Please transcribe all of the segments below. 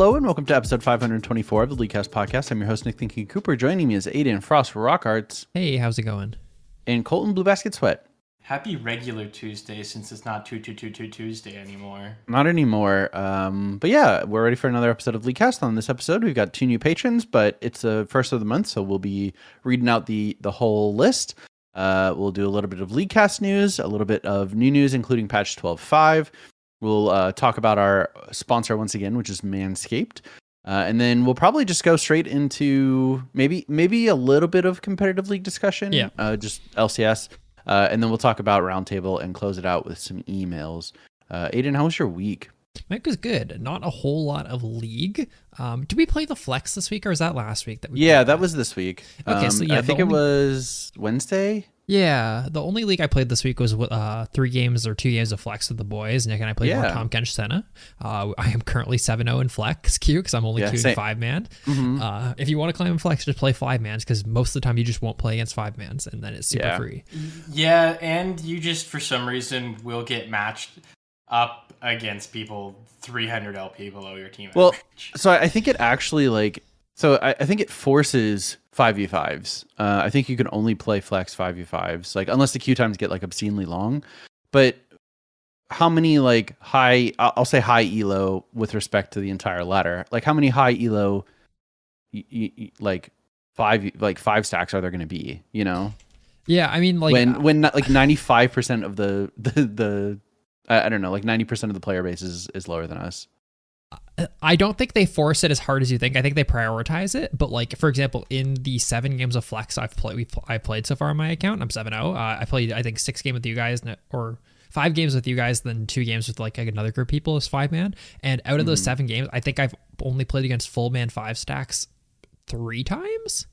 Hello and welcome to episode 524 of the Leaguecast podcast. I'm your host Nick Thinking Cooper. Joining me is Aiden Frost for Rock Arts Hey, how's it going? and Colton Blue Basket Sweat. Happy regular Tuesday since it's not 2222 Tuesday anymore. Not anymore. Um, but yeah, we're ready for another episode of Leaguecast. On this episode, we've got two new patrons, but it's the first of the month, so we'll be reading out the the whole list. Uh, we'll do a little bit of Leadcast news, a little bit of new news, including patch 12.5. We'll uh, talk about our sponsor once again, which is Manscaped. Uh, and then we'll probably just go straight into maybe maybe a little bit of competitive league discussion. Yeah. Uh, just LCS. Uh, and then we'll talk about roundtable and close it out with some emails. Uh, Aiden, how was your week? Mike was good. Not a whole lot of league. Um, did we play the flex this week or is that last week? That we Yeah, played that was this week. Okay, so Um, yeah, I think it was Wednesday. Yeah, the only league I played this week was uh, three games or two games of flex with the boys. Nick and I played more Tahm Kench Senna. Uh, I am currently 7-0 in flex queue because I'm only Yeah, queuing same. five man. Mhm. Uh, if you want to climb in flex, just play five mans because most of the time you just won't play against five mans and then it's super Yeah. free. Yeah, and you just for some reason will get matched up against people 300 LP below your team. Well, average. So I I think it actually like so I, I think it forces five v fives. Uh, I think you can only play flex five v fives, like unless the queue times get like obscenely long. But how many like high? I'll say high elo with respect to the entire ladder. Like how many high elo, y- y- y- like five like five stacks are there going to be? You know, Yeah, I mean, like, when when not- like ninety five percent of the the the I don't know, like ninety percent of the player base is is lower than us. I don't think they force it as hard as you think. I think they prioritize it. But like for example, in the seven games of flex I've played, I played so far on my account. I'm 7-0. Uh, I played I think six game with you guys or five games with you guys, then two games with like another group of people as five man. And out of those seven games, I think I've only played against full man five stacks three times.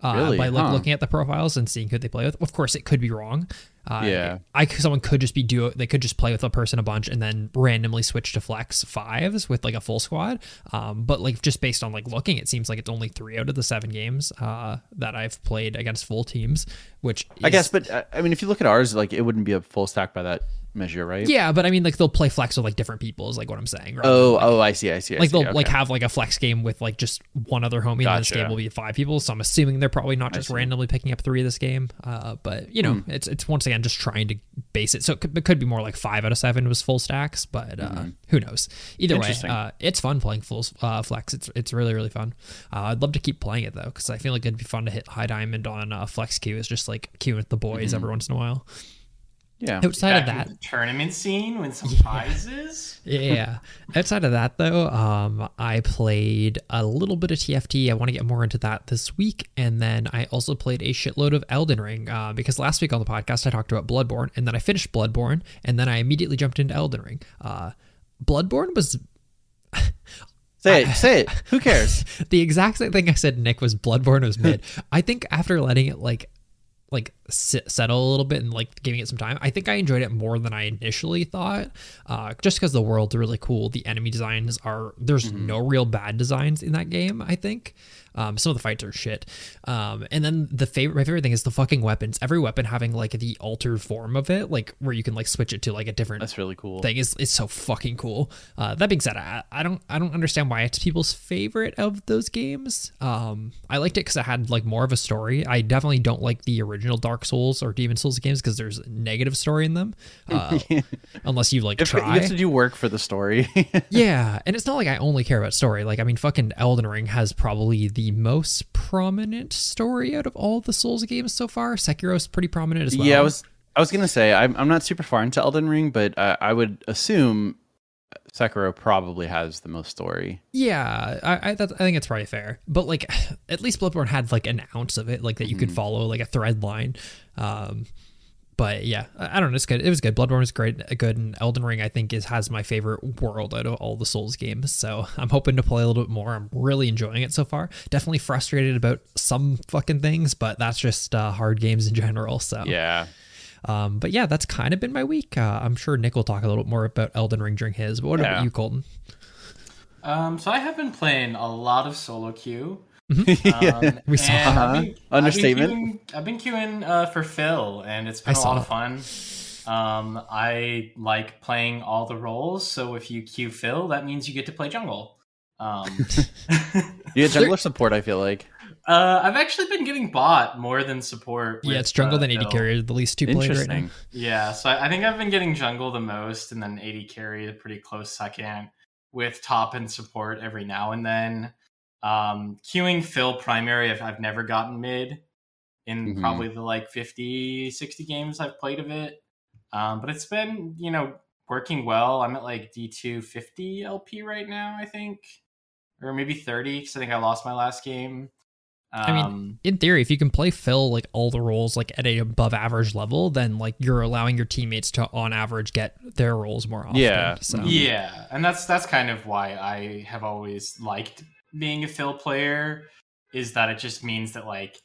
Uh, Really? by like Huh. looking at the profiles and seeing who they play with. Of course, it could be wrong. Uh, Yeah. I someone could just be do They could just play with a person a bunch and then randomly switch to flex fives with like a full squad. Um, but like just based on like looking, it seems like it's only three out of the seven games uh, that I've played against full teams. Which I guess, but uh, I mean, if you look at ours, like it wouldn't be a full stack by that measure, right? yeah, but I mean like they'll play flex with like different people is like what I'm saying. rather Oh, like, oh, I see, I see. I like see. they'll like okay. have like a flex game with like just one other homie and this game will be five people so i'm assuming they're probably not just. Randomly picking up three of this game uh, but you know it's it's once again just trying to base it so it could, it could be more like five out of seven was full stacks but uh, who knows either way. Uh, it's fun playing full uh, flex it's it's really really fun uh, i'd love to keep playing it though because i feel like it'd be fun to hit high diamond on uh, flex queue is just like queuing with the boys Mm-hmm. every once in a while yeah. outside of that the tournament scene with some prizes. yeah. Outside of that, though, um, I played a little bit of TFT. I want to get more into that this week, and then I also played a shitload of Elden Ring uh, because last week on the podcast I talked about Bloodborne, and then I finished Bloodborne, and then I immediately jumped into Elden Ring. Uh, Bloodborne was Say it, say it. Who cares? the exact same thing I said. Nick was Bloodborne was mid. I think after letting it like like sit, settle a little bit and like giving it some time, I think I enjoyed it more than I initially thought. Uh, just because the world's really cool, the enemy designs are there's no real bad designs in that game. I think. Um, some of the fights are shit. Um, and then the favorite, my favorite thing is the fucking weapons. Every weapon having like the altered form of it, like where you can like switch it to like a different That's really cool. thing is is so fucking cool. Uh, that being said, I, I don't I don't understand why it's people's favorite of those games. Um, I liked it because it had like more of a story. I definitely don't like the original Dark Souls or Demon Souls games because there's negative story in them, uh, unless you like If- you have to do work for the story. yeah, and it's not like I only care about story. Like I mean, fucking Elden Ring has probably the most prominent story out of all the Souls games so far. Sekiro's pretty prominent as well. yeah, I was I was gonna say I'm I'm not super far into Elden Ring, but uh, I would assume Sekiro probably has the most story. Yeah, I I, that's, I think it's probably fair. But like, at least Bloodborne had like an ounce of it, like that you could follow, like a thread line. Um, but yeah, I, I don't know. It's good. It was good. Bloodborne was great, uh, good, and Elden Ring I think is has my favorite world out of all the Souls games. So I'm hoping to play a little bit more. I'm really enjoying it so far. Definitely frustrated about some fucking things, but that's just uh, hard games in general. So Yeah. Um, but yeah, that's kind of been my week. Uh, I'm sure Nick will talk a little bit more about Elden Ring during his. But what Yeah. about you, Colton? Um, so I have been playing a lot of solo queue. yeah. Um, We saw- Uh-huh. I've been- Understatement. I've been queuing, I've been queuing uh, for Fill, and it's been I a lot it. of fun. Um, I like playing all the roles, so if you queue Fill, that means you get to play jungle. Um, You get jungler support, I feel like. Uh, I've actually been getting bot more than support. Yeah, it's jungle uh, than AD Fill. carry, the least two played right now. Yeah, so I, I think I've been getting jungle the most, and then AD carry a pretty close second, with top and support every now and then. Um, queuing Fill primary, I've, I've never gotten mid in Mhm. probably the like 50, 60 games I've played of it. Um, but it's been, you know, working well. I'm at like D250 LP right now, I think, or maybe 30, because I think I lost my last game. Um, I mean, in theory, if you can play Fill like all the roles like at a above average level, then like you're allowing your teammates to on average get their roles more often. Yeah. So Yeah, and that's that's kind of why I have always liked being a Fill player is that it just means that like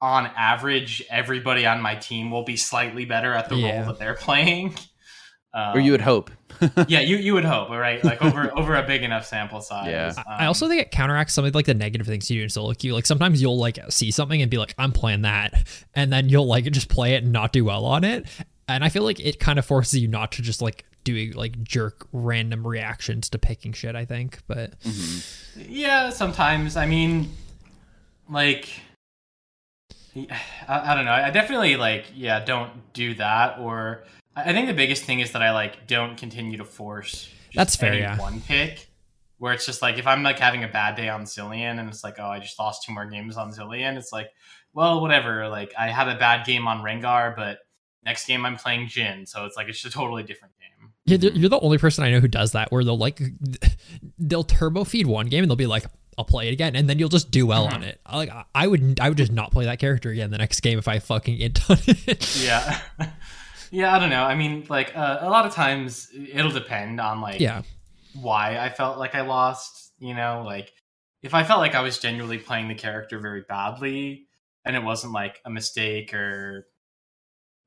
on average everybody on my team will be slightly better at the Yeah. role that they're playing. Um, Or you would hope. yeah, you you would hope, right? Like over over a big enough sample size. Yeah. I I also think it counteracts some of like the negative things you do in solo queue. Like sometimes you'll like see something and be like, I'm playing that, and then you'll like just play it and not do well on it. And I feel like it kind of forces you not to just like do like jerk random reactions to picking shit. I think, but Yeah, sometimes. I mean, like, I, I don't know. I definitely like, yeah, don't do that. Or I think the biggest thing is that I like don't continue to force. That's fair, yeah. One pick, where it's just like if I'm like having a bad day on Zilean and it's like, oh, I just lost two more games on Zilean. It's like, well, whatever. Like I had a bad game on Rengar, but next game I'm playing Jhin, so it's like it's a totally different game. yeah, you're- you're the only person I know who does that. Where they'll like they'll turbo feed one game and they'll be like. I'll play it again, and then you'll just do well Mm-hmm. on it. Like I- I would, I would just not play that character again the next game if I fucking int on it. yeah yeah i don't know i mean like uh, a lot of times it'll depend on like yeah, why i felt like i lost you know like if i felt like i was genuinely playing the character very badly and it wasn't like a mistake or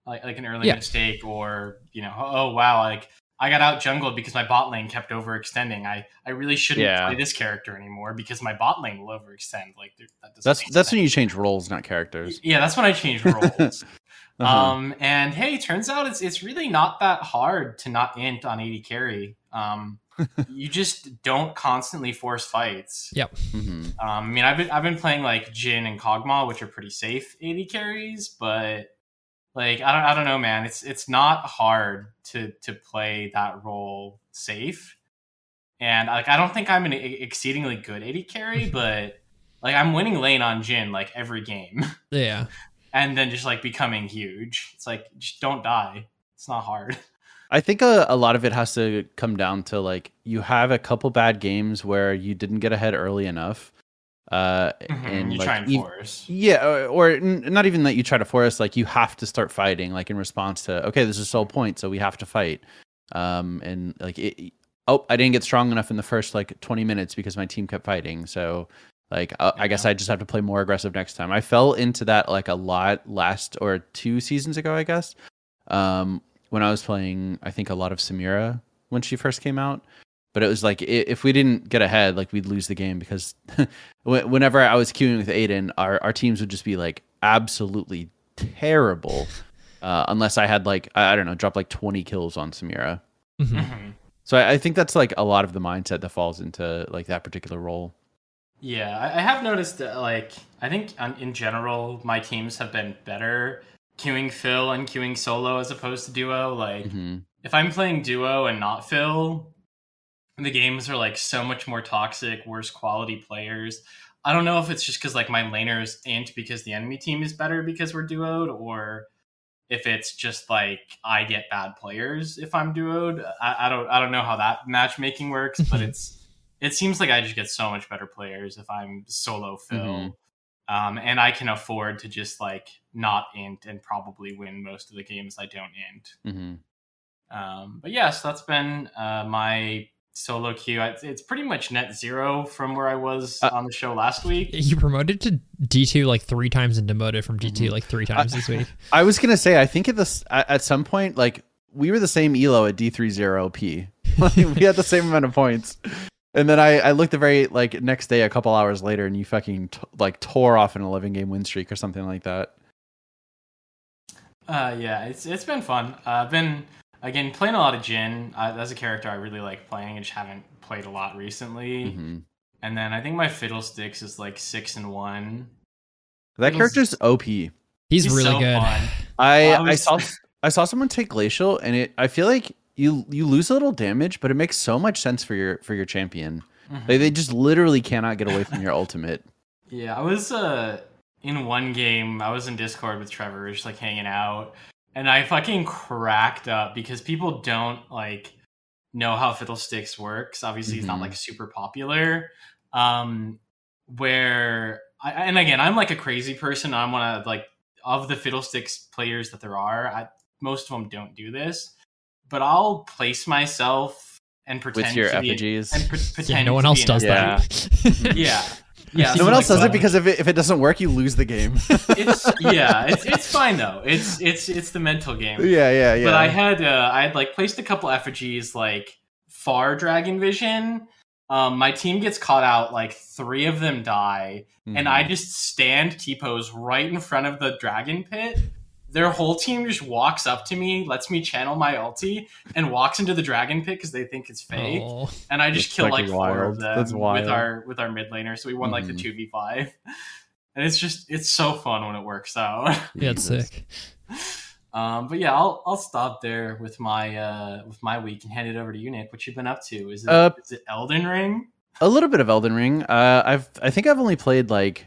like, like an early Yeah. mistake or you know oh wow like i got out jungled because my bot lane kept overextending i i really shouldn't Yeah. play this character anymore because my bot lane will overextend like that doesn't That's that's sense. when you change roles, not characters. yeah that's when i change roles Uh-huh. um, and hey, turns out it's it's really not that hard to not int on AD carry. Um, you just don't constantly force fights. Yep. Mhm. Um, I mean, I've been I've been playing like Jhin and Kog'Maw, which are pretty safe AD carries, but like I don't I don't know, man. It's it's not hard to to play that role safe. And like I don't think I'm an e- exceedingly good AD carry, but like I'm winning lane on Jhin like every game yeah. And then just like becoming huge. It's like just don't die. It's not hard. I think a, a lot of it has to come down to like you have a couple bad games where you didn't get ahead early enough, uh, and you like try and force. Yeah, or, or n- not even that you try to force. Like you have to start fighting, like in response to okay, this is soul point, so we have to fight. Um, and like it, oh, I didn't get strong enough in the first like twenty minutes because my team kept fighting. So like uh, I guess I just have to play more aggressive next time. I fell into that like a lot last or two seasons ago, I guess. Um, when I was playing, I think a lot of Samira when she first came out. But it was like if we didn't get ahead, like we'd lose the game because whenever I was queuing with Aiden, our, our teams would just be like absolutely terrible. Uh, unless I had like I I don't know, drop like twenty kills on Samira. Mhm. Mhm. So I, I think that's like a lot of the mindset that falls into like that particular role. Yeah, I, have noticed that, like, I think um, in general, my teams have been better queuing Fill and queuing solo as opposed to duo. Like, hmm if I'm playing duo and not Fill, the games are like so much more toxic, worse quality players. I don't know if it's just because like my laners int because the enemy team is better because we're duoed, or if it's just like I get bad players if I'm duoed. I, I don't I don't know how that matchmaking works, but it's it seems like I just get so much better players if I'm solo Fill. Mhm. Um, and I can afford to just like not int and probably win most of the games I don't int. hmm Um, but yes, that's been uh, my solo queue. It's, it's pretty much net zero from where I was Uh, on the show last week. You promoted to D two like three times and demoted from D 2 Mhm. like three times this week. I was gonna say I think at this at, at some point like we were the same elo at D three zero P. We had the same amount of points. And then I, I looked the very like next day, a couple hours later, and you fucking t- like tore off an 11 game win streak or something like that. Uh, yeah, it's it's been fun. Uh, I've been again playing a lot of Jhin. Uh, that's a character I really like playing. I just haven't played a lot recently. Mhm. And then I think my Fiddlesticks is like six and one. That It was- character's OP. He's, He's really so good. fun. I Well, I I saw I saw someone take glacial, and it I feel like you you lose a little damage, but it makes so much sense for your for your champion. Mhm. They they just literally cannot get away from your ultimate. Yeah, I was uh in one game. I was in Discord with Trevor, just like hanging out, and I fucking cracked up because people don't like know how Fiddlesticks works. Obviously, it's not like super popular. Um, where I and again, I'm like a crazy person. I'm one of like of the Fiddlesticks players that there are. I, most of them don't do this, but I'll place myself and pretend With your to be a- and pre- pretend Yeah, no one else does that. yeah. Yeah, no one else like does it because if it if it doesn't work, you lose the game. it's yeah, it's it's fine though. It's it's it's the mental game. yeah, yeah, yeah. But I had uh, I had like placed a couple effigies like far dragon vision. Um, my team gets caught out, like three of them die, and Mhm. I just stand T pose right in front of the dragon pit. Their whole team just walks up to me, lets me channel my ulti, and walks into the dragon pit because they think it's fake. Oh. and I just kill like fucking four of them That's wild. with our with our mid laner. So we won like the Mhm. two v five, and it's just it's so fun when it works out. Yeah, it's sick. Um, but yeah, I'll I'll stop there with my uh with my week and hand it over to you, Nick. What you've been up to? Is it Uh, is it Elden Ring? A little bit of Elden Ring. Uh, I've I think I've only played like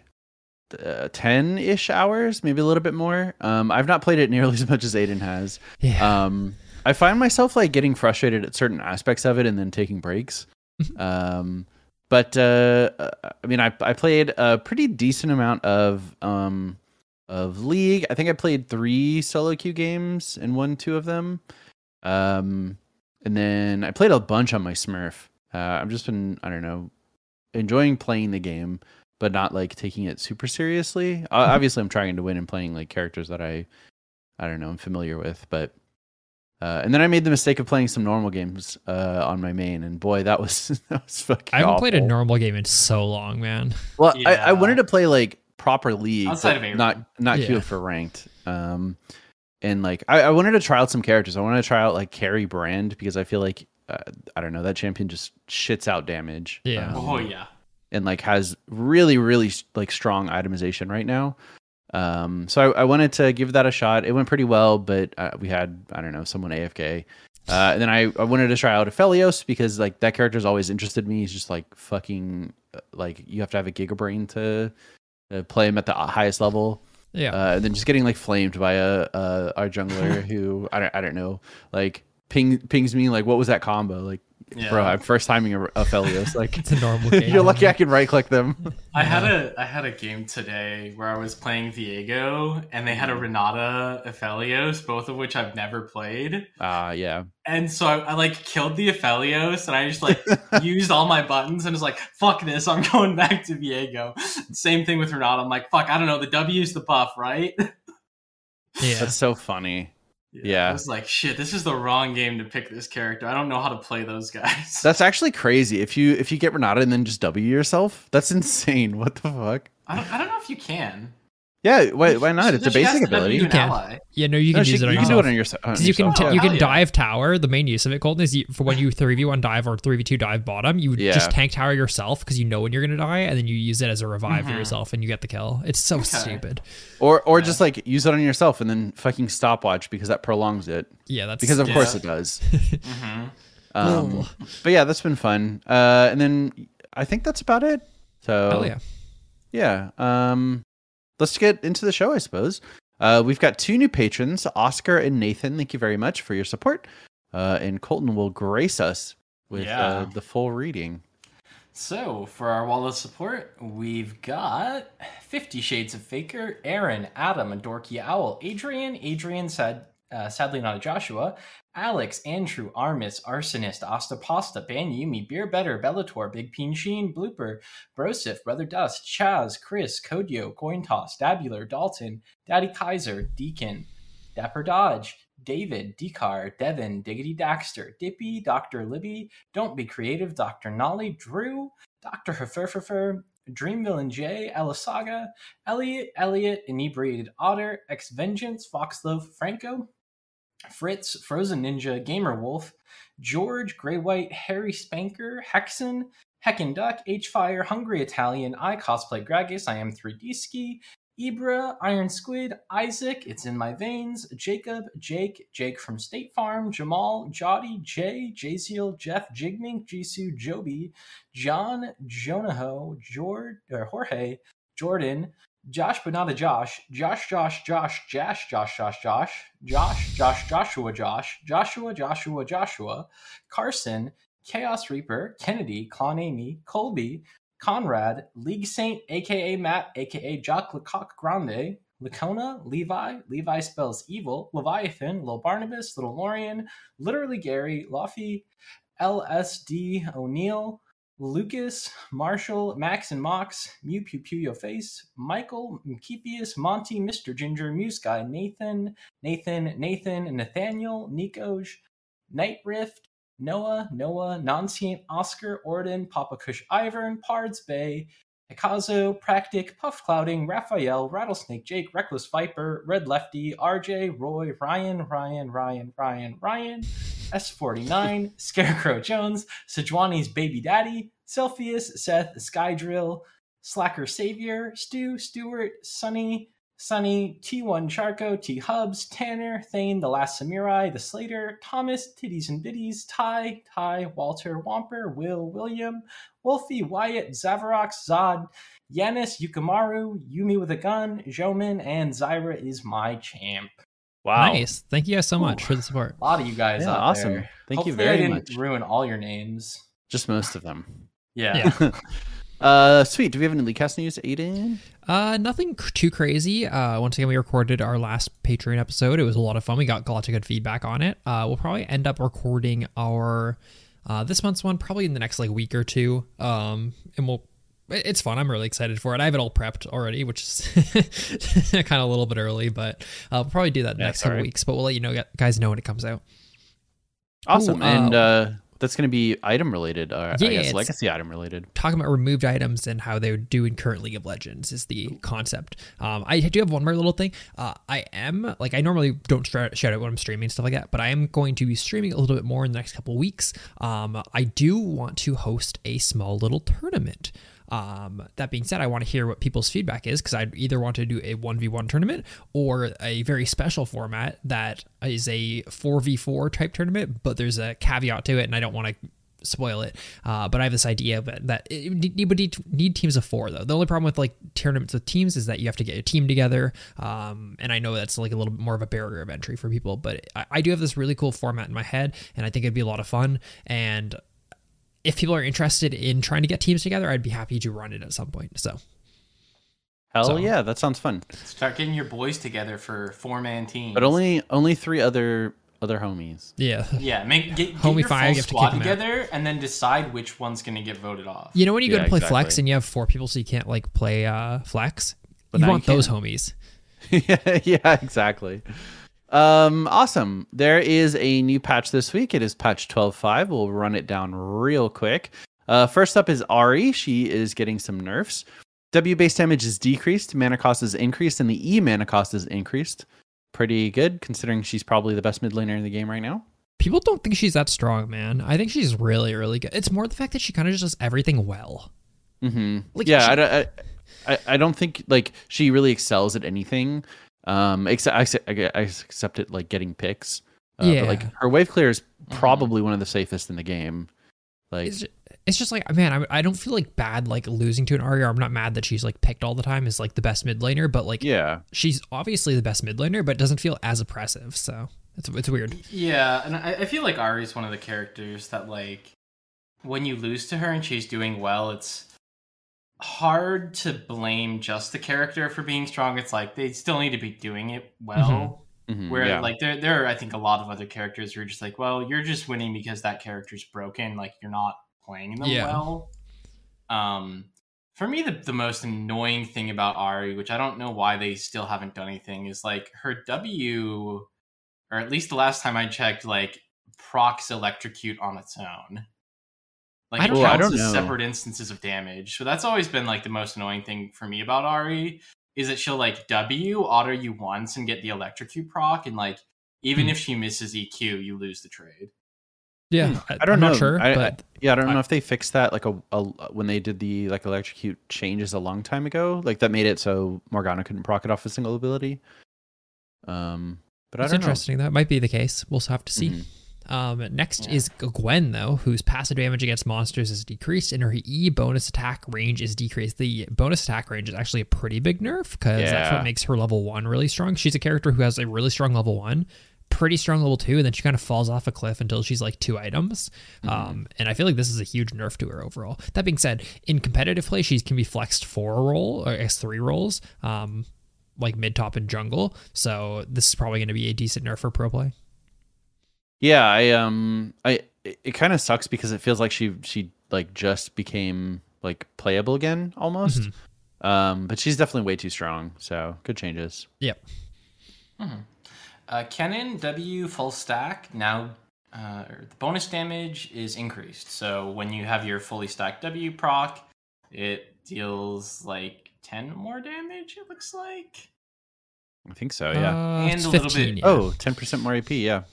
ten ish hours, maybe a little bit more. Um, I've not played it nearly as much as Aiden has. Yeah. Um, I find myself like getting frustrated at certain aspects of it and then taking breaks. um, but uh, uh, I mean, I I played a pretty decent amount of um of League. I think I played three solo queue games and won two of them. Um, and then I played a bunch on my Smurf. Uh, I've just been I don't know enjoying playing the game, but not like taking it super seriously. Uh, obviously, I'm trying to win and playing like characters that I I don't know I'm familiar with, but uh, and then I made the mistake of playing some normal games uh, on my main, and boy, that was that was fucking. I haven't played a normal game in so long, man. Well, I, I wanted to play like proper league, of Abraham. not not Yeah. queue for ranked. Um, and like I, I wanted to try out some characters. I wanted to try out like Carry Brand because I feel like uh, I don't know that champion just shits out damage. Yeah. Um, Oh yeah. And like has really really like strong itemization right now. Um, so I, I wanted to give that a shot. It went pretty well, but uh, we had I don't know someone AFK. Uh, and then I, I wanted to try out Aphelios because like that character's always interested me. He's just like fucking uh, like you have to have a gigabrain to, to play him at the highest level. Yeah. Uh, and then just getting like flamed by a, uh our jungler who I don't I don't know like ping pings me like what was that combo like Yeah. bro I'm first timing a Aphelios like it's a normal game. you're lucky I can right click them. I had a I had a game today where I was playing Diego and they Mm-hmm. had a Renata Aphelios, both of which I've never played. Ah, yeah. And so I, I like killed the Aphelios and I just like used all my buttons and was like, fuck this, I'm going back to Diego. Same thing with Renata. I'm like, fuck, I don't know, the W's the buff, right? yeah. That's so funny. Yeah. I was like, shit, this is the wrong game to pick this character. I don't know how to play those guys. That's actually crazy. If you if you get Renata and then just W yourself, that's mm-hmm. insane. What the fuck? I don't, I don't know if you can. Yeah, why why not? It's a basic ability. You can. ally. Yeah, no, you No, can she- use it on you can do it on yourself. on Because you can t- Oh, you can yeah. dive tower. The main use of it, Colton, is you, for when you three v one dive or three v two dive bottom. You Yeah. just tank tower yourself because you know when you're gonna die, and then you use it as a revive for Mhm. yourself, and you get the kill. It's so Okay. stupid. or or just like use it on yourself and then fucking stopwatch because that prolongs it. Yeah, that's Because of Yeah. course it does. hmm Um, but yeah, that's been fun. Uh, and then I think that's about it. So hell yeah. yeah. Um, let's get into the show, I suppose. Uh, we've got two new patrons, Oscar and Nathan. Thank you very much for your support. Uh, and Colton will grace us with Yeah. uh, the full reading. So, for our wall of support, we've got Fifty Shades of Faker, Aaron, Adam, and Dorky Owl, Adrian, Adrian, sad, uh, sadly not a Joshua, Alex, Andrew, Armis, Arsonist, Ostapasta, Ban Yumi, Beer Better, Bellator, Big Peen Sheen, Blooper, Brosif, Brother Dust, Chaz, Chris, Kodio, Coin Toss, Dabular, Dalton, Daddy Kaiser, Deacon, Dapper Dodge, David, Dekar, Devin, Diggity Daxter, Dippy, Dr. Libby, Don't Be Creative, Dr. Nolly, Drew, Dr. Hefurferfer, Dream Villain J, Elisaga, Elliot, Elliot, Inebriated Otter, X Vengeance, Foxloaf, Franco, Fritz, Frozen Ninja, Gamer Wolf, George, Grey White, Harry Spanker, Hexen, Heckin' Duck, H-Fire, Hungry Italian, I Cosplay Gragus, I Am 3D Ski, Ibra, Iron Squid, Isaac, It's in My Veins, Jacob, Jake, Jake from State Farm, Jamal, Jotty, Jay, Jaziel, Jeff, Jigmink, Jisoo, Joby, John, Jonaho, George, or Jorge, Jordan, Josh, but not a Josh, Josh, Josh, Josh, Josh, Josh, Josh, Josh, Josh, Josh, Joshua, Josh, Joshua, Joshua, Joshua, Carson, Chaos Reaper, Kennedy, Clon Amy, Colby, Conrad, League Saint, aka Matt, aka Jock Lecoq Grande, Lacona, Levi, Levi spells evil, Leviathan, Lil Barnabas, Little Lorian, Literally Gary, Luffy, LSD O'Neill, Lucas, Marshall, Max and Mox, Mew Pew Pew Your Face, Michael, Mkepius, Monty, Mr. Ginger, Muse Guy, Nathan, Nathan, Nathan, Nathaniel, Nikoj, Night Rift, Noah, Noah, Nonscient, Oscar, Orden, Papa Kush Ivern, Pards Bay, Hikazo, Practic, Puff Clouding, Raphael, Rattlesnake Jake, Reckless Viper, Red Lefty, RJ, Roy, Ryan, Ryan, Ryan, Ryan, Ryan, S49, Scarecrow Jones, Sejuani's Baby Daddy, Celsius, Seth, Skydrill, Slacker Savior, Stu, Stewart, Sunny, Sunny, T1 Charco, T Hubs, Tanner, Thane, The Last Samurai, The Slater, Thomas, Titties and Biddies, Ty, Ty, Walter, Womper, Will, William, Wolfie, Wyatt, Zavarox, Zod, Yanis, Yukamaru, Yumi with a Gun, Joman, and Zyra is my champ. Wow. Nice. Thank you guys so much Ooh. for the support. A lot of you guys Yeah, out awesome. there. Thank you Hopefully very I didn't much. ruin all your names. Just most of them. Yeah. Yeah. uh, sweet. Do we have any Leaguecast news, Aiden? Uh, nothing c- too crazy. Uh, once again, we recorded our last Patreon episode. It was a lot of fun. We got lots of good feedback on it. Uh, we'll probably end up recording our uh, this month's one probably in the next like week or two. Um, and we'll. It- It's fun. I'm really excited for it. I have it all prepped already, which is kind of a little bit early, but we'll probably do that Yeah, next couple weeks. But we'll let you know, guys, know when it comes out. Awesome. Ooh, and uh, uh, that's going to be item related. Uh, Yeah, I guess legacy item related. talking about removed items and how they would do in current League of Legends is the concept. Um, I do have one more little thing. Uh, I am like I normally don't shout shout out when I'm streaming and stuff like that, but I am going to be streaming a little bit more in the next couple weeks. Um, I do want to host a small little tournament. Um, that being said, I want to hear what people's feedback is because I'd either want to do a 1v1 tournament or a very special format that is a 4v4 type tournament, but there's a caveat to it, and I don't want to spoil it. Uh, but I have this idea that, that it need, would need, teams of four though. The only problem with like tournaments with teams is that you have to get a team together. Um, and I know that's like a little bit more of a barrier of entry for people, but I, I do have this really cool format in my head and I think it'd be a lot of fun. And if people are interested in trying to get teams together, I'd be happy to run it at some point. So Hell So- yeah, that sounds fun. Start getting your boys together for four man teams. But only only three other other homies. yeah. yeah, make get, get Homie your five, full you to squad kick 'em out. together and then decide which one's gonna get voted off. You know when you go to play flex and you have four people so you can't like play uh, flex? But you want you those homies. yeah, yeah, exactly. Um, awesome. There is a new patch this week. It is patch 12.5. We'll run it down real quick. Uh, first up is Ahri. She is getting some nerfs. W base damage is decreased, mana cost is increased, and the E mana cost is increased. Pretty good considering she's probably the best mid laner in the game right now. People don't think she's that strong, man. I think she's really, really good. It's more the fact that she kind of just does everything well. Mm-hmm. Like, yeah, she- I, I, I don't think like she really excels at anything. Um, except I, accept- I, I accept it like getting picks. Uh, Yeah. But like her wave clear is probably one of the safest in the game. Like It's, it's just like, man, I, I don't feel like bad like losing to an Arya. I'm not mad that she's like picked all the time as like the best mid laner, but like yeah, she's obviously the best mid laner, but doesn't feel as oppressive. So it's it's weird. Yeah, and I, I feel like Ahri's one of the characters that like when you lose to her and she's doing well, it's hard to blame just the character for being strong. It's like they still need to be doing it well. Mhm, Where yeah. like there there are I think a lot of other characters who are just like, well, you're just winning because that character's broken, like you're not playing them Yeah. well. Um for me the, the most annoying thing about Ahri, which I don't know why they still haven't done anything, is like her W or at least the last time I checked, like procs electrocute on its own. Like I it don't- Well, I don't as know. separate instances of damage. So that's always been like the most annoying thing for me about Ahri is that she'll like W auto you once and get the electrocute proc, and like even Hmm. if she misses EQ, you lose the trade. Yeah, Hmm, I, I don't am know. not sure, I- but Yeah, I don't I- know if they fixed that like a, a when they did the like electrocute changes a long time ago. Like that made it so Morgana couldn't proc it off a single ability. Um, but I it's don't interesting. That might be the case. We'll have to see. Mhm. Um, next Yeah. is Gwen, though, whose passive damage against monsters is decreased and her E bonus attack range is decreased. The bonus attack range is actually a pretty big nerf because that's what makes her level one really strong. She's a character who has a really strong level one, pretty strong level two, and then she kind of falls off a cliff until she's like two items. Um, and I feel like this is a huge nerf to her overall. That being said, in competitive play, she can be flexed for a roll or guess three rolls. Um, like mid top and jungle, so this is probably going to be a decent nerf for pro play. Yeah, I um, I it, it kind of sucks because it feels like she she like just became like playable again almost. Mhm. Um, but she's definitely way too strong. So good changes. Yep. Uh, Kennen W full stack now. Uh, the bonus damage is increased. So when you have your fully stacked W proc, it deals like ten more damage. It looks like I think so. Yeah. Uh, And it's a little 15, bit- yeah. Oh, 10% more AP. Yeah.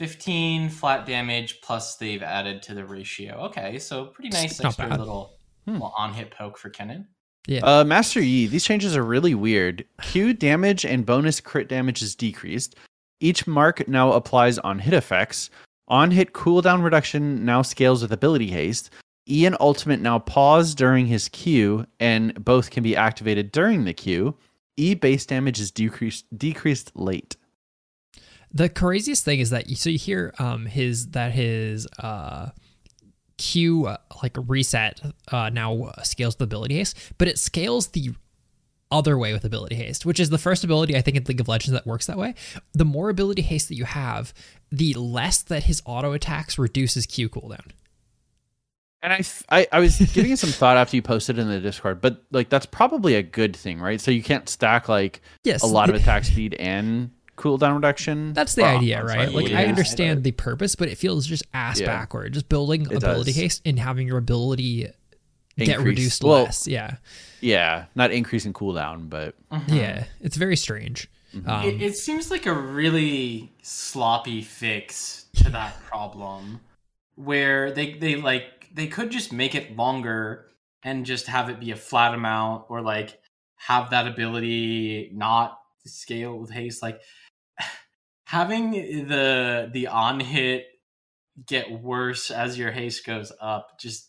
Fifteen flat damage plus they've added to the ratio. Okay, so pretty nice It's not extra bad. little, Hmm. little on hit poke for Kennen. yeah. Uh, Master Yi, these changes are really weird. Q damage and bonus crit damage is decreased. Each mark now applies on hit effects. On hit cooldown reduction now scales with ability haste. E and ultimate now pause during his Q, and both can be activated during the Q. E base damage is decreased decreased late. The craziest thing is that you so you hear um his that his uh Q uh, like reset uh now uh, scales the ability haste, but it scales the other way with ability haste, which is the first ability I think in League of Legends that works that way. The more ability haste that you have, the less that his auto attacks reduces Q cooldown. And I I was giving it some thought after you posted in the Discord, but like that's probably a good thing, right? So you can't stack like Yes, a lot of attack speed and cooldown reduction. That's the Well, idea, that's right? Like I Yeah. understand the purpose, but it feels just ass Yeah. backward. Just building It ability does. haste and having your ability get Increase. reduced Well, less. Yeah. Yeah, not increasing cooldown, but Yeah. It's very strange. Um, Mm-hmm. it, it seems like a really sloppy fix to that problem where they they like they could just make it longer and just have it be a flat amount or like have that ability not scale with haste like having the the on hit get worse as your haste goes up just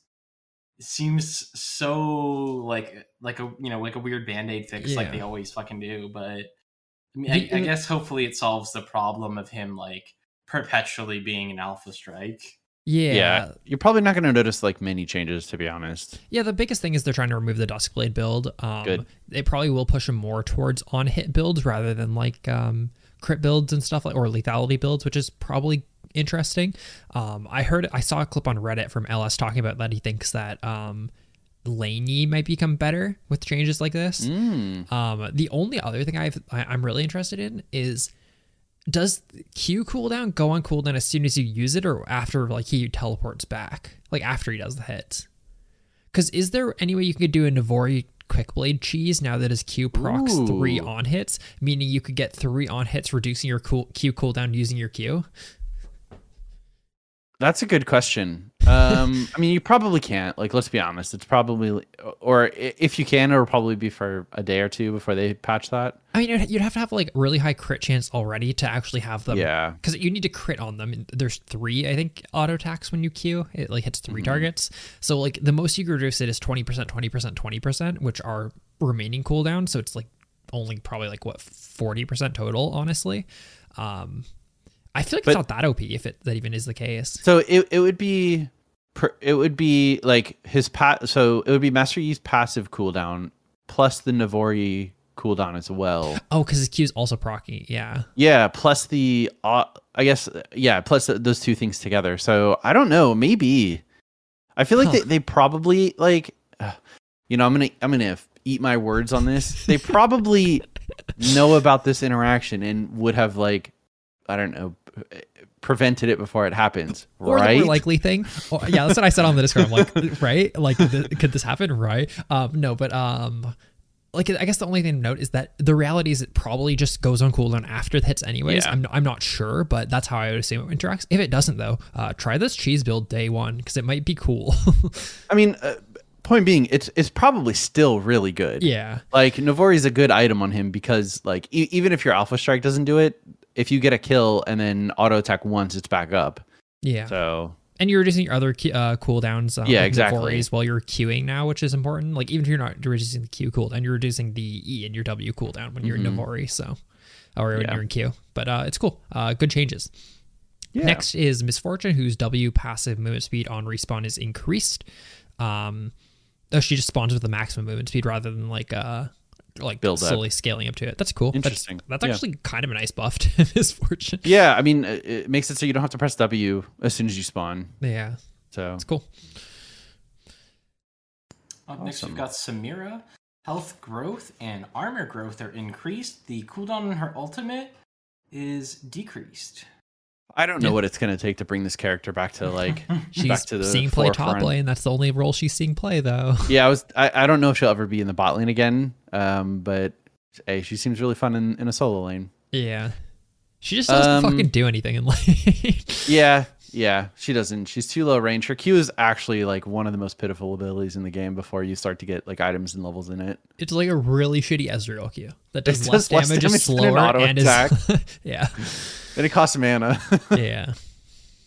seems so like like a you know like a weird band-aid fix like they always fucking do but I mean, I, The- I guess hopefully it solves the problem of him like perpetually being an alpha strike. yeah. yeah, yeah. you're probably not going to notice like many changes, to be honest. Yeah. The biggest thing is they're trying to remove the Duskblade build. Um, Good. They probably will push them more towards on hit builds rather than like um, crit builds and stuff like or lethality builds, which is probably interesting. Um, I heard I saw a clip on Reddit from LS talking about that he thinks that um, Laney might become better with changes like this. Mm. Um, the only other thing I've, I, I'm really interested in is does Q cooldown go on cooldown as soon as you use it or after like he teleports back? Like after he does the hits? Because is there any way you could do a Navori quick blade cheese now that his Q procs three on hits, meaning you could get three on hits, reducing your cool, Q cooldown using your Q? That's a good question. Um, I mean, you probably can't. Like, let's be honest. It's probably, or if you can, it'll probably be for a day or two before they patch that. I mean, you'd- have to have like really high crit chance already to actually have them Yeah. because you need to crit on them. There's three, I think, auto attacks when you queue. It like hits 3 Mhm. targets. So like the most you can reduce it is twenty percent, twenty percent, twenty percent, which are remaining cooldown. So it's like only probably like what forty percent total, honestly. Um, I feel like But- it's not that OP if it that even is the case. So it it would be, per, it would be like his pat. So it would be Master Yi's passive cooldown plus the Navori cooldown as well. Oh, because his Q is also proccing. Yeah. Yeah, plus the uh, I guess yeah, plus th- those two things together. So I don't know, maybe. I feel like Huh. they, they probably like uh, you know, I'm to I'm going to eat my words on this. They probably know about this interaction and would have like I don't know, prevented it before it happens, or right? the more likely thing. Or, yeah, that's what I said on the Discord. I'm like, right? Like, th- could this happen? Right? Um, no, but um, like I guess the only thing to note is that the reality is it probably just goes on cooldown after the hits anyways. Yeah. I'm I'm not sure, but that's how I would assume it interacts. If it doesn't though, uh, try this cheese build day one because it might be cool. I mean, uh, point being, it's it's probably still really good. yeah, Like Navori's a good item on him because like e- even if your Alpha Strike doesn't do it, if you get a kill and then auto attack once, it's back up. yeah. So and you're reducing your other uh, cooldowns. Um, Yeah, exactly. While you're queuing now, which is important. Like even if you're not reducing the Q cooldown, you're reducing the E and your W cooldown when you're in Navori. So, or when Mm-hmm. Yeah. you're in Q. But uh, it's cool. Uh, good changes. yeah. Next is Miss Fortune, whose W passive movement speed on respawn is increased. Um, oh, she just spawns with the maximum movement speed rather than like uh like Build up. slowly scaling up to it. That's cool. That's- Interesting. That's, Yeah. actually kind of a nice buff to Miss Fortune. Yeah, I mean, it it makes it so you don't have to press W as soon as you spawn. Yeah, So it's cool. Up next, Awesome. we've got Samira. Health growth and armor growth are increased. The cooldown on her ultimate is decreased. I don't know Yeah. what it's gonna take to bring this character back to like She's back to the seeing play top forefront. lane. That's the only role she's seeing play though. Yeah, I was. I, I don't know if she'll ever be in the bot lane again. Um, but hey, she seems really fun in, in a solo lane. yeah, she just doesn't Um, fucking do anything in lane. Yeah, yeah, she doesn't. She's too low range. Her Q is actually like one of the most pitiful abilities in the game before you start to get like items and levels in it. it's like a really shitty Ezreal Q that does less does less damage, damage is an slower, auto and attack. is yeah, And it costs mana. yeah.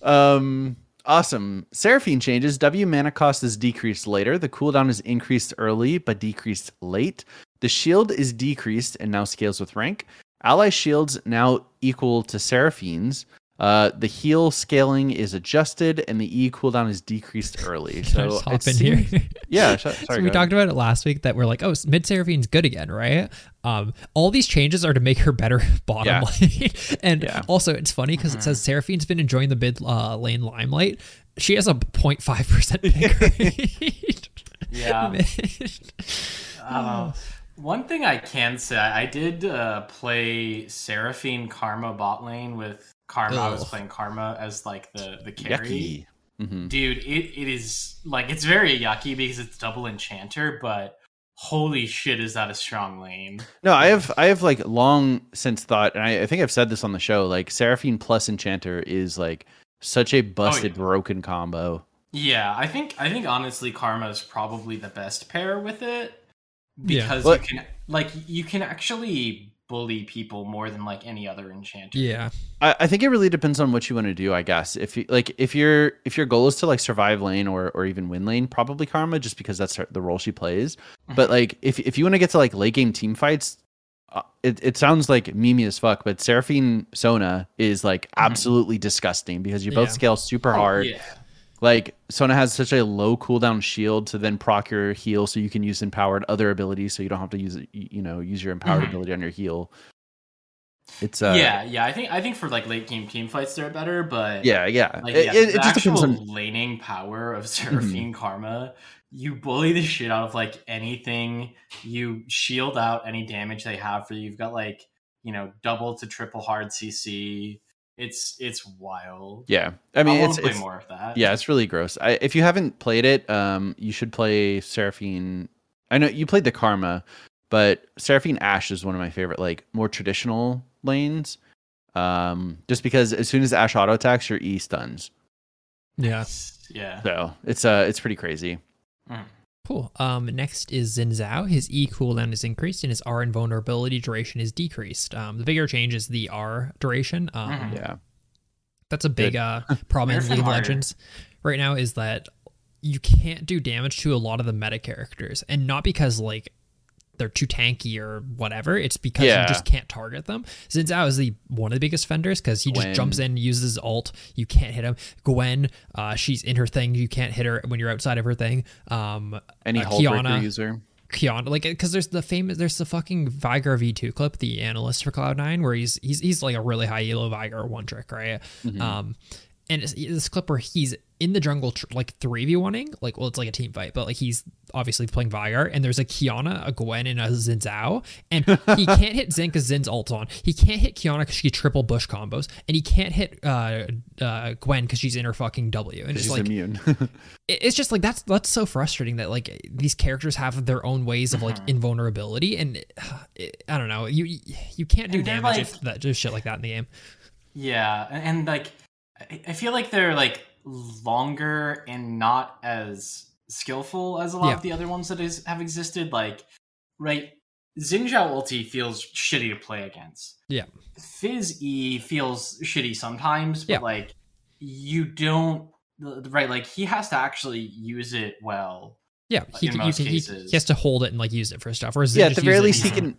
um, awesome. Seraphine changes. W mana cost is decreased later. The cooldown is increased early but decreased late. The shield is decreased and now scales with rank. Ally shields now equal to Seraphine's. Uh, the heal scaling is adjusted and the E cooldown is decreased early. Can I So just hop it in seems- here? Yeah, sh- sorry. so we ahead. talked about it last week that we're like, oh, mid Seraphine's good again, right? Um, all these changes are to make her better bottom Yeah. lane, and Yeah. also it's funny because it says Seraphine's been enjoying the mid uh, lane limelight. She has a 0.5 percent pick rate. Yeah. Man. Uh, one thing I can say, I did uh, play Seraphine Karma bot lane with Karma. I was playing Karma as like the the carry. Yucky. hmm Dude, it, it is like it's very yucky because it's double enchanter, but holy shit, is that a strong lane? No, I have I have like long since thought, and I, I think I've said this on the show. Like Seraphine plus Enchanter is like such a busted, yeah. broken combo. Yeah, I think I think honestly, Karma is probably the best pair with it because But- you can like you can actually bully people more than like any other enchanter. yeah, I, I think it really depends on what you want to do. I guess if you like, if your if your goal is to like survive lane or or even win lane, probably Karma, just because that's her, the role she plays. But like, if if you want to get to like late game team fights. Uh, it, it sounds like mimi as fuck, but Seraphine Sona is like absolutely disgusting because you both Yeah. scale super Oh, hard. yeah. Like Sona has such a low cooldown shield to then proc your heal, so you can use empowered other abilities, so you don't have to use you know use your empowered Mhm. ability on your heal. It's uh yeah, yeah. I think I think for like late game team fights they're better, but yeah yeah. like it, yeah, it, it the just depends actual on laning power of Seraphine Karma. You bully the shit out of like anything. You shield out any damage they have for you. You've got like you know double to triple hard CC. It's it's wild. yeah. I mean I it's, want play it's more of that. yeah it's really gross. I, if you haven't played it, um, you should play Seraphine. I know you played the Karma, but Seraphine Ashe is one of my favorite like more traditional lanes. Um, just because as soon as Ashe auto attacks, your E stuns. yeah. yeah. So it's uh it's pretty crazy. Cool. Um, next is Xin Zhao. His E cooldown is increased and his R invulnerability duration is decreased. Um, the bigger change is the R duration. Um, Mhm. Yeah. That's a big uh, problem in League of. Legends right now is that you can't do damage to a lot of the meta characters, and not because like they're too tanky or whatever. It's because Yeah. you just can't target them. Zhao is the one of the biggest fenders because he Gwen. just jumps in, uses ult. You can't hit him. Gwen, uh, she's in her thing. You can't hit her when you're outside of her thing. Um, Any uh, Qiyana, user. Qiyana, like, because there's the famous, there's the fucking Veigar V2 clip, the analyst for Cloud9, where he's he's he's like a really high elo Veigar one trick, right? Mhm. Um, and this clip where he's in the jungle tr- like 3v1ing like well it's like a team fight but like he's obviously playing Veigar and there's a Qiyana a Gwen and a Xin Zhao and he can't hit Xin because Xin's ult on. He can't hit Qiyana because she triple bush combos and he can't hit uh, uh Gwen because she's in her fucking W and it's like immune. it- it's just like that's that's so frustrating that like these characters have their own ways of like invulnerability and it, I don't know you you can't do damage like- if that just shit like that in the game. Yeah, and, and like I I feel like they're like longer and not as skillful as a lot Yeah. of the other ones that is have existed. Like, right, Xin Zhao ulti feels shitty to play against. Yeah. Fizz E feels shitty sometimes, but Yeah. like you don't right. Like he has to actually use it well. yeah he, in can, most he, cases. he has to hold it and like use it for stuff whereas yeah, Xin at the very least, it he easily. can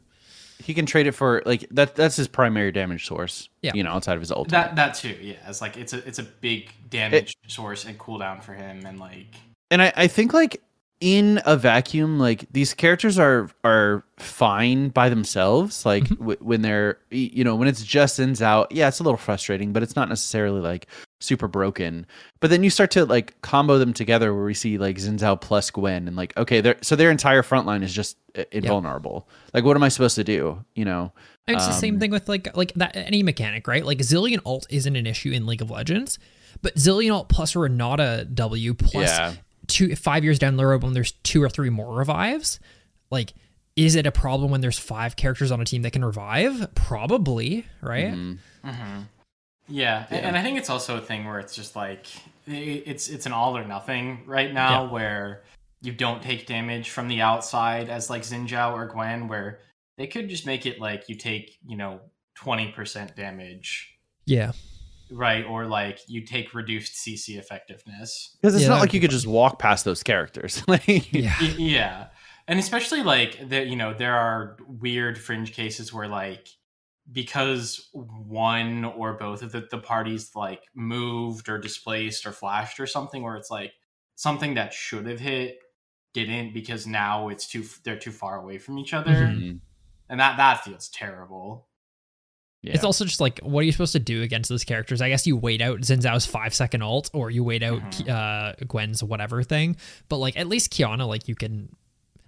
he can trade it for like that. That's his primary damage source. Yeah. you know, outside of his ultimate. That that too, yeah. It's like it's a it's a big damage source and cooldown for him, and like and I, I think like in a vacuum like these characters are are fine by themselves like Mhm. w- when they're you know when it's just ins out yeah it's a little frustrating but it's not necessarily like super broken but then you start to like combo them together where we see like Xin Zhao plus Gwen and like okay their so their entire front line is just uh, invulnerable like what am I supposed to do you know And it's the same Um, thing with like like that any mechanic, right? Like Zilean alt isn't an issue in League of Legends, but Zilean alt plus Renata W plus Yeah. two five years down the road when there's two or three more revives, like is it a problem when there's five characters on a team that can revive? Probably, right? Mhm. Mm-hmm. Yeah, Yeah. and and I think it's also a thing where it's just like it's it's an all or nothing right now, Yeah. where you don't take damage from the outside as like Xin Zhao or Gwen, where they could just make it like you take you know twenty percent damage, Yeah. right, or like you take reduced CC effectiveness. because it's Yeah, not like you could just walk past those characters like Yeah. Yeah and especially like there you know there are weird fringe cases where like because one or both of the, the parties like moved or displaced or flashed or something where it's like something that should have hit didn't because now it's too they're too far away from each other Mhm. and that that feels terrible yeah. It's also just like, what are you supposed to do against those characters? I guess you wait out Xin Zhao's five second alt, or you wait out Mhm. uh, Gwen's whatever thing. But like, at least Qiyana, like you can,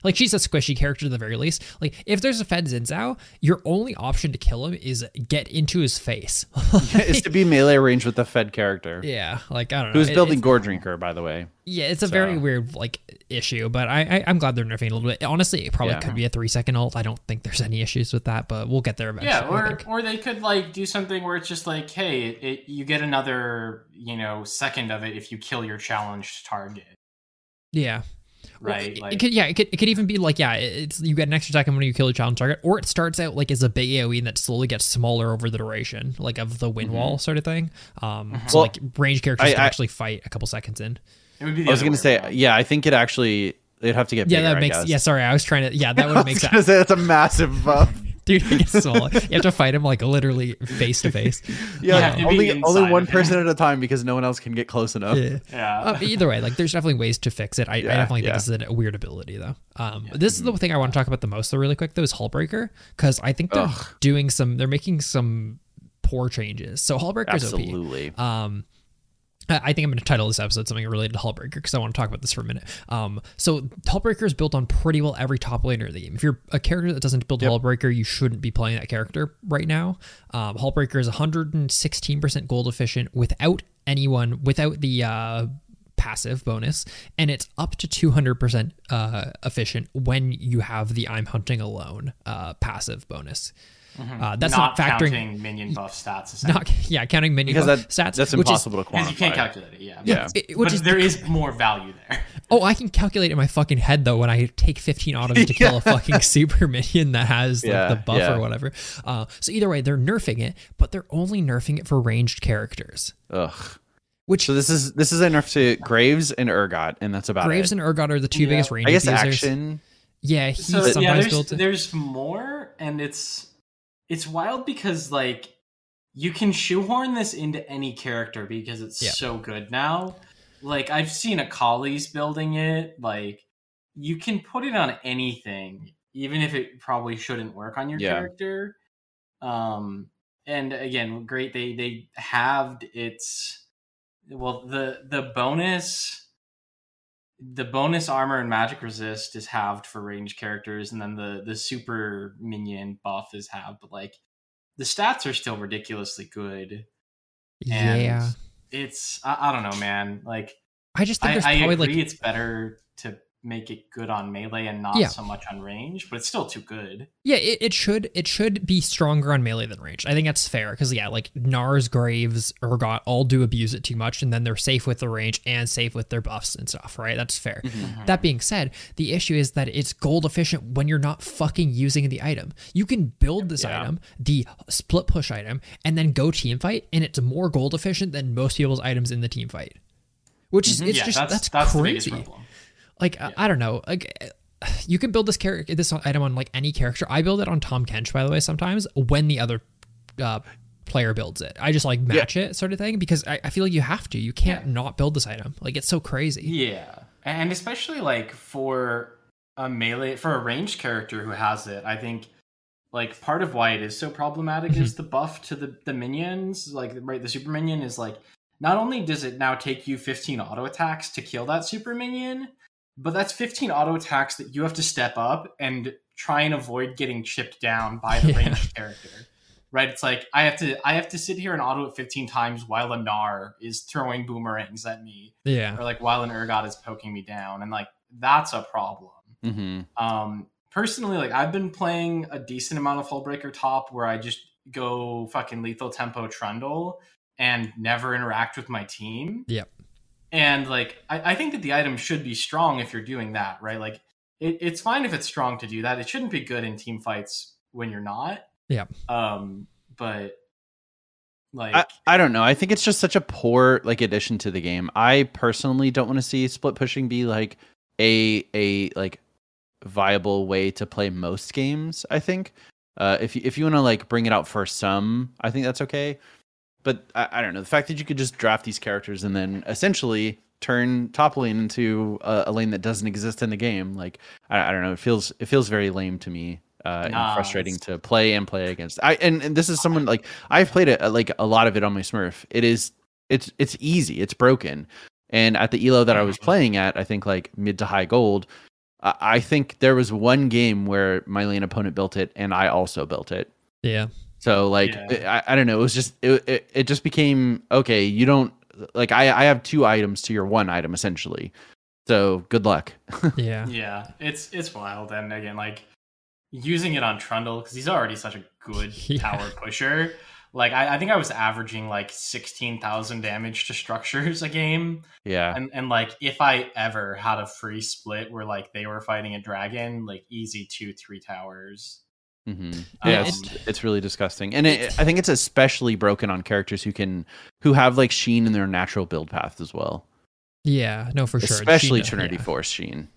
like she's a squishy character at the very least. Like, if there's a Fed Xin Zhao, your only option to kill him is get into his face. is to be melee range with the fed character yeah, like I don't know. who's It- building it's- Goredrinker by the way Yeah, it's a very weird like issue, but I, I I'm glad they're nerfing it a little bit. Honestly, it probably Yeah. could be a three second ult. I don't think there's any issues with that, but we'll get there eventually. yeah or or they could like do something where it's just like hey it, it you get another you know second of it if you kill your challenged target yeah. Well, right it- like it could, yeah, it could, it could even be like, yeah, it's you get an extra second when you kill a challenge target, or it starts out like as a big AOE and that slowly gets smaller over the duration, like of the win wall sort of thing. Um, so Mhm. Well, like range characters I- can I- actually fight a couple seconds in. it would be I was gonna say, around. yeah, I think it actually they'd have to get Yeah, bigger, that I makes. guess. Yeah, sorry, I was trying to. Yeah, that would make sense, say that's a massive buff. Dude. It gets smaller. You have to fight him like literally face to face. yeah, have to be only only one person at a time because no one else can get close enough. Yeah. yeah Uh, either way, like there's definitely ways to fix it. I, I definitely think yeah. this is a weird ability though. Um, this is the thing I want to talk about the most though, really quick though, is Hullbreaker because I think they're Ugh. doing some, they're making some poor changes. So Hullbreaker's OP. Absolutely. Um, I think I'm going to title this episode something related to Hullbreaker because I want to talk about this for a minute. Um, so Hullbreaker is built on pretty well every top laner of the game. If you're a character that doesn't build Yep. Hullbreaker, you shouldn't be playing that character right now. Um, Hullbreaker is 116% gold efficient without anyone, without the uh, passive bonus, and it's up to 200% uh, efficient when you have the I'm hunting alone uh, passive bonus. Uh, that's not, factoring. counting minion buff stats. essentially. Not yeah, counting minion Because buff that, stats. that's which is- impossible to because quantify. you can't calculate it. Yeah, Yeah. it- which but is there is more value there. Oh, I can calculate it in my fucking head though when I take 15 autos to kill a fucking super minion that has like, Yeah, the buff yeah. or whatever. Uh, so either way, they're nerfing it, but they're only nerfing it for ranged characters. Ugh. Which So this is this is a nerf to Graves and Urgot, and that's about Graves it. and Urgot are the two Yeah. biggest range I guess users. action. Yeah, he So sometimes yeah, there's builds it. there's more, and it's it's wild because like you can shoehorn this into any character because it's Yeah. so good now. Like I've seen a Akali's building it. Like you can put it on anything, even if it probably shouldn't work on your Yeah. character. Um, and again, great they they halved its well the the bonus the bonus armor and magic resist is halved for range characters and then the the super minion buff is halved but like the stats are still ridiculously good and yeah. it's I, I don't know man like I just think I, I agree like it's better to make it good on melee and not Yeah. so much on range but it's still too good Yeah, it, it should it should be stronger on melee than range. I think that's fair because yeah, like Gnars, Graves, Urgot all do abuse it too much, and then they're safe with the range and safe with their buffs and stuff. Right? That's fair. Mm-hmm. Mm-hmm. That being said, the issue is that it's gold efficient when you're not fucking using the item. You can build this Yeah. item, the split push item, and then go team fight, and it's more gold efficient than most people's items in the team fight. Which is mm-hmm. it's yeah just that's that's, that's, the biggest crazy. Like I- I don't know, like you can build this character, this item on like any character. I build it on Tahm Kench, by the way. Sometimes when the other uh, player builds it, I just like match it, sort of thing, because I, I feel like you have to. You can't not build this item. Like it's so crazy. Yeah, and especially like for a melee for a ranged character who has it, I think like part of why it is so problematic Mm-hmm. is the buff to the the minions. Like right, the super minion is like not only does it now take you 15 auto attacks to kill that super minion, but that's 15 auto attacks that you have to step up and try and avoid getting chipped down by the Yeah. ranged character. Right, it's like I have to I have to sit here and auto it 15 times while a Gnar is throwing boomerangs at me Yeah. or like while an Urgot is poking me down and like that's a problem hmm um personally like i've been playing a decent amount of hullbreaker top where i just go fucking lethal tempo trundle and never interact with my team Yep. And like I, I think that the item should be strong if you're doing that right like it, it's fine if it's strong to do that it shouldn't be good in team fights when you're not Yeah. um but like I, I don't know. I think it's just such a poor like addition to the game. I personally don't want to see split pushing be like a a like viable way to play most games. I think uh, if you, if you want to like bring it out for some, I think that's okay. But I, I don't know the fact that you could just draft these characters and then essentially turn top lane into a, a lane that doesn't exist in the game. Like I, I don't know. It feels it feels very lame to me. Uh, and frustrating it's- to play and play against. I and, and this is someone like I've played it like a lot of it on my Smurf. It is it's it's easy. It's broken. And at the elo that I was playing at, I think like mid to high gold, I think there was one game where my lane opponent built it and I also built it. Yeah. So like Yeah. I, I don't know. It was just it, it it just became okay. You don't like I I have two items to your one item essentially. So good luck. Yeah. Yeah, it's it's wild, and again, like using it on Trundle because he's already such a good Yeah. tower pusher. Like I, I think I was averaging like sixteen thousand damage to structures a game, yeah. and and like if I ever had a free split where like they were fighting a dragon, like easy two three towers. Hmm Um, Yeah, it's, it's really disgusting, and it, I think it's especially broken on characters who can who have like Sheen in their natural build path as well, Yeah. No, for sure. especially She- Trinity yeah. Force Sheen.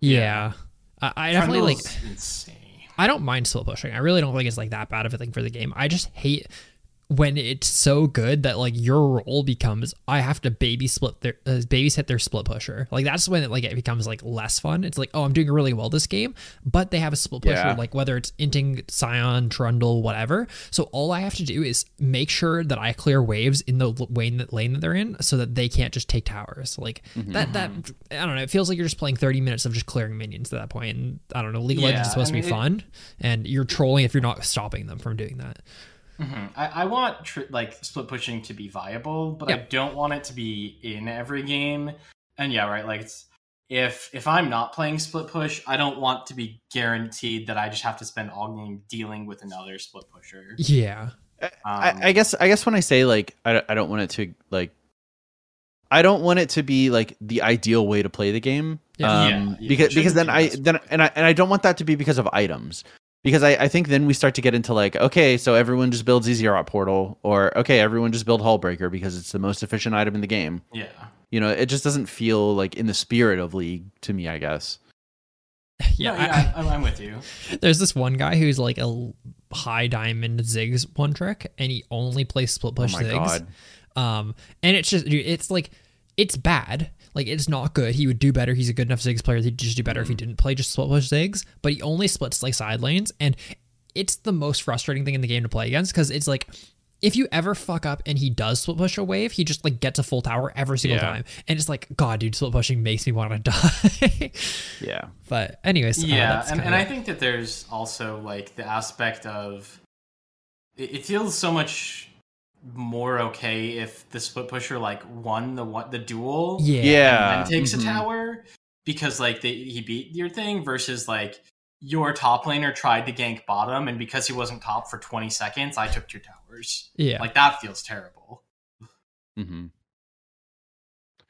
Yeah. I, I definitely like. Insane. I don't mind split pushing. I really don't think it's like that bad of a thing for the game. I just hate when it's so good that like your role becomes I have to baby split their uh, babysit their split pusher. Like that's when it like it becomes like less fun. It's like oh I'm doing really well this game, but they have a split pusher Yeah. like whether it's inting, Sion, Trundle, whatever. So all I have to do is make sure that I clear waves in the lane that lane that they're in, so that they can't just take towers. Like that that I don't know. It feels like you're just playing 30 minutes of just clearing minions at that point. And I don't know. League of Legends is supposed I to be fun, and you're trolling if you're not stopping them from doing that. Mhm. I, I want tr- like split pushing to be viable, but I don't want it to be in every game. And yeah, right. Like it's, if if I'm not playing split push, I don't want to be guaranteed that I just have to spend all game dealing with another split pusher. Yeah. Um, I, I guess I guess when I say like I, I don't want it to like I don't want it to be like the ideal way to play the game. Yeah. Um, Yeah, yeah, because because then be I then and I and I don't want that to be because of items. Because I, I think then we start to get into like, okay, so everyone just builds Easy Portal, or okay, everyone just build Hullbreaker because it's the most efficient item in the game. yeah. You know, it just doesn't feel like in the spirit of League to me, I guess. Yeah. No, I- yeah, I, I'm, I'm with you. There's this one guy who's like a high diamond Ziggs one trick, and he only plays split push oh my Ziggs. god. Um, and it's just, it's like, it's bad. Like, it's not good. He would do better. He's a good enough Ziggs player. He'd just do better if he didn't play just split push Ziggs, but he only splits like side lanes. And it's the most frustrating thing in the game to play against because it's like, if you ever fuck up and he does split push a wave, he just like gets a full tower every single Yeah. time, and it's like, God, dude, split pushing makes me want to die. Yeah. but anyways, uh, yeah, that's and, and I think that there's also like the aspect of it, it feels so much more okay if the split pusher like won the one the duel yeah, Yeah. and then takes mhm. a tower because like they, he beat your thing versus like your top laner tried to gank bottom and because he wasn't top for 20 seconds I took your towers. yeah, Like that feels terrible. mm-hmm.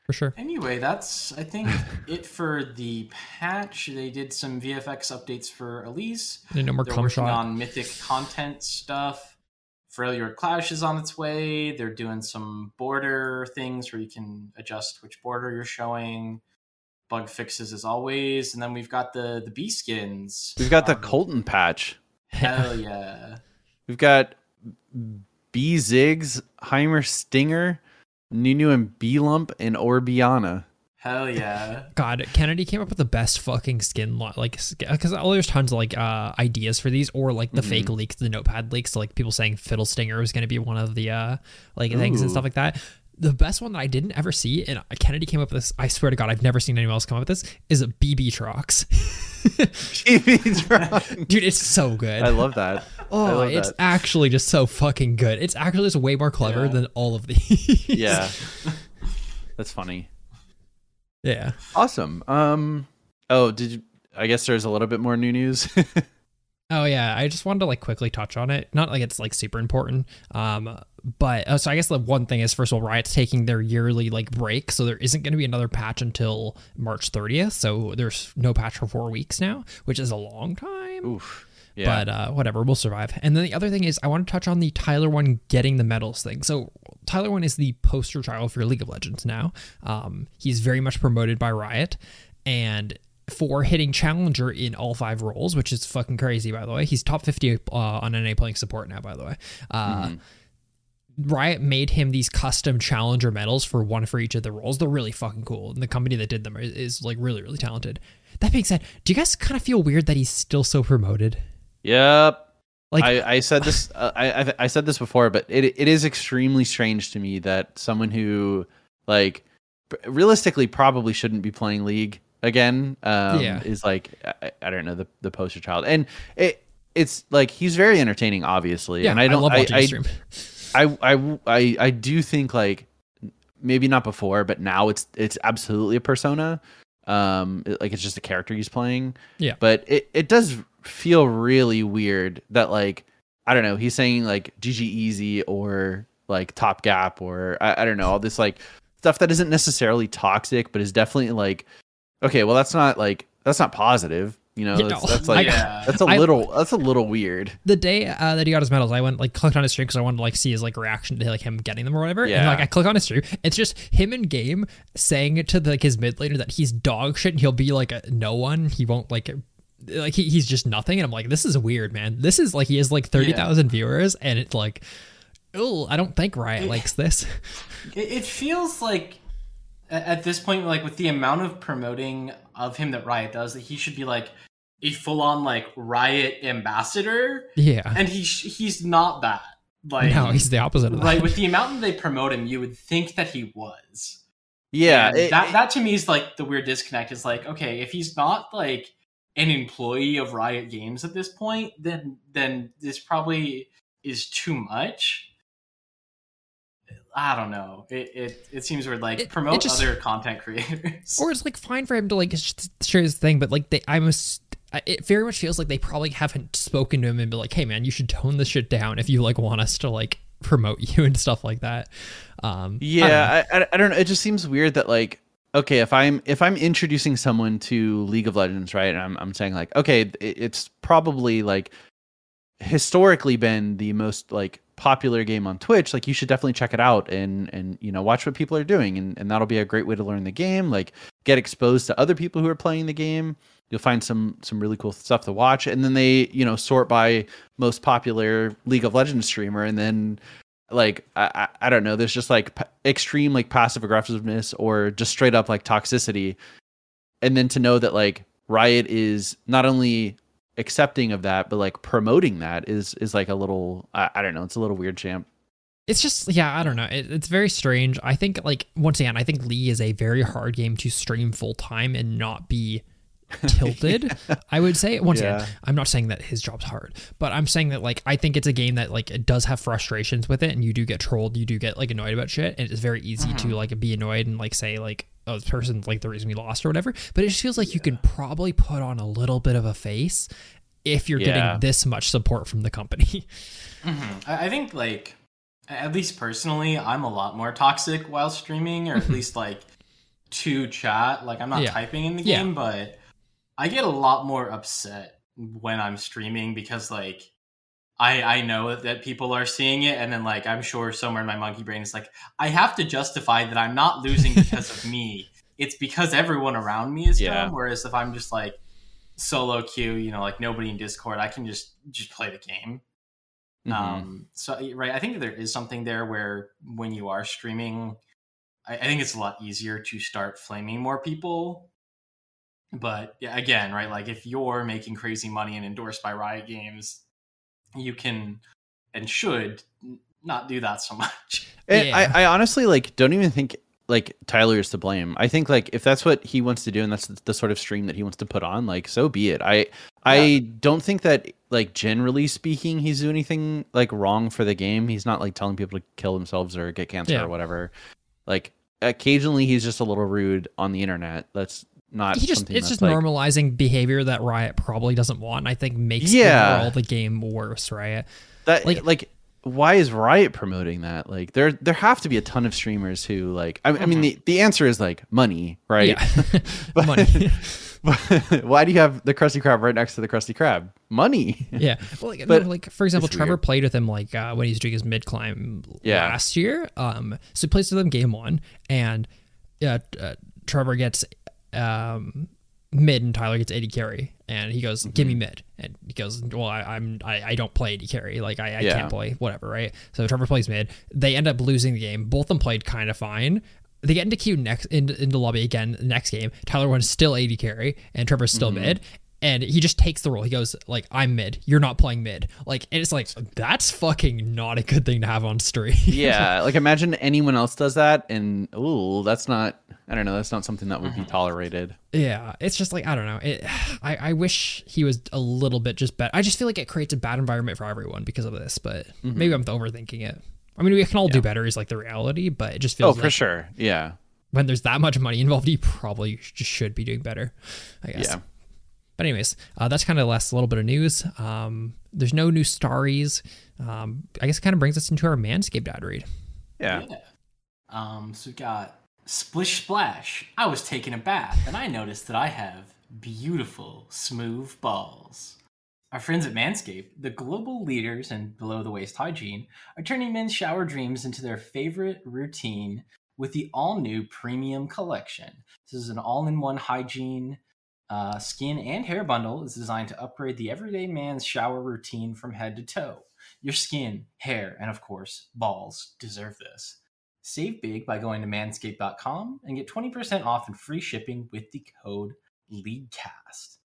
for sure. Anyway, that's I think it for the patch. They did some VFX updates for Elise. And no more They're cum working shot. on mythic content stuff. Freljord Clash is on its way. They're doing some border things where you can adjust which border you're showing. Bug fixes as always, and then we've got the the B skins. We've got the Um, Colton patch. Hell yeah! We've got Bee Ziggs, Heimerstinger, Nunu and Beelump, and Orbeeanna. Hell yeah! God, Kennedy came up with the best fucking skin lot, like because there's tons of like uh ideas for these, or like the Mhm. fake leaks, the notepad leaks, so, like people saying Fiddle Stinger was going to be one of the uh like things and stuff like that. The best one that I didn't ever see, and Kennedy came up with this. I swear to God, I've never seen anyone else come up with this. Is a BB Trox, GB's wrong. dude. It's so good. I love that. oh, love it's that. actually just so fucking good. It's actually just way more clever Yeah. than all of these. Yeah. That's funny. Yeah. Awesome. Um oh, did you I guess there's a little bit more new news. Oh yeah, I just wanted to like quickly touch on it. Not like it's like super important. Um, but uh, so I guess the one thing is first of all, Riot's taking their yearly like break, so there isn't going to be another patch until March 30th. So there's no patch for four weeks now, which is a long time. Oof. Yeah. But uh, whatever, we'll survive. And then the other thing is, I want to touch on the Tyler1 getting the medals thing. So Tyler1 is the poster child for League of Legends now. Um, he's very much promoted by Riot, and for hitting challenger in all five roles, which is fucking crazy, by the way. He's top 50 uh, on NA playing support now, by the way. Uh, Riot made him these custom challenger medals for one for each of the roles. They're really fucking cool. And the company that did them is, is like really, really talented. That being said, do you guys kind of feel weird that he's still so promoted? Yep. Like, I, I said this uh, I, I I said this before, but it it is extremely strange to me that someone who like realistically probably shouldn't be playing League again um, Yeah. is like I, I don't know the the poster child, and it it's like he's very entertaining, obviously, yeah, and I don't love I, I, stream. I, I I I do think like maybe not before, but now it's it's absolutely a persona. Um, like it's just a character he's playing. Yeah. But it it does feel really weird that like I don't know he's saying like GG easy or like top gap or I, I don't know all this like stuff that isn't necessarily toxic, but is definitely like okay, well that's not like that's not positive. You know, Yeah, that's, no. that's like Yeah. that's a I- little that's a little weird. the day uh, that he got his medals, I went like clicked on his stream because I wanted to like see his like reaction to like him getting them or whatever. And Yeah. like I click on his stream, it's just him in game saying to the, like his mid laner that he's dog shit and he'll be like a no one. He won't like like he, he's just nothing. And I'm like, this is weird, man. This is like he has like thirty thousand viewers and it's like, oh, I don't think Riot likes this. It, it feels like at this point, like with the amount of promoting of him that Riot does, that he should be like a full-on like Riot ambassador, yeah. and he sh- he's not that. Like no, he's the opposite of that. right with the amount that they promote him, you would think that he was. Yeah, it- that that to me is like the weird disconnect. Is like okay, if he's not like an employee of Riot Games at this point, then then this probably is too much. I don't know. It it, it seems weird. Like It- promote it just- other content creators. or it's like fine for him to like share his thing, but like they, I must. It very much feels like they probably haven't spoken to him and be like, "Hey, man, you should tone this shit down if you like want us to like promote you and stuff like that." Um, I don't. Yeah, I, I, I don't know. It just seems weird that like, okay, if I'm if I'm introducing someone to League of Legends, right, and I'm I'm saying like, okay, it, it's probably like historically been the most like popular game on Twitch. Like, you should definitely check it out and and you know watch what people are doing, and and that'll be a great way to learn the game. Like, get exposed to other people who are playing the game. You'll find some some really cool stuff to watch, and then they you know sort by most popular League of Legends streamer, and then like I, I don't know there's just like p- extreme like passive aggressiveness or just straight up like toxicity. And then to know that like riot is not only accepting of that but like promoting that is is like a little i, I don't know it's a little weird champ. It's just yeah i don't know it, it's very strange. I think like once again i think lee is a very hard game to stream full time and not be tilted i would say once Yeah. again i'm not saying that his job's hard but i'm saying that like i think it's a game that like it does have frustrations with it and you do get trolled you do get like annoyed about shit and it's very easy to like be annoyed and like say like oh this person's like the reason we lost or whatever but it just feels like you can probably put on a little bit of a face if you're Yeah. getting this much support from the company Mhm. I I think like at least personally, I'm a lot more toxic while streaming, or at least like to chat. Like I'm not Yeah. typing in the Yeah. game, but I get a lot more upset when I'm streaming because like I I know that people are seeing it, and then like I'm sure somewhere in my monkey brain is like I have to justify that I'm not losing because of me. It's because everyone around me is Yeah. dumb. Whereas if I'm just like solo queue, you know, like nobody in Discord, I can just just play the game. Mhm. Um, so right, I think there is something there where when you are streaming, I, I think it's a lot easier to start flaming more people. But yeah, again, right, like if you're making crazy money and endorsed by Riot Games, you can and should not do that so much. Yeah. I, I honestly like don't even think like Tyler is to blame. I think like if that's what he wants to do and that's the sort of stream that he wants to put on, like so be it. I I don't think that like generally speaking he's doing anything like wrong for the game. He's not like telling people to kill themselves or get cancer Yeah. or whatever. Like occasionally he's just a little rude on the internet. That's not he just it's just like, normalizing behavior that Riot probably doesn't want and I think makes Yeah. overall the game worse, right? that like- like why is Riot promoting that? Like there there have to be a ton of streamers who like I, I mean the, the answer is like money, right? Yeah. But- Money. But why do you have the Krusty Krab right next to the Krusty Krab? Money. yeah. Well, like, But like for example, Trevor weird. played with him like uh, when he was doing his mid climb Yeah. last year. Um, so he plays with him game one, and uh, uh, Trevor gets um mid, and Tyler gets AD carry, and he goes, "Give Mm-hmm. me mid," and he goes, "Well, I, I'm I, I don't play AD carry, like I, I Yeah. can't play whatever, right?" So Trevor plays mid. They end up losing the game. Both of them played kind of fine. They get into queue next into, into lobby again. The next game, Tyler won still AD carry, and Trevor's still Mm-hmm. mid. And he just takes the role. He goes like, "I'm mid. You're not playing mid." Like, and it's like that's fucking not a good thing to have on stream. Yeah, like imagine anyone else does that, and ooh, that's not. I don't know. That's not something that would be tolerated. Yeah, it's just like I don't know. It, I I wish he was a little bit just better. I just feel like it creates a bad environment for everyone because of this. But Mm-hmm. maybe I'm overthinking it. I mean, we can all do better. Is like the reality, but it just feels like Oh, for sure. Yeah. when there's that much money involved, you probably just should be doing better. I guess. Yeah. But anyways, uh, that's kind of the last little bit of news. Um, there's no new stories. Um, I guess it kind of brings us into our Manscaped ad read. Yeah. Yeah. Um, so we've got Splish Splash. I was taking a bath and I noticed that I have beautiful, smooth balls. Our friends at Manscaped, the global leaders in below the waist hygiene, are turning men's shower dreams into their favorite routine with the all new premium collection. This is an all in one hygiene uh, skin and hair bundle is designed to upgrade the everyday man's shower routine from head to toe. Your skin, hair, and of course, balls deserve this. Save big by going to manscaped.com and get 20% off and free shipping with the code LEAGUECAST.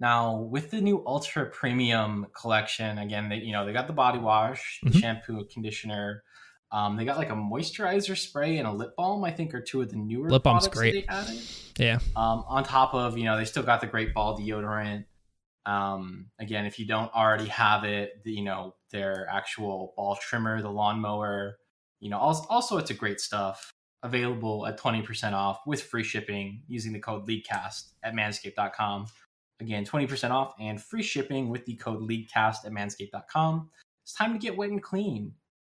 Now, with the new Ultra Premium collection, again, they you know they got the body wash, the Mhm. shampoo, conditioner. Um, they got like a moisturizer spray and a lip balm. I think are two of the newer Lip balm's great. that they added. Yeah. Um, on top of, you know, they still got the Great Ball deodorant. Um, again, if you don't already have it, the, you know, their actual ball trimmer, the lawnmower, you know, also, also it's a great stuff available at 20% off with free shipping using the code LEAGUECAST at manscaped.com. Again, 20% off and free shipping with the code LEAGUECAST at manscaped.com. It's time to get wet and clean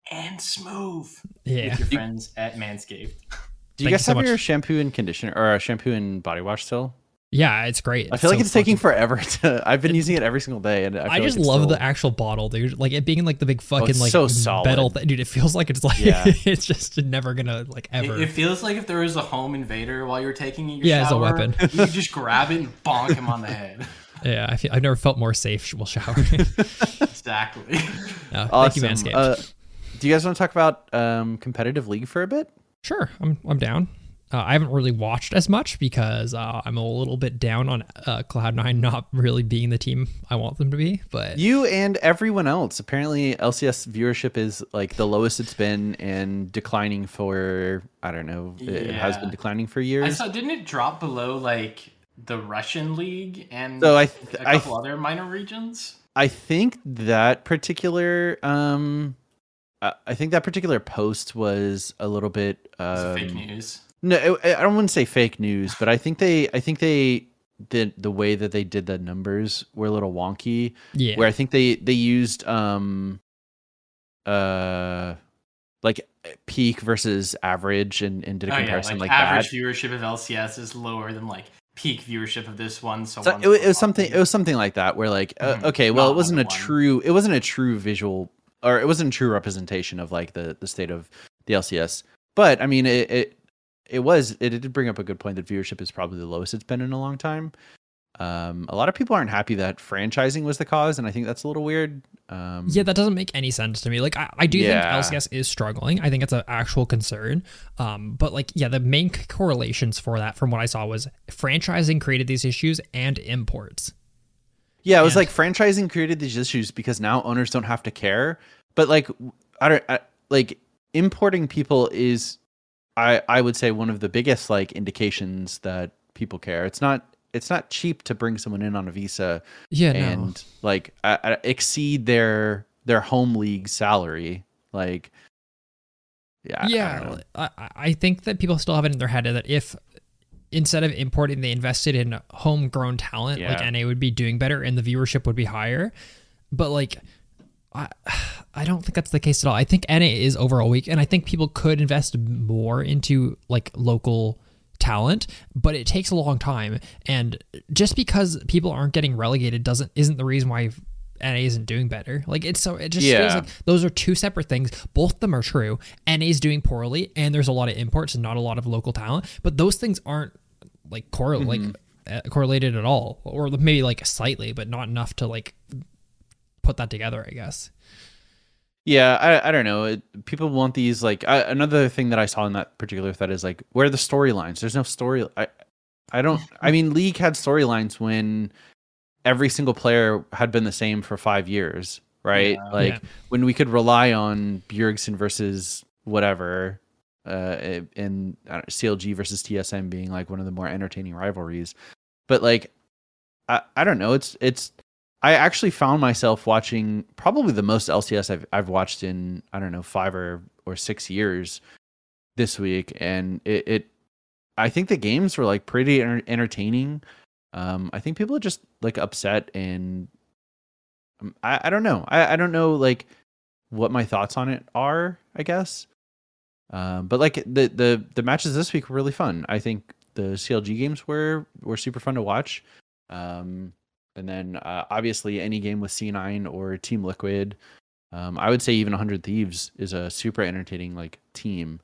and smooth Yeah. with your friends at Manscaped. Do you Thank guys you so have your shampoo and conditioner or shampoo and body wash still? Yeah, it's great. I feel like so it's taking forever to. I've been using it every single day, and I, feel I, just like love still- the actual bottle, dude. Like it being like the big fucking it's like so solid. metal thing, dude. It feels like it's like Yeah. it's just never gonna like ever. It, it feels like if there was a home invader while you're taking your Yeah, as a weapon. you just grab it and bonk him on the head. yeah, I feel, I've never felt more safe while showering. Exactly. No, Thank Awesome. you, Manscaped. Uh, do you guys want to talk about um, competitive league for a bit? sure, I'm I'm down. Uh, I haven't really watched as much because uh, I'm a little bit down on uh, Cloud9 not really being the team I want them to be. But You and everyone else. Apparently, LCS viewership is like the lowest it's been and declining for I don't know. It has been declining for I years. saw. Didn't it drop below like the Russian league and So I a th- I couple other minor regions? I think that particular um I I think that particular post was a little bit It's um, fake news. No, I I don't want to say fake news, but I think they I think they did the way that they did the numbers were a little wonky. yeah, Where I think they they used um uh like peak versus average and, and did a Oh yeah, comparison like, like, average that. viewership of LCS is lower than like peak viewership of this one. So, So one's it, it was something. It was something like that, where like, uh, Mhm. okay, well, Not it wasn't a one-to-one. true. It wasn't a true visual, or it wasn't a true representation of like the the state of the LCS. But I mean, it it, it was. It did bring up a good point that viewership is probably the lowest it's been in a long time. Um, a lot of people aren't happy that franchising was the cause, and I think that's a little weird. Um, yeah, that doesn't make any sense to me. Like, I, I do Yeah. think LCS is struggling. I think it's an actual concern. Um, but like, yeah, the main correlations for that, from what I saw, was franchising created these issues and imports. Yeah, it was And- like franchising created these issues because now owners don't have to care. But like, I don't I, like importing people is, I I would say one of the biggest like indications that people care. It's not it's not cheap to bring someone in on a visa Yeah, no. and like uh, uh, exceed their their home league salary. Like, yeah, yeah. I, I I think that people still have it in their head that if instead of importing, they invested in homegrown talent, like NA would be doing better and the viewership would be higher. But like, I I don't think that's the case at all. I think NA is overall weak, and I think people could invest more into like local talent but it takes a long time and just because people aren't getting relegated doesn't isn't the reason why NA isn't doing better. Like it's so it just feels like those are two separate things. Both of them are true. NA is doing poorly, and there's a lot of imports and not a lot of local talent. But those things aren't like correl like uh, correlated at all, or maybe like slightly, but not enough to like put that together. I guess. Yeah, I, I don't know. It, people want these like I, another thing that I saw in that particular thread is like where are the storylines? There's no story. I I don't. I mean, League had storylines when every single player had been the same for five years, right? Yeah. like Yeah. when we could rely on Bjergsen versus whatever, uh, and I CLG versus TSM being like one of the more entertaining rivalries. But like, I I don't know. It's it's I actually found myself watching probably the most LCS I've I've watched in I don't know five or or six years this week, and it, it I think the games were like pretty enter- entertaining. Um, I think people are just like upset, and um, I I don't know. I I don't know like what my thoughts on it are. I guess. Um, but like the the the matches this week were really fun. I think the CLG games were were super fun to watch. Um, and then uh, obviously any game with C9 or Team Liquid. Um, I would say even 100 Thieves is a super entertaining like team.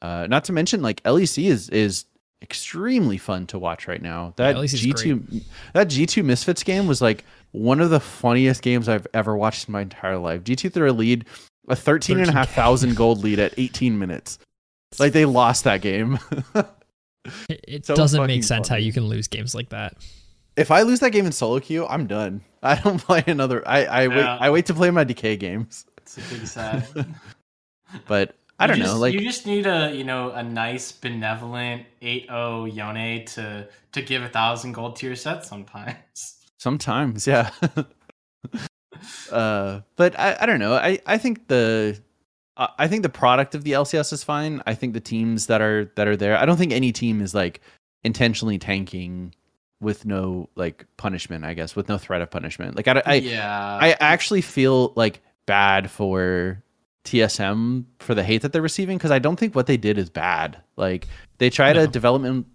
Uh, not to mention like LEC is is extremely fun to watch right now. That is G2 that G2 Misfits game was like one of the funniest games I've ever watched in my entire life. G2 threw a lead, a 13 and a half thousand gold lead at 18 minutes. Like they lost that game. It, it So doesn't make sense how you can lose games like that. If I lose that game in solo queue, I'm done. I don't play another. I I wait. I wait to play my decay games. It's a big sad. But I You don't just- know. Like you just need a you know a nice benevolent 8-0 Yone to to give a thousand gold to your set sometimes. sometimes, yeah. uh, but I I don't know. I I think the. I think the product of the LCS is fine. I think the teams that are that are there. I don't think any team is like intentionally tanking with no like punishment. I guess with no threat of punishment. Like I I, yeah, I actually feel like bad for TSM for the hate that they're receiving because I don't think what they did is bad. Like they tried No. a development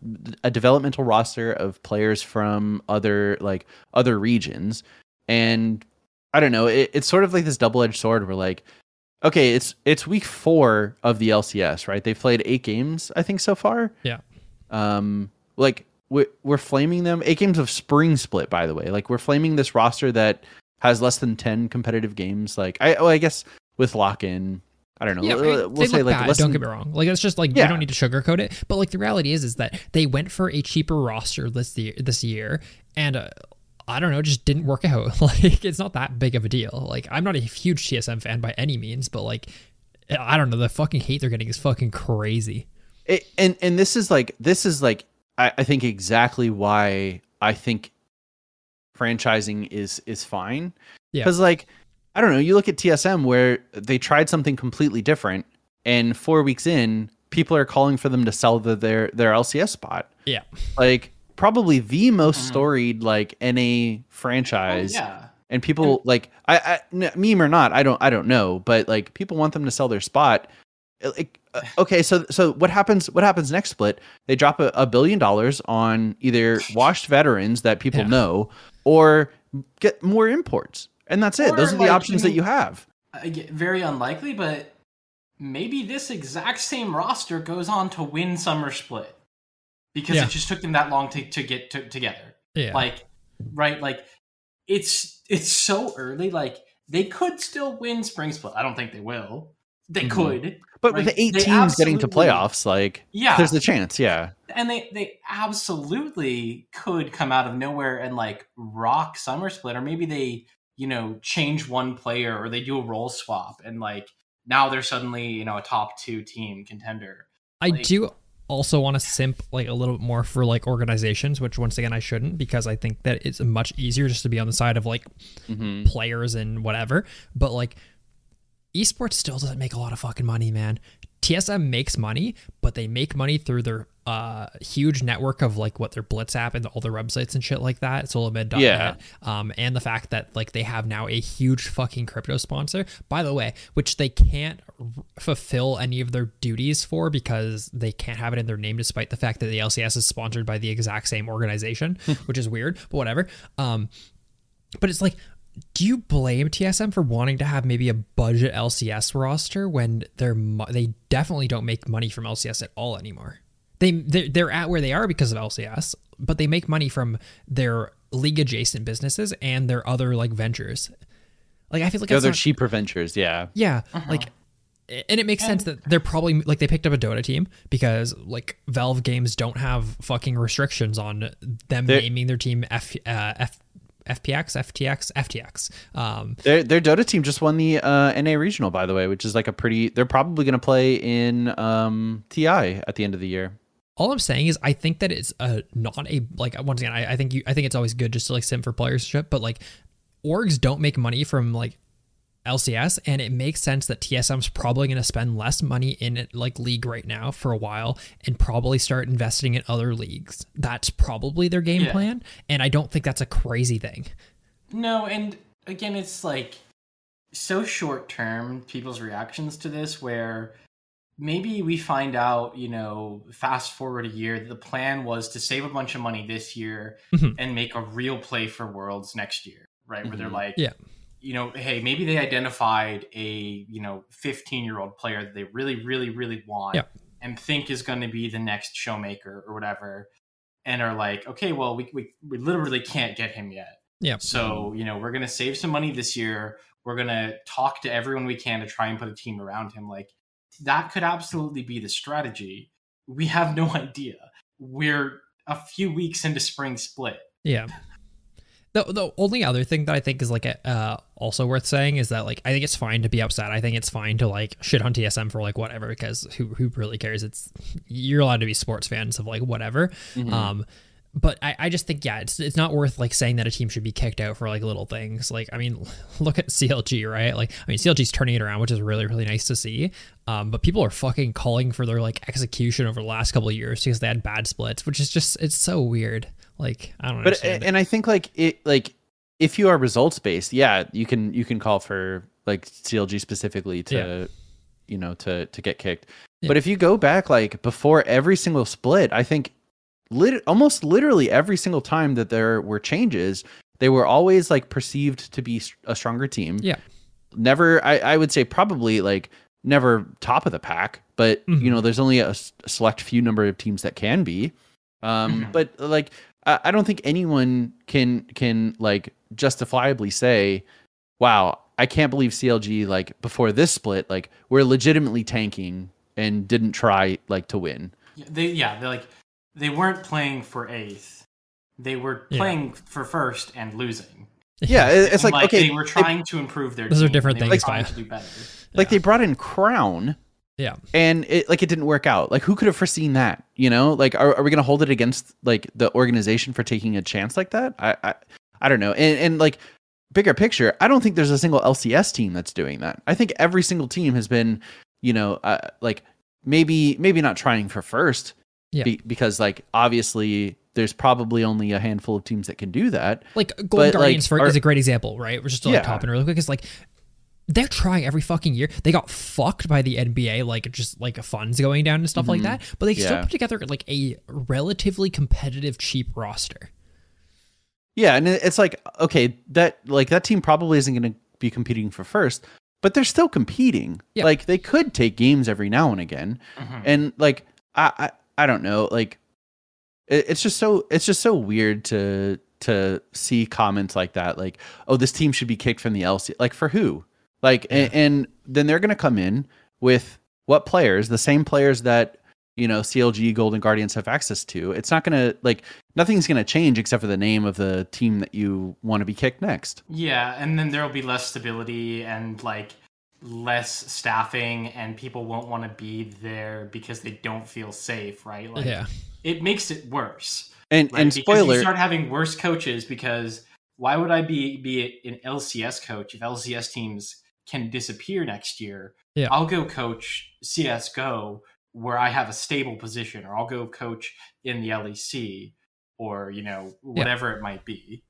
a developmental roster of players from other like other regions, and I don't know. It, it's sort of like this double edged sword where like. Okay, it's it's week four of the LCS, right? They've played eight games, I think, so far. Yeah. Um, like we're we're flaming them. Eight games of spring split, by the way. Like we're flaming this roster that has less than ten competitive games. Like I, well, I guess with lock in, I don't know. Yeah, we'll say look like bad, less don't get me wrong. Like it's just like Yeah. you don't need to sugarcoat it. But like the reality is, is that they went for a cheaper roster this year, this year, and uh, I don't know, just didn't work out. Like it's not that big of a deal. Like I'm not a huge TSM fan by any means, but like I don't know, the fucking hate they're getting is fucking crazy. it, and and this is like this is like I, I think exactly why I think franchising is is fine. Yeah. Because like I don't know, you look at TSM where they tried something completely different, and four weeks in, people are calling for them to sell the, their their LCS spot. Yeah, Like probably the most Mhm. storied like NA Oh, franchise. yeah. and people like I, I n- meme or not i don't i don't know but like people want them to sell their spot like Uh, okay so so what happens what happens next split they drop a, a billion dollars on either washed veterans that people Yeah. know or get more imports and that's it Or, those are the like, options you that you have I get- very unlikely, but maybe this exact same roster goes on to win Summer Split because Yeah. it just took them that long to, to get to, together. yeah, Like, right? Like, it's it's so early. Like, they could still win Spring Split. I don't think they will. They Mhm. could, but with Right, the eight they teams getting to playoffs like yeah. there's a chance yeah and they they absolutely could come out of nowhere and like rock summer split or maybe they you know change one player or they do a role swap and like now they're suddenly you know a top two team contender I like- do also want to simp like a little bit more for like organizations, which once again I shouldn't because I think that it's much easier just to be on the side of like mm-hmm. players and whatever. But like esports still doesn't make a lot of fucking money, man. TSM makes money, but they make money through their uh huge network of like what their Blitz app and all their websites and shit like that. Solomid.net. Yeah. Um, and the fact that like they have now a huge fucking crypto sponsor, by the way, which they can't r- fulfill any of their duties for because they can't have it in their name, despite the fact that the LCS is sponsored by the exact same organization, which is weird, but whatever. Um, but it's like, do you blame TSM for wanting to have maybe a budget LCS roster when they're they definitely don't make money from LCS at all anymore? They they're, they're at where they are because of LCS, but they make money from their league adjacent businesses and their other like ventures. Like I feel like the that's other not- cheaper ventures yeah yeah, like, and it makes sense that they're probably like they picked up a Dota team because like Valve games don't have fucking restrictions on them naming their team F uh, F. FPX, FTX, FTX. Um, Their their Dota team just won the uh, NA regional, by the way, which is like a pretty. They're probably going to play in um, TI at the end of the year. all I'm saying is I think that it's a not a like once again I, I think you I think it's always good just to like sim for playership, but like orgs don't make money from like LCS, and it makes sense that TSM's probably going to spend less money in it, like league right now for a while, and probably start investing in other leagues. That's probably their game Yeah. plan, and I don't think that's a crazy thing. no and again it's like so short term people's reactions to this where maybe we find out you know fast forward a year the plan was to save a bunch of money this year Mhm. and make a real play for worlds next year right where they're Mhm. like Yeah. You know hey maybe they identified a you know 15 year old player that they really really really want Yeah. and think is going to be the next showmaker or whatever and are like okay well we, we, we literally can't get him yet Yeah. so, you know, we're going to save some money this year. We're going to talk to everyone we can to try and put a team around him. Like, that could absolutely be the strategy. We have no idea. We're a few weeks into spring split. Yeah. The, the only other thing that I think is like a, uh also worth saying is that like I think it's fine to be upset. I think it's fine to like shit on TSM for like whatever because who who really cares? It's you're allowed to be sports fans of like whatever. Mhm. Um but I, I just think yeah it's it's not worth like saying that a team should be kicked out for like little things like I mean look at CLG right like I mean CLG's turning it around which is really really nice to see um but people are fucking calling for their like execution over the last couple of years because they had bad splits which is just it's so weird like I don't know but it. and I think like it like if you are results based, yeah, you can you can call for like CLG specifically to Yeah. you know to to get kicked. Yeah. But if you go back like before every single split, I think lit- almost literally every single time that there were changes, they were always like perceived to be a stronger team. Yeah. Never I I would say probably like never top of the pack, but Mhm. you know there's only a, select few number of teams that can be. Um Mhm. but like I, I don't think anyone can can like justifiably say, "Wow, I can't believe CLG like before this split like we're legitimately tanking and didn't try like to win. Yeah, they yeah, they like they weren't playing for eighth. They were Yeah. playing for first and losing. Yeah, it's And, like, okay, they were they- trying to improve their. Those are team. different They were things, trying to do better. like they brought in Crown Yeah. and it like it didn't work out. Like who could have foreseen that? You know, like are, are we gonna hold it against like the organization for taking a chance like that? I I, I don't know. And and like bigger picture, I don't think there's a single LCS team that's doing that. I think every single team has been, you know, uh, like maybe maybe not trying for first, Yeah. be- because like obviously there's probably only a handful of teams that can do that. Like Golden But, like, Guardians for, are- is a great example, right? We're just like Yeah. top in really quick. It's like they're trying every fucking year. They got fucked by the NBA, like just like funds going down and stuff like that. But they still Mm-hmm. Put together like a relatively competitive, cheap roster. Yeah, and it's like okay, that like that team probably isn't going to be competing for first, but they're still competing. Yeah. Like they could take games every now and again, Mhm. and like I I, I don't know, like it, it's just so it's just so weird to to see comments like that, like oh this team should be kicked from the LC, like for who? Like and, and then they're going to come in with what players? The same players that you know CLG Golden Guardians have access to. It's not going to like nothing's going to change except for the name of the team that you want to be kicked next. Yeah, and then there will be less stability and like less staffing, and people won't want to be there because they don't feel safe, right? Like, yeah. it makes it worse. And Right? and because spoiler, you start having worse coaches because why would I be be an LCS coach if LCS teams can disappear next year? Yeah. I'll go coach CS:GO where I have a stable position, or I'll go coach in the LEC, or you know whatever it might be.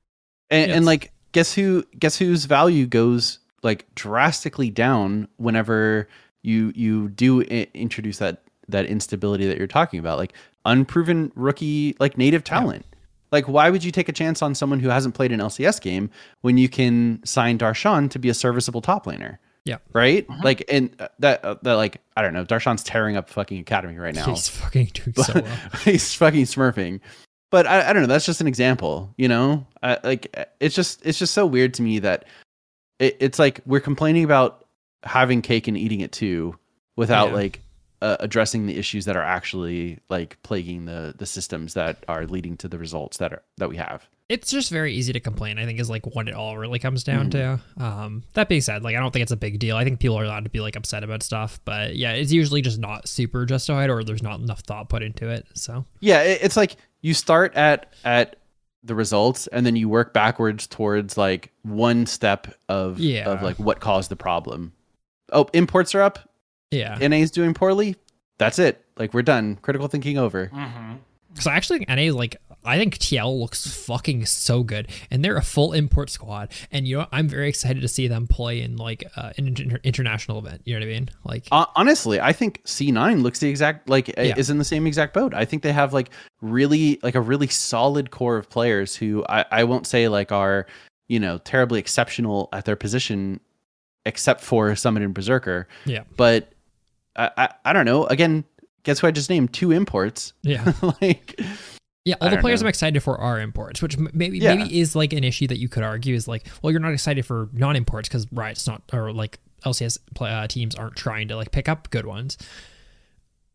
and, Yes. and like guess who guess whose value goes like drastically down whenever you you do I- introduce that that instability that you're talking about like unproven rookie like native talent like why would you take a chance on someone who hasn't played an lcs game when you can sign darshan to be a serviceable top laner Yeah. right Mhm. like and uh, that uh, that like i don't know darshan's tearing up fucking academy right now He's fucking doing so well. he's fucking smurfing. But I, I don't know. That's just an example, you know. I, like it's just it's just so weird to me that it, it's like we're complaining about having cake and eating it too, without Yeah. like uh, addressing the issues that are actually like plaguing the the systems that are leading to the results that are that we have. It's just very easy to complain. I think is like what it all really comes down Mm-hmm. to. Um, that being said, like I don't think it's a big deal. I think people are allowed to be like upset about stuff, but yeah, it's usually just not super justified or there's not enough thought put into it. So Yeah, it, it's like you start at at the results and then you work backwards towards like one step of Yeah. of like what caused the problem. Oh, imports are up. Yeah, is doing poorly. That's it. Like we're done. Critical thinking over. Mm-hmm. So I actually think NA is like I think TL looks fucking so good, and they're a full import squad. And you know I'm very excited to see them play in like uh, an inter- international event. You know what I mean? Like Hon- honestly, I think C9 looks the exact like uh, Yeah. is in the same exact boat. I think they have like really like a really solid core of players who I I won't say like are, you know, terribly exceptional at their position except for Summit and Berserker, yeah, but I I, I don't know. Again, guess who I just named? Two imports. yeah, like yeah. I All the players know. I'm excited for are imports, which maybe Yeah. maybe is like an issue that you could argue is like, well, you're not excited for non-imports because Riot's not or like LCS play, uh, teams aren't trying to like pick up good ones.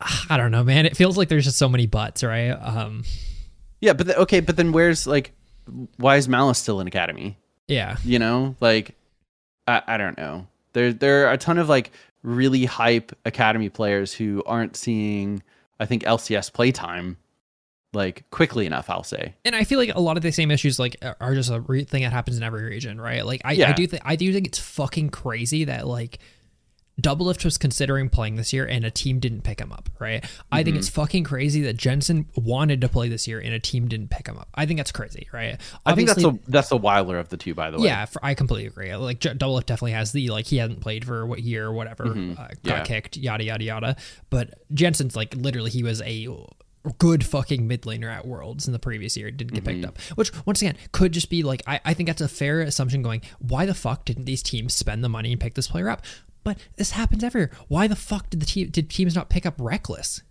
I don't know, man. It feels like there's just so many buts, right? Um, yeah, but the, okay, but then where's like why is Malice still in academy? yeah, you know like I, I don't know there there are a ton of like really hype academy players who aren't seeing i think lcs playtime like quickly enough i'll say and I feel like a lot of the same issues like are- just a re- thing that happens in every region, right? Like I, I do think I do think it's fucking crazy that like Doublelift was considering playing this year and a team didn't pick him up, right? I think Mm-hmm. it's fucking crazy that Jensen wanted to play this year and a team didn't pick him up. I think that's crazy, right? i think that's a that's the wilder of the two by the way yeah, for, I completely agree. Like Doublelift definitely has the like he hasn't played for what year or whatever, uh, got Mm-hmm. Yeah. kicked, yada yada yada. But Jensen's like literally he was a good fucking mid laner at Worlds in the previous year, didn't get Mm-hmm. picked up. Which once again could just be like I, I think that's a fair assumption. Going why the fuck didn't these teams spend the money and pick this player up? But this happens everywhere. Why the fuck did the team did teams not pick up Reckless?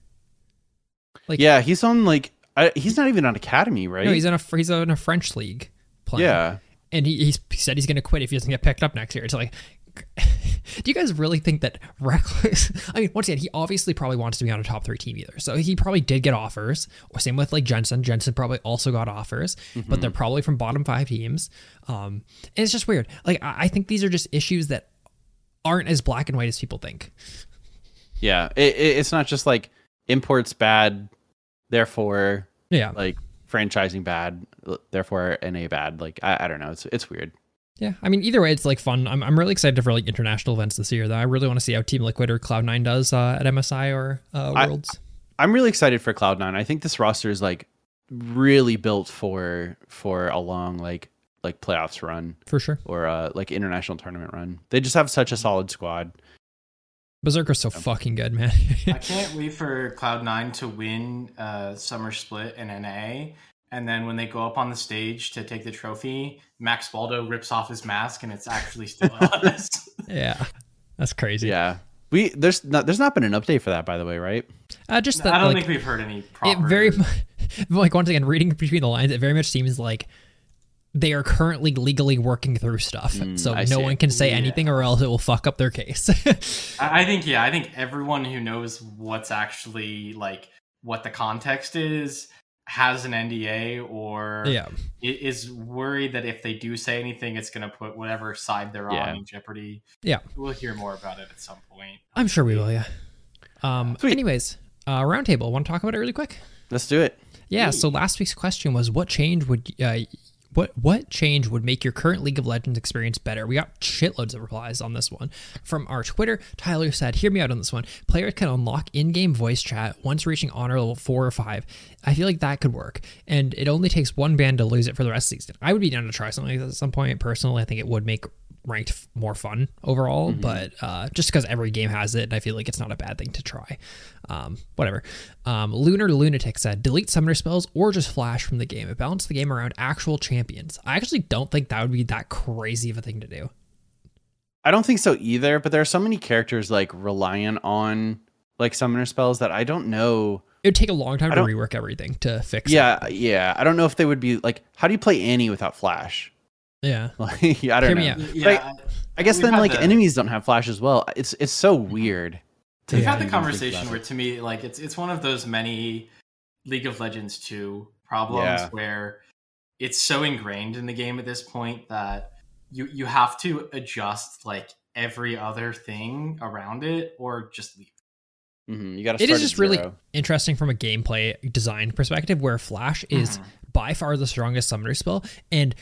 Like yeah he's on like I, he's not even on academy right no, he's in a he's in a French league playing. yeah and he, he's, he said he's going to quit if he doesn't get picked up next year. It's like, do you guys really think that Reckless? I mean, once again, he obviously probably wants to be on a top three team either. So he probably did get offers. Or same with like Jensen. Jensen probably also got offers, but they're probably from bottom five teams. Um, and it's just weird. Like I, I think these are just issues that aren't as black and white as people think. Yeah, it, it, it's not just like imports bad, therefore Yeah. like franchising bad, therefore NA bad. Like I, I don't know. It's it's weird. Yeah, I mean, either way, it's like fun. I'm, I'm really excited for like international events this year. Though I really want to see how Team Liquid or Cloud9 does uh, at MSI or uh, Worlds. I'm really excited for Cloud9. I think this roster is like really built for for a long like like playoffs run for sure. or uh like international tournament run. They just have such a solid squad. Berserker's so fucking good, man. I can't wait for Cloud9 to win uh, Summer Split in NA. And then when they go up on the stage to take the trophy, Max Baldo rips off his mask and it's actually still us. yeah, that's crazy. Yeah. We there's not there's not been an update for that by the way, right? Uh, just that, I don't like, think we've heard any it very mu- like once again reading between the lines, it very much seems like they are currently legally working through stuff, Mm, so I no see. one can say Yeah. anything or else it will fuck up their case. I I think yeah, I think everyone who knows what's actually like what the context is has an NDA or yeah, is worried that if they do say anything, it's going to put whatever side they're Yeah. on in jeopardy. Yeah. we'll hear more about it at some point. I'm sure we will. Yeah. Um. Sweet. Anyways, uh, roundtable. Want to talk about it really quick? Let's do it. Yeah. So last week's question was, what change would uh, what what change would make your current League of Legends experience better? We got shitloads of replies on this one from our Twitter. Tyler said, "Hear me out on this one. Players can unlock in-game voice chat once reaching honor level four or five. I feel like that could work, and it only takes one ban to lose it for the rest of the season. I would be down to try something like at some point. Personally, I think it would make." Ranked f- more fun overall but uh, just because every game has it and i feel like it's not a bad thing to try um, whatever um, lunar lunatic said delete summoner spells or just flash from the game it balanced the game around actual champions i actually don't think that would be that crazy of a thing to do I don't think so either, but there are so many characters like reliant on like summoner spells that I don't know. it would take a long time to rework everything to fix it. Yeah, yeah. I don't know if they would be like how do you play Annie without flash? Yeah Like I don't Hear know. me out. Yeah, I guess We've then like the- enemies don't have flash as well. It's it's so weird. to we've had the conversation where to me like it's it's one of those many league of legends 2 problems Yeah. where it's so ingrained in the game at this point that you you have to adjust like every other thing around it or just leave Mhm, You got to. it is just really interesting from a gameplay design perspective where flash is Mhm. by far the strongest summoner spell and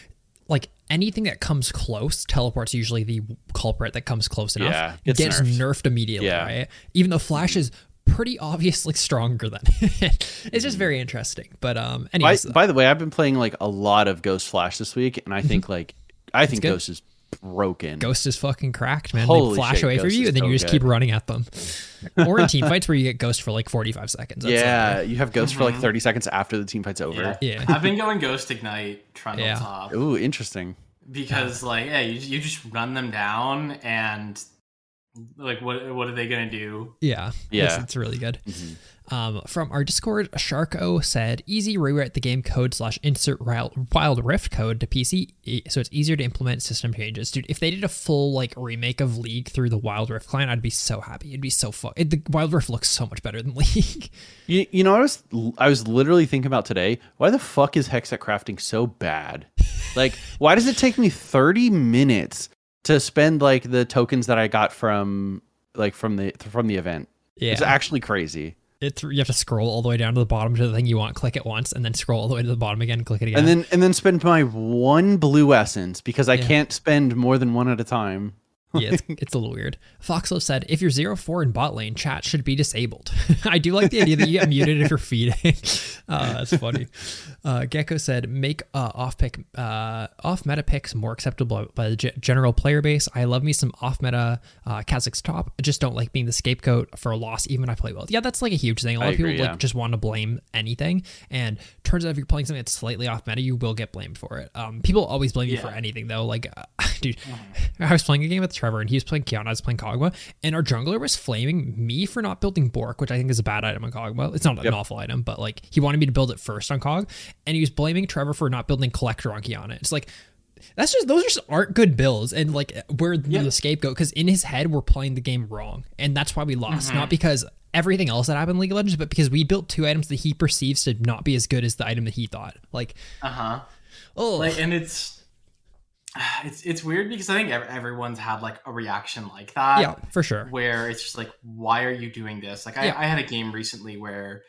like anything that comes close teleports usually the culprit that comes close enough Yeah, gets gets nerfed. nerfed, immediately Yeah. right even though flash is pretty obviously stronger than it's just very interesting but um By, anyways by the way, I've been playing like a lot of Ghost Flash this week, and I think like I think. Ghost is broken. Ghost is fucking cracked, man. Holy they flash shit, away from you, and then so you just good. keep running at them. or in team fights where you get Ghost for like 45 seconds. That's yeah, like- you have Ghost for like Mhm. 30 seconds after the team fight's over. Yeah. yeah. I've been going Ghost Ignite Trundle Yeah. Top Ooh, interesting. because like yeah, you, you just run them down and like what what are they gonna do? Yeah. It's, Yeah. it's really good. Mhm. Um, from our Discord, Sharko said, easy rewrite the game code slash insert wild, rift code to PC so it's easier to implement system changes. Dude, if they did a full like remake of League through the Wild Rift client, I'd be so happy. It'd be so fun. It, the Wild Rift looks so much better than League. You, you know, I was I was literally thinking about today. Why the fuck is Hextech crafting so bad? like, why does it take me 30 minutes to spend like the tokens that I got from like from the from the event? yeah. It's actually crazy. It's, you have to scroll all the way down to the bottom to the thing you want, click it once, and then scroll all the way to the bottom again, click it again. And then and then spend my one blue essence because I Yeah. can't spend more than one at a time. yeah, it's, it's a little weird. Foxlo said, if you're 0-4 in bot lane, chat should be disabled. I do like the idea that you get muted if you're feeding. Uh, that's funny. Uh, Gecko said, make uh, off pick, uh, off meta picks more acceptable by the ge- general player base. I love me some off meta uh, Kha'Zix top. I just don't like being the scapegoat for a loss, even if I play well. Yeah, that's like a huge thing. A lot I of people agree, like yeah. just want to blame anything, and turns out if you're playing something that's slightly off meta, you will get blamed for it. Um, people always blame you for anything though. Like, uh, dude, I was playing a game with Trevor, and he was playing Qiyana, I was playing Kog'Maw, and our jungler was flaming me for not building Bork, which I think is a bad item on Kog'Maw. It's not an awful item, but like he wanted me to build it first on Kog, and he was blaming Trevor for not building Collector on Qiyana. It's like, that's just those just aren't good builds, and like we're Yeah. the scapegoat because in his head we're playing the game wrong, and that's why we lost. Not because everything else that happened in League of Legends, but because we built two items that he perceives to not be as good as the item that he thought. Like, Uh huh. oh, Like, and it's it's it's weird because I think everyone's had like a reaction like that. yeah, for sure. where it's just like, why are you doing this? Like, I, Yeah. I had a game recently where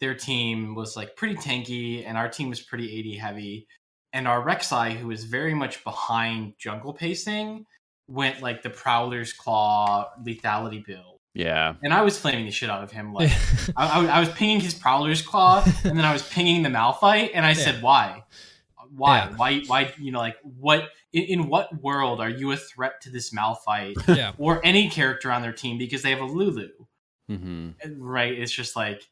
their team was like pretty tanky and our team was pretty AD heavy. And our Rek'Sai, who was very much behind jungle pacing, went like the Prowler's Claw lethality build. Yeah. And I was flaming the shit out of him. Like, I, I, I was pinging his Prowler's Claw and then I was pinging the Malphite. And I said, why? Why? Yeah. Why? Why? You know, like, what? In, in what world are you a threat to this Malphite? yeah, or any character on their team because they have a Lulu, hmm right? It's just like,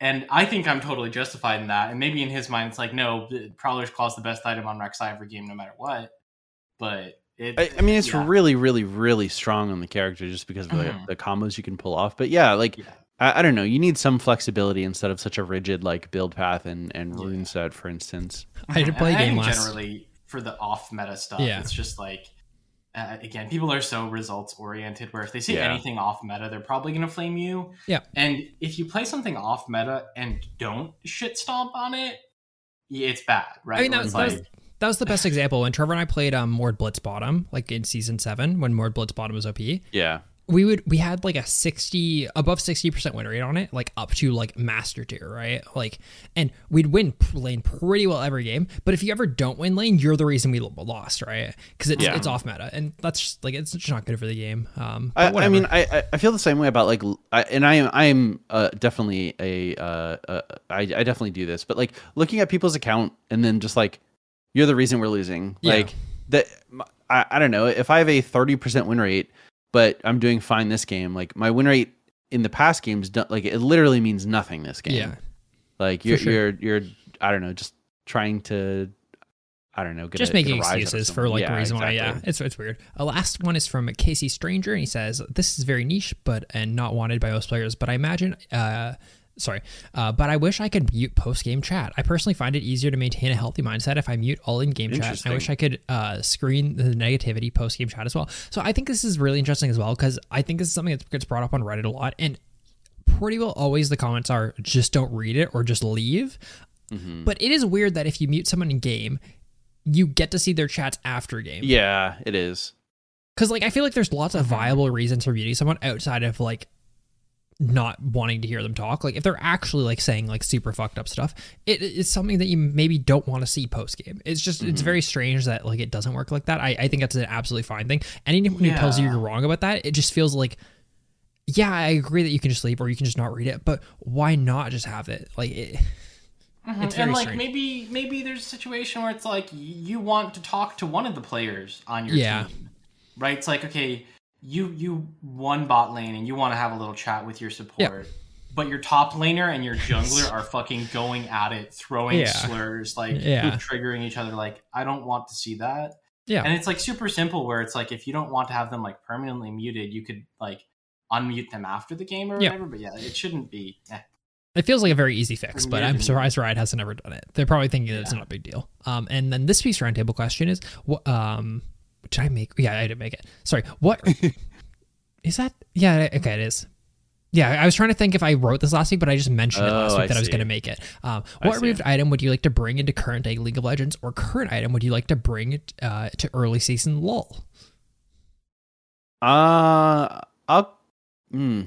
and I think I'm totally justified in that. And maybe in his mind, it's like, no, Prowler's Claw is the best item on Rek'Sai every game, no matter what. But it, I, I mean, it's yeah. really, really, really strong on the character just because of the, Mhm. the combos you can pull off. But yeah, like Yeah. I, I don't know, you need some flexibility instead of such a rigid like build path and and Yeah. rune set, for instance. I did And play a I game think last. generally for the off meta stuff. Yeah. It's just like. Uh, again, people are so results oriented where if they see Yeah. anything off meta, they're probably going to flame you. Yeah. And if you play something off meta and don't shit stomp on it, it's bad, right? I mean, Where that, it's that was, like- that was the best example when Trevor and I played um, Mord Blitz Bottom, like in season seven, when Mord Blitz Bottom was OP. Yeah. We would we had like a 60 above 60% win rate on it like up to like master tier right like and we'd win lane pretty well every game but if you ever don't win lane you're the reason we lost right because it's Yeah. it's off meta and that's just like it's just not good for the game um I, I mean, I I- feel the same way about like, I, and I am I am uh, definitely a uh, uh, I I definitely do this, but like looking at people's account and then just like you're the reason we're losing. Yeah. Like that, I I don't know if I have a thirty percent win rate, but I'm doing fine this game. Like my win rate in the past games, like it literally means nothing this game. yeah like you're sure. you're you're I don't know, just trying to. I don't know. Get just a, making excuses for like Yeah, the reason why yeah it's it's weird a last one is from casey stranger and he says this is very niche but and not wanted by most players but i imagine uh sorry uh, but i wish i could mute post-game chat. I personally find it easier to maintain a healthy mindset if i mute all in-game chat. I wish i could uh, screen the negativity post-game chat as well. So i think this is really interesting as well because i think this is something that gets brought up on reddit a lot and pretty well always the comments are just don't read it or just leave. Mhm. but it is weird that if you mute someone in game you get to see their chats after game. Yeah, it is. because like I feel like there's lots of viable reasons for muting someone outside of like not wanting to hear them talk. Like if they're actually like saying like super fucked up stuff, it, it's something that you maybe don't want to see post game. It's just it's very strange that like it doesn't work like that. I, I think that's an absolutely fine thing. Anyone who tells you you're wrong about that, it just feels like yeah, I agree that you can just leave or you can just not read it, but why not just have it? Like it, Mhm. It's very and like strange. maybe maybe there's a situation where it's like you want to talk to one of the players on your Yeah. team, right? It's like okay, you you won bot lane and you want to have a little chat with your support, but your top laner and your jungler are fucking going at it, throwing Yeah. slurs, like Yeah. triggering each other. Like I don't want to see that. yeah. And it's like super simple where it's like if you don't want to have them like permanently muted, you could like unmute them after the game or Yeah. whatever. But yeah, it shouldn't be. eh. It feels like a very easy fix, but I'm surprised Riot hasn't ever done it. They're probably thinking that it's not a big deal. Um, and then this week's roundtable question is, what? Um, did I make? Yeah, I didn't make it. Sorry. What is that? Yeah. Okay, it is. Yeah, I was trying to think if I wrote this last week, but I just mentioned it last Oh, week I that I was going to make it. Um, what removed item would you like to bring into current day League of Legends, or current item would you like to bring uh, to early season LOL? Uh, I'll, mm,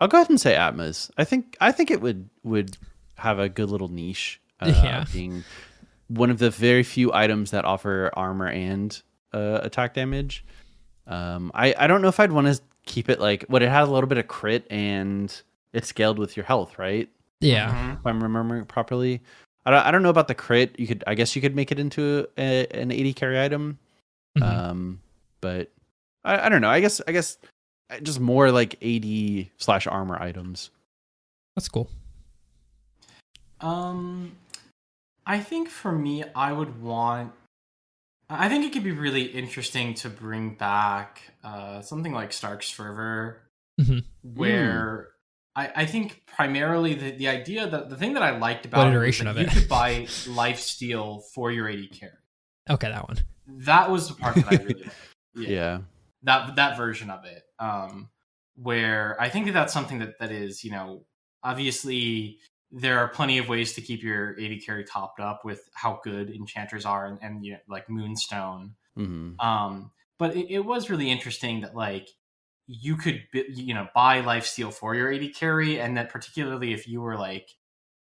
I'll go ahead and say Atma's. I think I think it would would have a good little niche. Uh, Yeah. being one of the very few items that offer armor and uh, attack damage. Um, I I don't know if I'd want to keep it like what it had a little bit of crit and it scaled with your health, right? Yeah. Mhm. If I'm remembering properly. I don't, I don't know about the crit. You could I guess you could make it into a, an AD carry item. Mhm. Um, but I, I don't know. I guess I guess uh, just more like AD slash armor items. That's cool. Um, I think for me, I would want. I think it could be really interesting to bring back uh, something like Stark's Fervor, Mhm. where I, I think primarily the, the idea that the thing that I liked about What it was iteration that of you could buy life steal for your AD carry. Okay, that one. That was the part that I really liked. Yeah. that that version of it um where i think that that's something that that is you know obviously there are plenty of ways to keep your AD carry topped up with how good enchanters are and, and you know, like moonstone. Hmm um but it, it was really interesting that like you could you know buy lifesteal for your AD carry and that particularly if you were like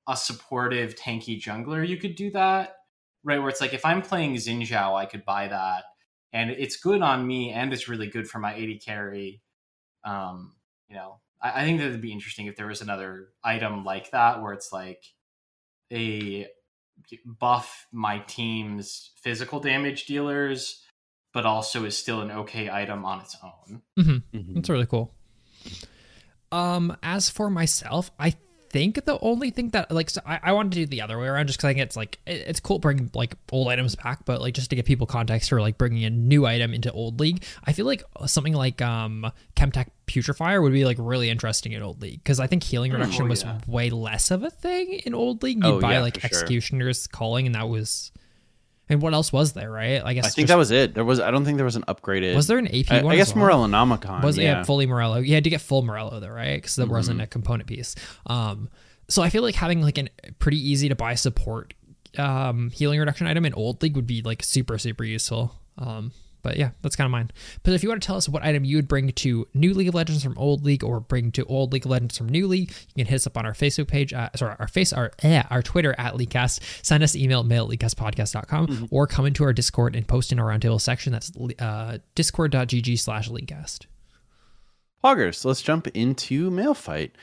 a supportive tanky jungler you could do that right? Where it's like if i'm playing xin Zhao, i could buy that. And it's good on me and it's really good for my AD carry um you know i, I think that would be interesting if there was another item like that where it's like a buff my team's physical damage dealers but also is still an okay item on its own. Hmm That's really cool. Um, as for myself, I think the only thing that like so I, I wanted to do the other way around just because I think it's like it- it's cool bringing like old items back, but like just to give people context for like bringing a new item into old league, I feel like something like um Chemtech Putrefier would be like really interesting in old league because I think healing Oh, reduction was yeah. way less of a thing in old league. You'd Oh, buy yeah, like for sure. Executioner's Calling, and that was. And what else was there, right? I guess I think just- that was it. There was. I don't think there was an upgraded. was there an AP I, one. I guess well? Morellonomicon. Was it yeah. yeah, fully Morello? You had to get full Morello though, right? Because that wasn't Mm-hmm. a component piece. Um, so I feel like having like a pretty easy to buy support um, healing reduction item in old league would be like super super useful. Um, but yeah, that's kind of mine. But if you want to tell us what item you would bring to new League of Legends from old league, or bring to old League of Legends from new league, you can hit us up on our Facebook page, uh, sorry, our face, our eh, our Twitter at Leaguecast. Send us an email mail at leaguecastpodcast.com Mm-hmm. or come into our Discord and post in our roundtable section. That's uh, discord.gg slash leaguecast. Poggers, let's jump into mail fight.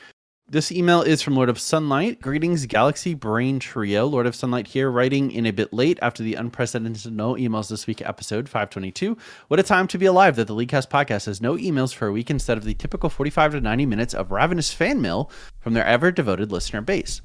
This email is from Lord of Sunlight. Greetings, Galaxy Brain Trio. Lord of Sunlight here, writing in a bit late after the unprecedented no emails this week episode 522. What a time to be alive that the Leaguecast podcast has no emails for a week instead of the typical 45 to 90 minutes of ravenous fan mail from their ever devoted listener base.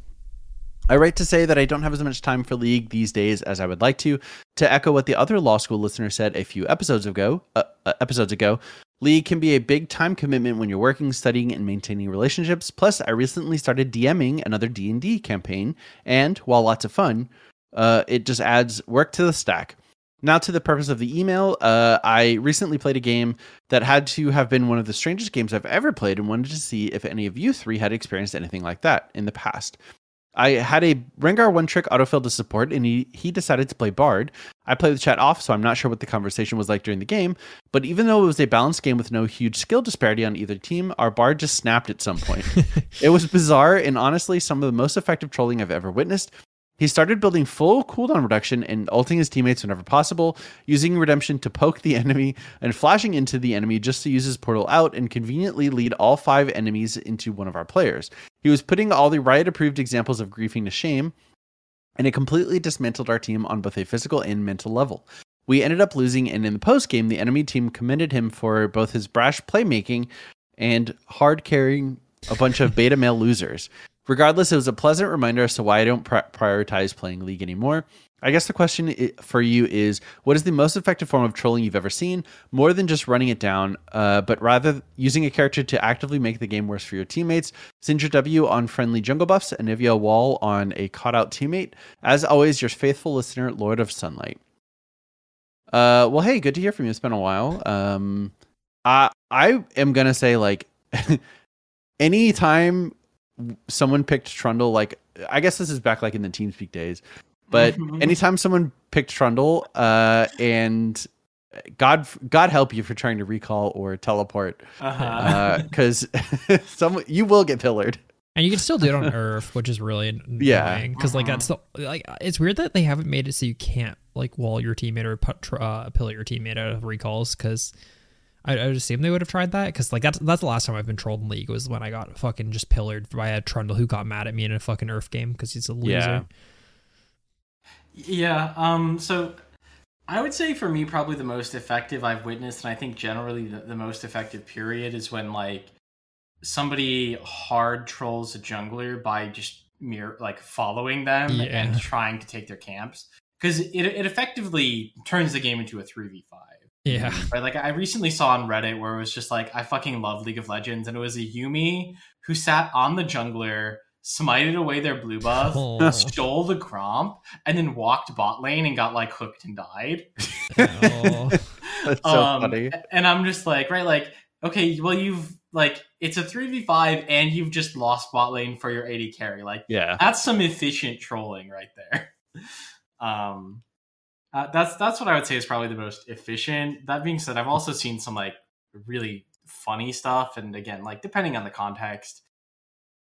I write to say that I don't have as much time for League these days as I would like to. To echo what the other law school listener said a few episodes ago, uh, uh, episodes ago, League can be a big time commitment when you're working, studying, and maintaining relationships. Plus, I recently started DMing another D and D campaign, and while lots of fun, uh, it just adds work to the stack. Now to the purpose of the email. Uh, I recently played a game that had to have been one of the strangest games I've ever played, and wanted to see if any of you three had experienced anything like that in the past. I had a Rengar one trick autofill to support, and he, he decided to play Bard. I played the chat off, so I'm not sure what the conversation was like during the game. But even though it was a balanced game with no huge skill disparity on either team, our Bard just snapped at some point. it was bizarre and honestly some of the most effective trolling I've ever witnessed. He started building full cooldown reduction and ulting his teammates whenever possible, using redemption to poke the enemy and flashing into the enemy just to use his portal out and conveniently lead all five enemies into one of our players. He was putting all the riot approved examples of griefing to shame, and it completely dismantled our team on both a physical and mental level. We ended up losing, and in the post game, the enemy team commended him for both his brash playmaking and hard carrying a bunch of beta male losers. Regardless, it was a pleasant reminder as to why I don't pri- prioritize playing League anymore. I guess the question for you is what is the most effective form of trolling you've ever seen? More than just running it down, uh, but rather using a character to actively make the game worse for your teammates. Syndra W on friendly jungle buffs, and Nivea Wall on a caught out teammate. As always, your faithful listener, Lord of Sunlight. Uh, well, hey, good to hear from you. It's been a while. Um, I I am gonna say like, anytime someone picked Trundle, like I guess this is back like in the TeamSpeak days, but Mhm. anytime someone picked Trundle, uh, and God God help you for trying to recall or teleport, uh-huh. because some you will get pillared. And you can still do it on URF, which is really annoying. Yeah. because like that's the like it's weird that they haven't made it so you can't like wall your teammate or put tr- uh, pillar your teammate out of recalls. Because I, I would assume they would have tried that. Because like that's that's the last time I've been trolled in League was when I got fucking just pillared by a Trundle who got mad at me in a fucking URF game because he's a loser. Yeah. Yeah. Um. So, I would say for me, probably the most effective I've witnessed, and I think generally the, the most effective period is when like somebody hard trolls a jungler by just mere like following them Yeah. and trying to take their camps because it it effectively turns the game into a three v five. Yeah. Right, like I recently saw on Reddit where it was just like I fucking love League of Legends, and it was a Yuumi who sat on the jungler, smited away their blue buff, Oh. stole the Gromp, and then walked bot lane and got like hooked and died. Oh. That's so Um, funny. And I'm just like, right, like, okay, well, you've like, it's a 3v5 and you've just lost bot lane for your AD carry. Like, Yeah. that's some efficient trolling right there. Um, uh, that's that's what I would say is probably the most efficient. That being said, I've also seen some like really funny stuff, and again, like depending on the context,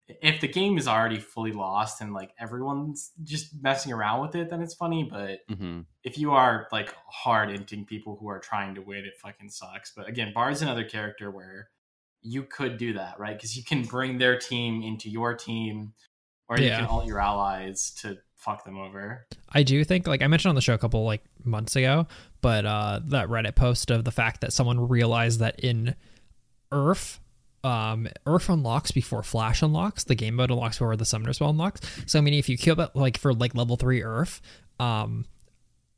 if the game is already fully lost and like everyone's just messing around with it, then it's funny. But hmm if you are like hard inting people who are trying to win, it fucking sucks. But again, Bard's another character where you could do that, right? Because you can bring their team into your team, or you can ult your allies to fuck them over. I do think, like I mentioned on the show a couple like months ago, but uh, that Reddit post of the fact that someone realized that in URF, um, URF unlocks before Flash unlocks. The game mode unlocks before the Summoner spell unlocks. So I meaning if you kill it like for like level three URF, um,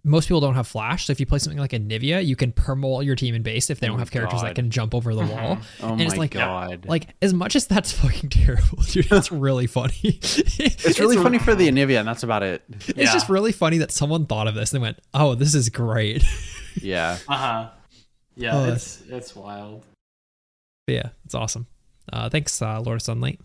most people don't have Flash. So if you play something like Anivia, you can permol your team in base if they Oh don't have characters God. that can jump over the wall. Oh And my it's like- god. Like as much as that's fucking terrible, dude, it's really funny. it's really funny for the Anivia, and that's about it. It's Yeah. just really funny that someone thought of this and went, "Oh, this is great." Yeah. Uh huh. Yeah, Oh, it's it's wild. But yeah, it's awesome. Uh, thanks, uh, Lord of Sunlight.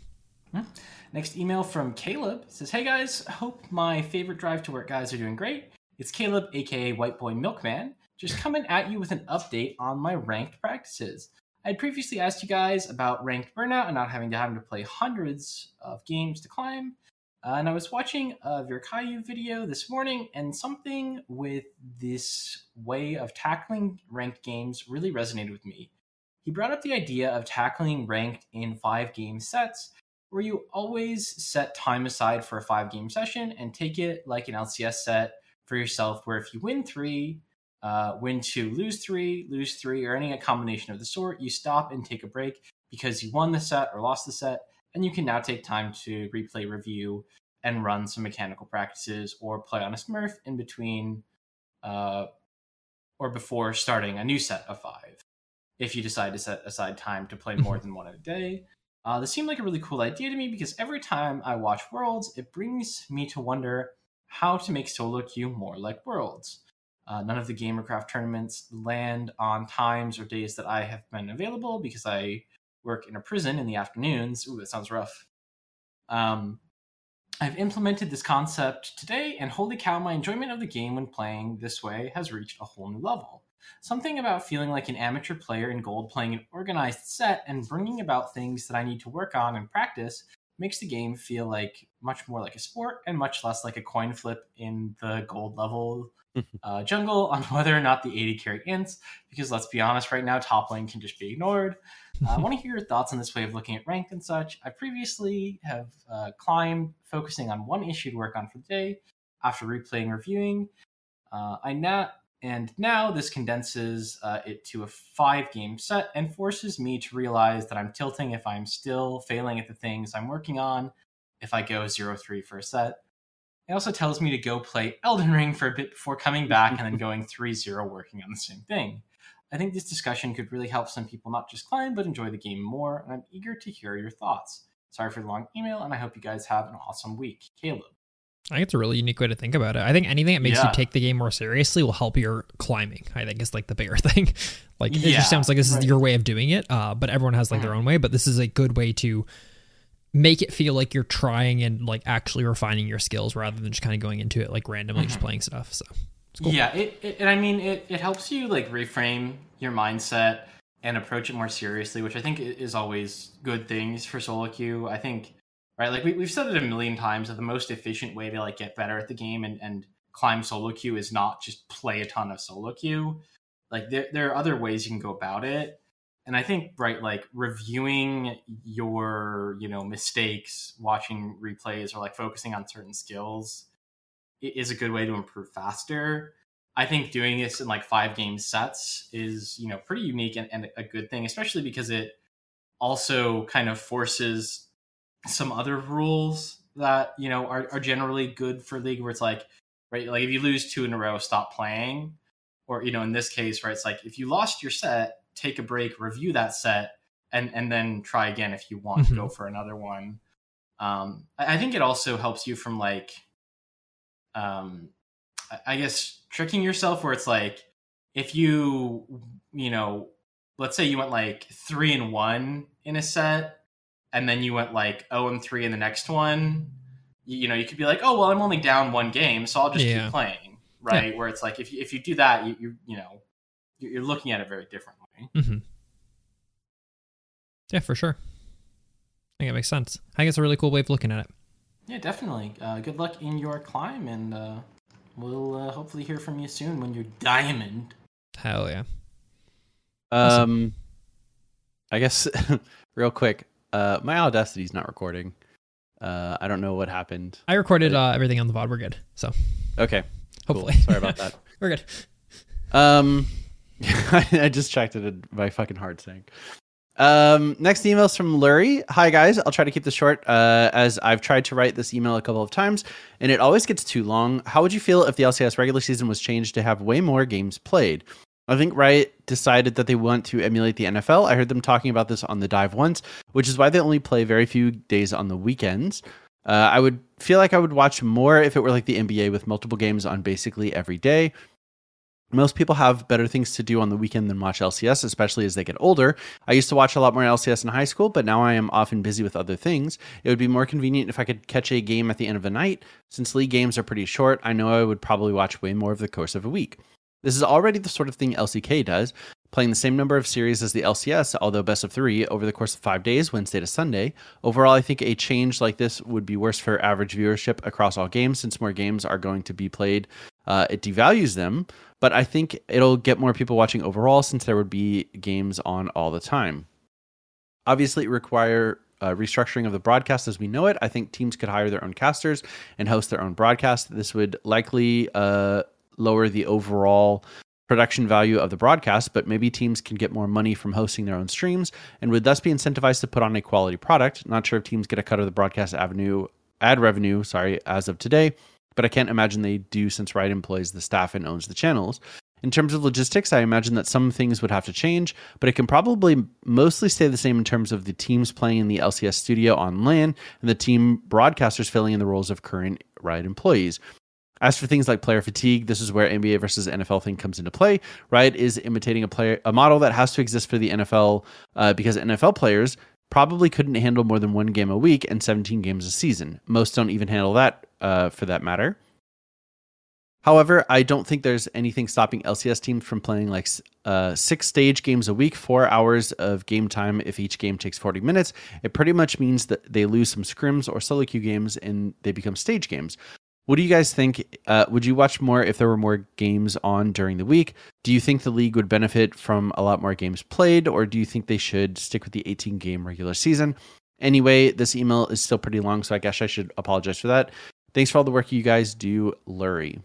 Next email from Caleb It says, "Hey guys, hope my favorite drive to work guys are doing great. It's Caleb, aka White Boy Milkman, just coming at you with an update on my ranked practices. I had previously asked you guys about ranked burnout and not having to having to play hundreds of games to climb. Uh, and I was watching a Virkayu video this morning, and something with this way of tackling ranked games really resonated with me. He brought up the idea of tackling ranked in five game sets, where you always set time aside for a five game session and take it like an LCS set for yourself, where if you win three, uh, win two, lose three, lose three, or any combination of the sort, you stop and take a break because you won the set or lost the set, and you can now take time to replay, review, and run some mechanical practices or play on a Smurf in between uh, or before starting a new set of five. If you decide to set aside time to play more than one a day, uh, this seemed like a really cool idea to me because every time I watch Worlds, it brings me to wonder how to make solo queue more like Worlds. Uh, none of the Gamercraft tournaments land on times or days that I have been available because I work in a prison in the afternoons. Ooh, that sounds rough. Um, I've implemented this concept today, and holy cow, my enjoyment of the game when playing this way has reached a whole new level. Something about feeling like an amateur player in gold playing an organized set and bringing about things that I need to work on and practice makes the game feel like much more like a sport and much less like a coin flip in the gold level uh, jungle on whether or not the AD carry ints. Because let's be honest, right now, top lane can just be ignored. Uh, I want to hear your thoughts on this way of looking at rank and such. I previously have uh, climbed, focusing on one issue to work on for the day. After replaying, reviewing, uh, I now and now this condenses uh, it to a five-game set and forces me to realize that I'm tilting if I'm still failing at the things I'm working on. If I go 0-3 for a set, it also tells me to go play Elden Ring for a bit before coming back and then going 3-0 working on the same thing. I think this discussion could really help some people not just climb, but enjoy the game more, and I'm eager to hear your thoughts. Sorry for the long email, and I hope you guys have an awesome week. Caleb. I think it's a really unique way to think about it. I think anything that makes Yeah. you take the game more seriously will help your climbing. I think is like the bigger thing. like it Yeah, just sounds like this right. is your way of doing it. Uh, but everyone has like their Mhm. own way. But this is a good way to make it feel like you're trying and like actually refining your skills rather than just kind of going into it like randomly just Mhm. playing stuff. So it's cool. Yeah, it, it, and I mean, it, it helps you like reframe your mindset and approach it more seriously, which I think is always good things for solo queue. I think, right, like we, we've said it a million times that the most efficient way to like get better at the game and, and climb solo queue is not just play a ton of solo queue. Like there, there are other ways you can go about it. And I think, right, like reviewing your, you know, mistakes, watching replays or like focusing on certain skills is a good way to improve faster. I think doing this in like five game sets is, you know, pretty unique and, and a good thing, especially because it also kind of forces some other rules that, you know, are, are generally good for league where it's like, right, like if you lose two in a row, stop playing. Or, you know, in this case, right, it's like if you lost your set, take a break, review that set, and and then try again if you want to go for another one. Um, I, I think it also helps you from like, um, I- I guess tricking yourself where it's like if you you know let's say you went like three and one in a set and then you went like 0 and 3 in the next one you, you know you could be like oh well i'm only down one game so i'll just Yeah. keep playing right where it's like if you, if you do that you, you you know you're you're looking at it very differently hmm Yeah, for sure. I think it makes sense. I think it's a really cool way of looking at it. yeah definitely uh, good luck in your climb and uh, we'll uh, hopefully hear from you soon when you're diamond Hell yeah. Um, I guess real quick, uh, my Audacity's not recording. Uh, I don't know what happened. I recorded uh, everything on the VOD. We're good. So Okay, cool. hopefully. Sorry about that. We're good. Um, I just checked it in my fucking heart sank. Um, next email is from Lurie. Hi guys, I'll try to keep this short. Uh, as I've tried to write this email a couple of times, and it always gets too long. How would you feel if the LCS regular season was changed to have way more games played? I think Riot decided that they want to emulate the NFL. I heard them talking about this on the dive once, which is why they only play very few days on the weekends. Uh, I would feel like I would watch more if it were like the NBA with multiple games on basically every day. Most people have better things to do on the weekend than watch LCS, especially as they get older. I used to watch a lot more LCS in high school, but now I am often busy with other things. It would be more convenient if I could catch a game at the end of the night. Since league games are pretty short, I know I would probably watch way more of the course of a week. This is already the sort of thing LCK does, playing the same number of series as the LCS, although best of three, over the course of five days, Wednesday to Sunday. Overall, I think a change like this would be worse for average viewership across all games since more games are going to be played. Uh, it devalues them, but I think it'll get more people watching overall since there would be games on all the time. Obviously, require uh, restructuring of the broadcast as we know it. I think teams could hire their own casters and host their own broadcast. This would likely uh, lower the overall production value of the broadcast, but maybe teams can get more money from hosting their own streams and would thus be incentivized to put on a quality product. Not sure if teams get a cut of the broadcast avenue ad revenue, sorry, as of today, but I can't imagine they do since Riot employs the staff and owns the channels. In terms of logistics, I imagine that some things would have to change, but it can probably mostly stay the same in terms of the teams playing in the LCS studio on LAN and the team broadcasters filling in the roles of current Riot employees. As for things like player fatigue, this is where NBA versus NFL thing comes into play. Riot is imitating a player a model that has to exist for the NFL uh, because NFL players probably couldn't handle more than one game a week and 17 games a season. Most don't even handle that uh, for that matter. However, I don't think there's anything stopping LCS teams from playing like uh, six stage games a week, four hours of game time if each game takes 40 minutes. It pretty much means that they lose some scrims or solo queue games and they become stage games. What do you guys think? Uh, would you watch more if there were more games on during the week? Do you think the league would benefit from a lot more games played, or do you think they should stick with the 18 game regular season? Anyway, this email is still pretty long, so I guess I should apologize for that. Thanks for all the work you guys do, Lurie.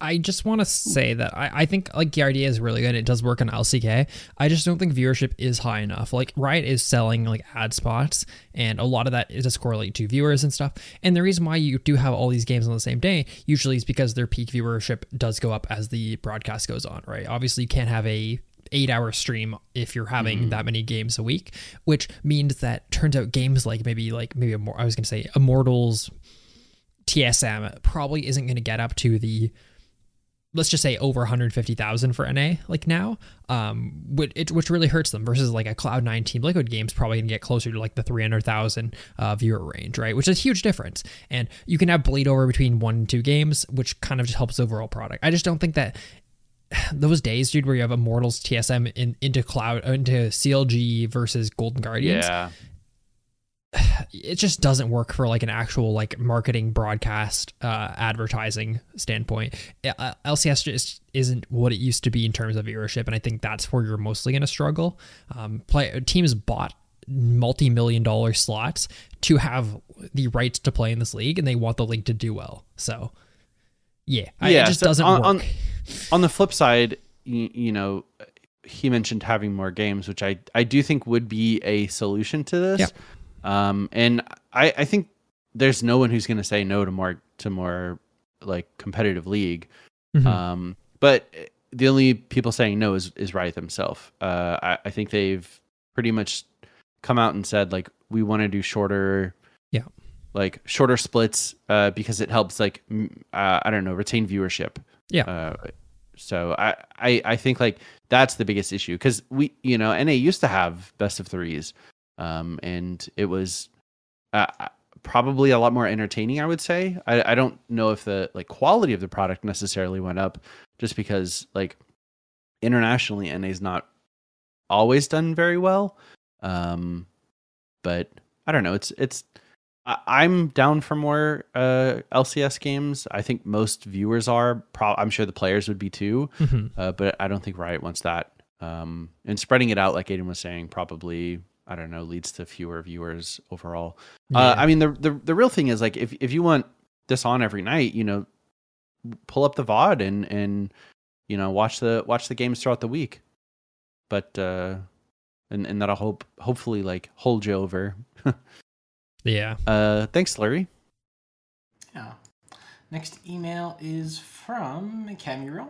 I just want to say that I, I think like the idea is really good. It does work on LCK. I just don't think viewership is high enough. Like Riot is selling like ad spots, and a lot of that is does correlate to viewers and stuff. And the reason why you do have all these games on the same day usually is because their peak viewership does go up as the broadcast goes on. Right? Obviously, you can't have a eight hour stream if you're having mm-hmm. that many games a week, which means that turns out games like maybe like maybe more I was gonna say Immortals TSM probably isn't gonna get up to the let's just say over 150,000 for NA like now, um, which, it, which really hurts them versus like a Cloud9 team. Liquid Games probably gonna get closer to like the 300,000 uh, viewer range, right? Which is a huge difference. And you can have bleed over between one and two games, which kind of just helps overall product. I just don't think that those days, dude, where you have Immortals TSM in, into Cloud into CLG versus Golden Guardians, Yeah. It just doesn't work for like an actual like marketing broadcast uh advertising standpoint Uh, lcs just isn't what it used to be in terms of viewership and i think that's where you're mostly going to struggle um play teams bought multi-million dollar slots to have the rights to play in this league and they want the league to do well so yeah, I- Yeah, it just so doesn't on- work on- on the flip side, you, you know, he mentioned having more games, which I I do think would be a solution to this. Yeah. Um, and I I think there's no one who's going to say no to more to more like competitive league. Mhm. Um, but the only people saying no is is Riot themselves. Uh, I, I think they've pretty much come out and said like we want to do shorter Yeah. like shorter splits uh, because it helps like m- uh, I don't know retain viewership. Yeah. Uh, so I, I I think like that's the biggest issue because we you know NA used to have best of threes, um, and it was uh, probably a lot more entertaining. I would say. I I don't know if the like quality of the product necessarily went up just because like internationally NA's not always done very well. Um, but I don't know. It's it's I- I'm down for more uh, LCS games. I think most viewers are. Pro- I'm sure the players would be too. Mhm. Uh, but I don't think Riot wants that. Um, and spreading it out, like Aiden was saying, probably I don't know leads to fewer viewers overall. Uh, I mean, the, the the real thing is like if if you want this on every night, you know, pull up the VOD and and you know watch the watch the games throughout the week. But uh, and and that'll hope hopefully like hold you over. yeah. Uh, thanks, Larry. Yeah. Next email is from Camural.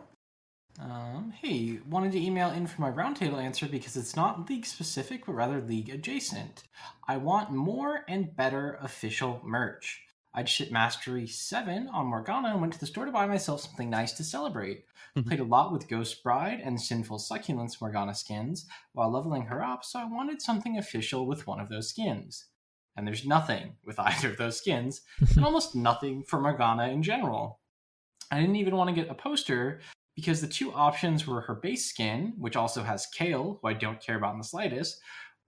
Um, hey, wanted to email in for my roundtable answer because it's not league specific, but rather league adjacent. I want more and better official merch. I'd hit Mastery 7 on Morgana and went to the store to buy myself something nice to celebrate. Mhm. Played a lot with Ghost Bride and Sinful Succulence Morgana skins while leveling her up, so I wanted something official with one of those skins. And there's nothing with either of those skins, and almost nothing for Morgana in general. I didn't even want to get a poster because the two options were her base skin, which also has Kayle, who I don't care about in the slightest,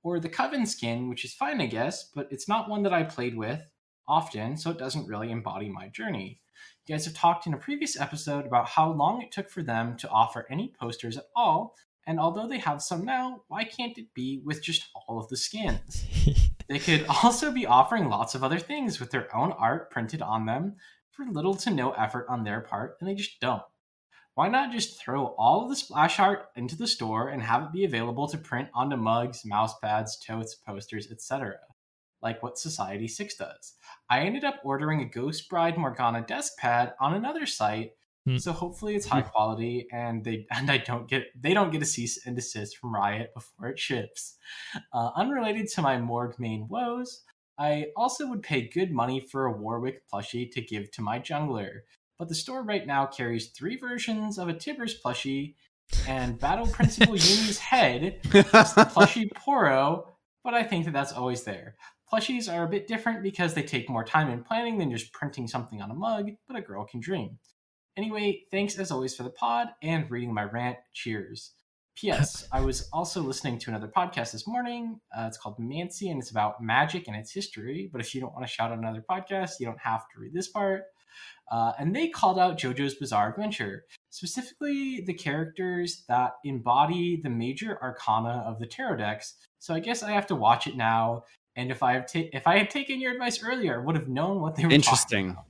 or the Coven skin, which is fine, I guess, but it's not one that I played with often, so it doesn't really embody my journey. You guys have talked in a previous episode about how long it took for them to offer any posters at all, and although they have some now, why can't it be with just all of the skins? They could also be offering lots of other things with their own art printed on them for little to no effort on their part, and they just don't. Why not just throw all of the splash art into the store and have it be available to print onto mugs, mouse pads, totes, posters, etc.? Like what Society 6 does. I ended up ordering a Ghost Bride Morgana desk pad on another site, Hmm. so hopefully it's high quality and they and I don't get they don't get a cease and desist from Riot before it ships. Uh, unrelated to my morgue main woes, I also would pay good money for a Warwick plushie to give to my jungler, but the store right now carries three versions of a Tibbers plushie, and Battle Principal Yuumi's head is the plushie Poro, but I think that that's always there. Plushies are a bit different because they take more time in planning than just printing something on a mug, but a girl can dream. Anyway, thanks as always for the pod and reading my rant. Cheers. P.S. I was also listening to another podcast this morning. Uh, it's called Mancy and it's about magic and its history. But if you don't want to shout out another podcast, you don't have to read this part. Uh, and they called out JoJo's Bizarre Adventure, specifically the characters that embody the major arcana of the tarot decks. So I guess I have to watch it now. And if I have ta- if I had taken your advice earlier, I would have known what they were. talking Interesting. about.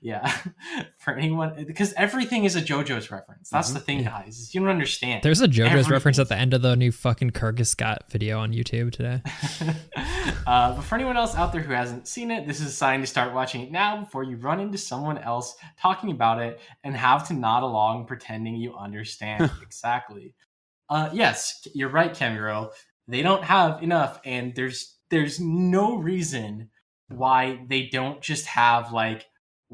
Yeah, for anyone, because everything is a JoJo's reference. That's Mhm. the thing, Yeah. guys. You don't understand. There's a JoJo's Everything. reference at the end of the new fucking Kyrgyz Scott video on YouTube today. uh, but for anyone else out there who hasn't seen it, this is a sign to start watching it now before you run into someone else talking about it and have to nod along pretending you understand exactly. Uh, yes, you're right, Camuro. They don't have enough, and there's there's no reason why they don't just have like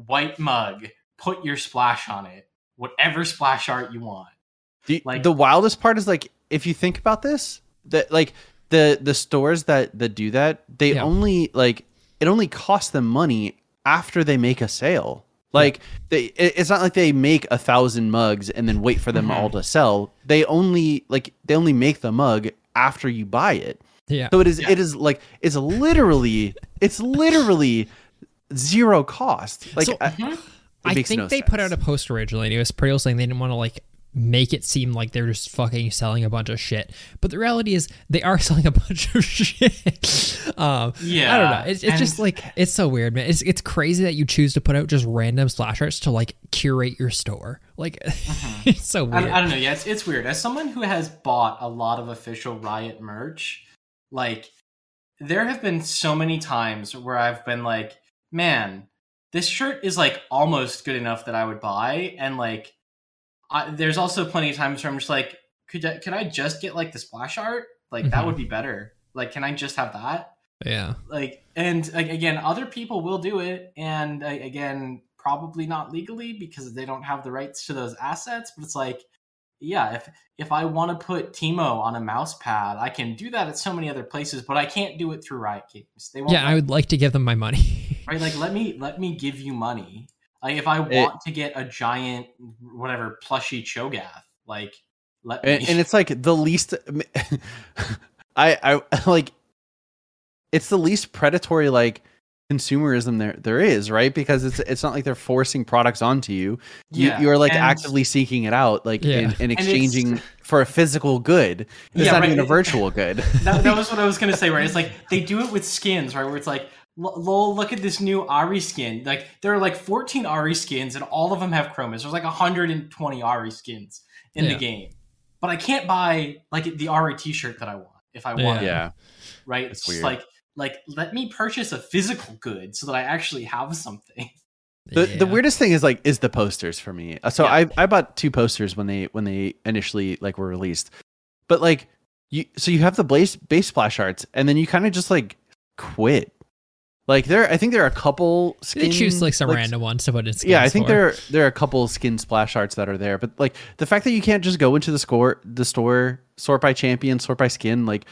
white mug, put your splash on it, whatever splash art you want. The, Like- the wildest part is like if you think about this, that like the the stores that that do that, they Yeah. only like it only costs them money after they make a sale. Like they, it's not like they make a thousand mugs and then wait for them Mhm. all to sell. They only like they only make the mug after you buy it. Yeah. So it is Yeah. it is like it's literally it's literally zero cost. Like So- I, Mhm. I think no they put out a post originally. And it was pretty saying they didn't want to like make it seem like they're just fucking selling a bunch of shit. But the reality is they are selling a bunch of shit. um, I don't know. It's, it's just like it's so weird, man. It's it's crazy that you choose to put out just random slash arts to like curate your store. Like it's so I, weird. I don't know. Yeah, it's, it's weird. As someone who has bought a lot of official Riot merch, like there have been so many times where I've been like, man, this shirt is like almost good enough that I would buy, and like, I, there's also plenty of times where I'm just like, could I, could I just get like the splash art? Like that Mhm. would be better. Like, can I just have that? Yeah. like and like, again other people will do it and uh, again probably not legally because they don't have the rights to those assets but it's like yeah if if i want to put teemo on a mouse pad i can do that at so many other places but i can't do it through riot games. They won't Yeah, I would like to give them my money. right like let me let me give you money. Like if i want It- to get a giant whatever plushy cho'gath like let me and, and it's like the least I I like it's the least predatory like consumerism there there is, right? Because it's it's not like they're forcing products onto you. You Yeah, you're like and- actively seeking it out, like Yeah. in, in And it's- exchanging for a physical good. It's Yeah, not right. even a virtual good. that, that was what I was gonna say, right? It's like they do it with skins, right? Where it's like, lol, look at this new Ahri skin. Like there are like 14 Ahri skins, and all of them have chromas. There's like 120 Ahri skins in Yeah. the game, but I can't buy like the Ahri T-shirt that I want if I want, it, yeah. right? It's It's just weird. like like let me purchase a physical good so that I actually have something. The the weirdest thing is like is the posters for me. Uh, So Yeah. I I bought two posters when they when they initially like were released. But like you so you have the base base splash arts and then you kind of just like quit. Like there I think there are a couple They skin, choose like some random ones to put in. Yeah, I think for. there there are a couple skin splash arts that are there, but like the fact that you can't just go into the score the store sort by champion, sort by skin, like it,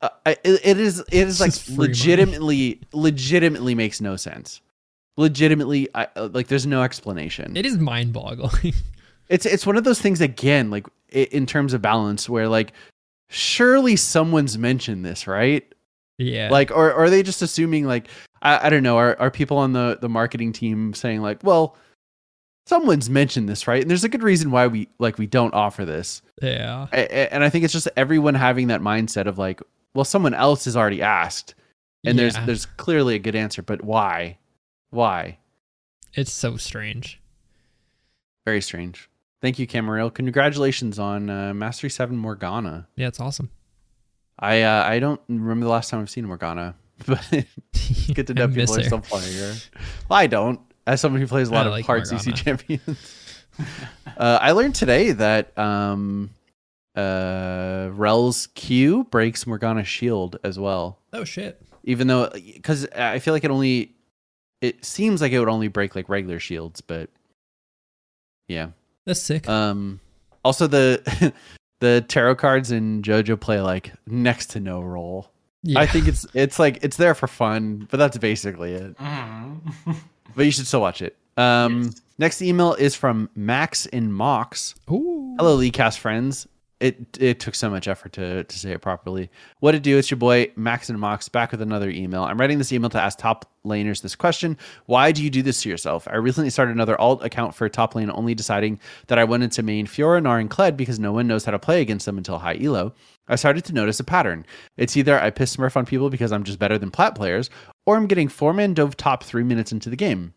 uh, it, it is it is It's like just free money. legitimately legitimately makes no sense. Legitimately, I, uh, like there's no explanation. It is mind-boggling. it's it's one of those things again, like in terms of balance, where like surely someone's mentioned this, right? yeah. like or, or are they just assuming like I, I don't know are, are people on the the marketing team saying like well someone's mentioned this right and there's a good reason why we like we don't offer this yeah. A- a- and i think it's just everyone having that mindset of like well someone else has already asked and there's Yeah. there's clearly a good answer but why why It's so strange. very strange thank you Camaril. congratulations on uh, mastery 7 morgana Yeah, it's awesome. i uh, i don't remember the last time i've seen morgana but Good to know people are still playing her. Well, I don't. As someone who plays a lot I of like hard CC champions. uh, I learned today that um, uh, Rell's Q breaks Morgana's shield as well. Oh shit. Even though, because I feel like it only, it seems like it would only break like regular shields, but yeah. That's sick. Um, also the the tarot cards in JoJo play like next to no role. yeah. I think it's it's like it's there for fun, but that's basically it. Mhm. but you should still watch it. Um, Yes. Next email is from Max in Mox. Ooh. Hello, Leecast friends. It it took so much effort to to say it properly. What to do? It's your boy Max and Mox back with another email. I'm writing this email to ask top laners this question: Why do you do this to yourself? I recently started another alt account for top lane, only deciding that I went into main Fiora, and Kled because no one knows how to play against them until high elo. I started to notice a pattern. It's either I piss Smurf on people because I'm just better than plat players, or I'm getting four man dove top three minutes into the game.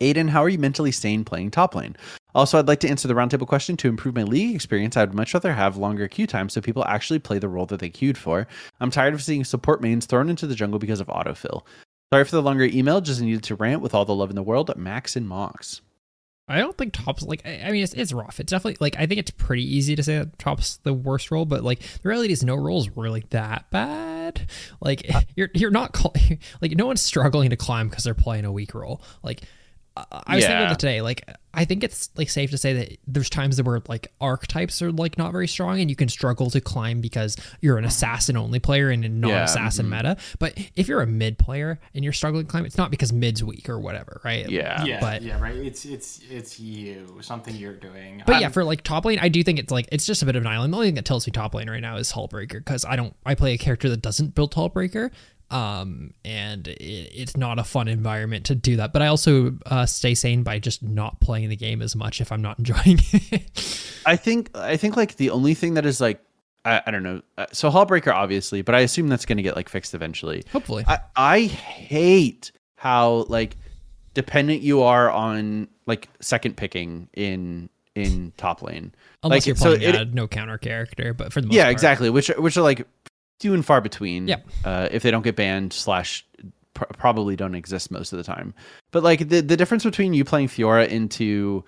Aiden, how are you mentally sane playing top lane? Also, I'd like to answer the roundtable question to improve my league experience. I would much rather have longer queue time so people actually play the role that they queued for. I'm tired of seeing support mains thrown into the jungle because of autofill. Sorry for the longer email, just needed to rant with all the love in the world. Max and Mox. I don't think top's like. I mean, it's, it's rough. It's definitely like. I think it's pretty easy to say that top's the worst role, but like the reality is, no role's really that bad. Like uh you're you're not call, like no one's struggling to climb because they're playing a weak role. Like I- I was thinking Yeah. about it today. Like I think it's like safe to say that there's times that where like archetypes are like not very strong, and you can struggle to climb because you're an assassin only player and a non-assassin mhm. meta. But if you're a mid player and you're struggling to climb, it's not because mid's weak or whatever, right? Yeah. yeah, but- yeah, right. It's it's it's you, something you're doing. But I'm- yeah, for like top lane, I do think it's like it's just a bit of an island. The only thing that tells me top lane right now is Hullbreaker because I don't I play a character that doesn't build Hullbreaker, um, and it, it's not a fun environment to do that. But I also uh, stay sane by just not playing the game as much if I'm not enjoying it. I think I think like the only thing that is like I, I don't know. Uh, so Hullbreaker obviously, but I assume that's going to get like fixed eventually. Hopefully, I I hate how like dependent you are on like second picking in in top lane. unless like, you're so playing it- a no counter character, but for the most yeah, part, exactly. Which which are like few and far between. Yep. Uh, if they don't get banned slash pr- probably don't exist most of the time. But like the the difference between you playing Fiora into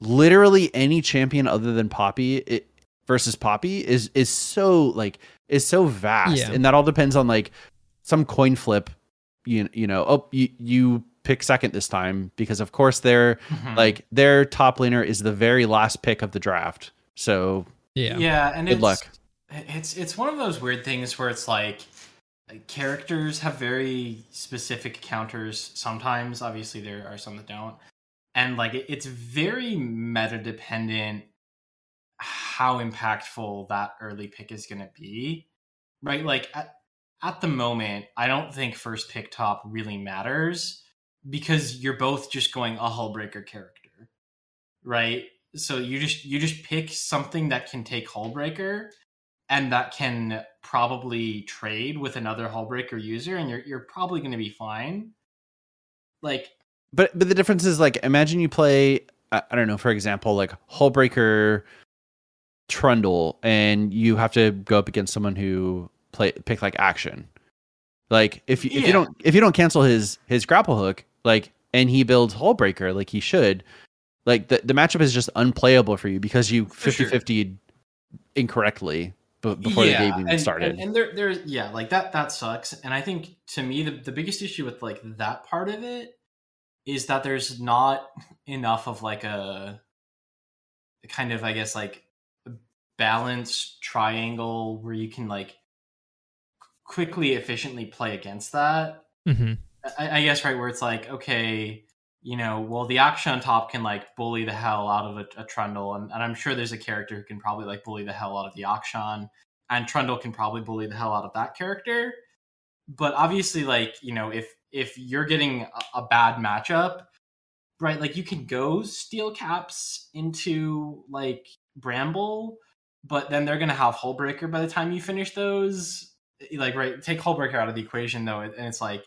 literally any champion other than Poppy, it versus Poppy is is so like is so vast, Yeah. and that all depends on like some coin flip. You you know, oh you you pick second this time because of course their Mhm. like their top laner is the very last pick of the draft. So Yeah. yeah, and Good it's, luck. It's it's one of those weird things where it's like characters have very specific counters. Sometimes, obviously, there are some that don't, and like it's very meta dependent how impactful that early pick is going to be, right? Like at, at the moment, I don't think first pick top really matters because you're both just going a hullbreaker character, right? So you just you just pick something that can take hullbreaker and that can probably trade with another hullbreaker user and you're you're probably going to be fine. Like but but the difference is like imagine you play I, I don't know for example like Hullbreaker Trundle and you have to go up against someone who play pick like action. Like if you if Yeah. you don't if you don't cancel his his grapple hook like and he builds Hullbreaker like he should like the the matchup is just unplayable for you because you For 50 sure. 50 incorrectly b- before the game even and, started. And, and there, there's yeah, like that that sucks. And I think to me the, the biggest issue with like that part of it is that there's not enough of like a kind of I guess like balance triangle where you can like quickly efficiently play against that. hmm I, I guess right where it's like okay you know well the action on top can like bully the hell out of a, a trundle and, and i'm sure there's a character who can probably like bully the hell out of the action and trundle can probably bully the hell out of that character. But obviously like you know if if you're getting a, a bad matchup right like you can go steel caps into like bramble but then they're gonna have hullbreaker by the time you finish those. Like right take hullbreaker out of the equation though and it's like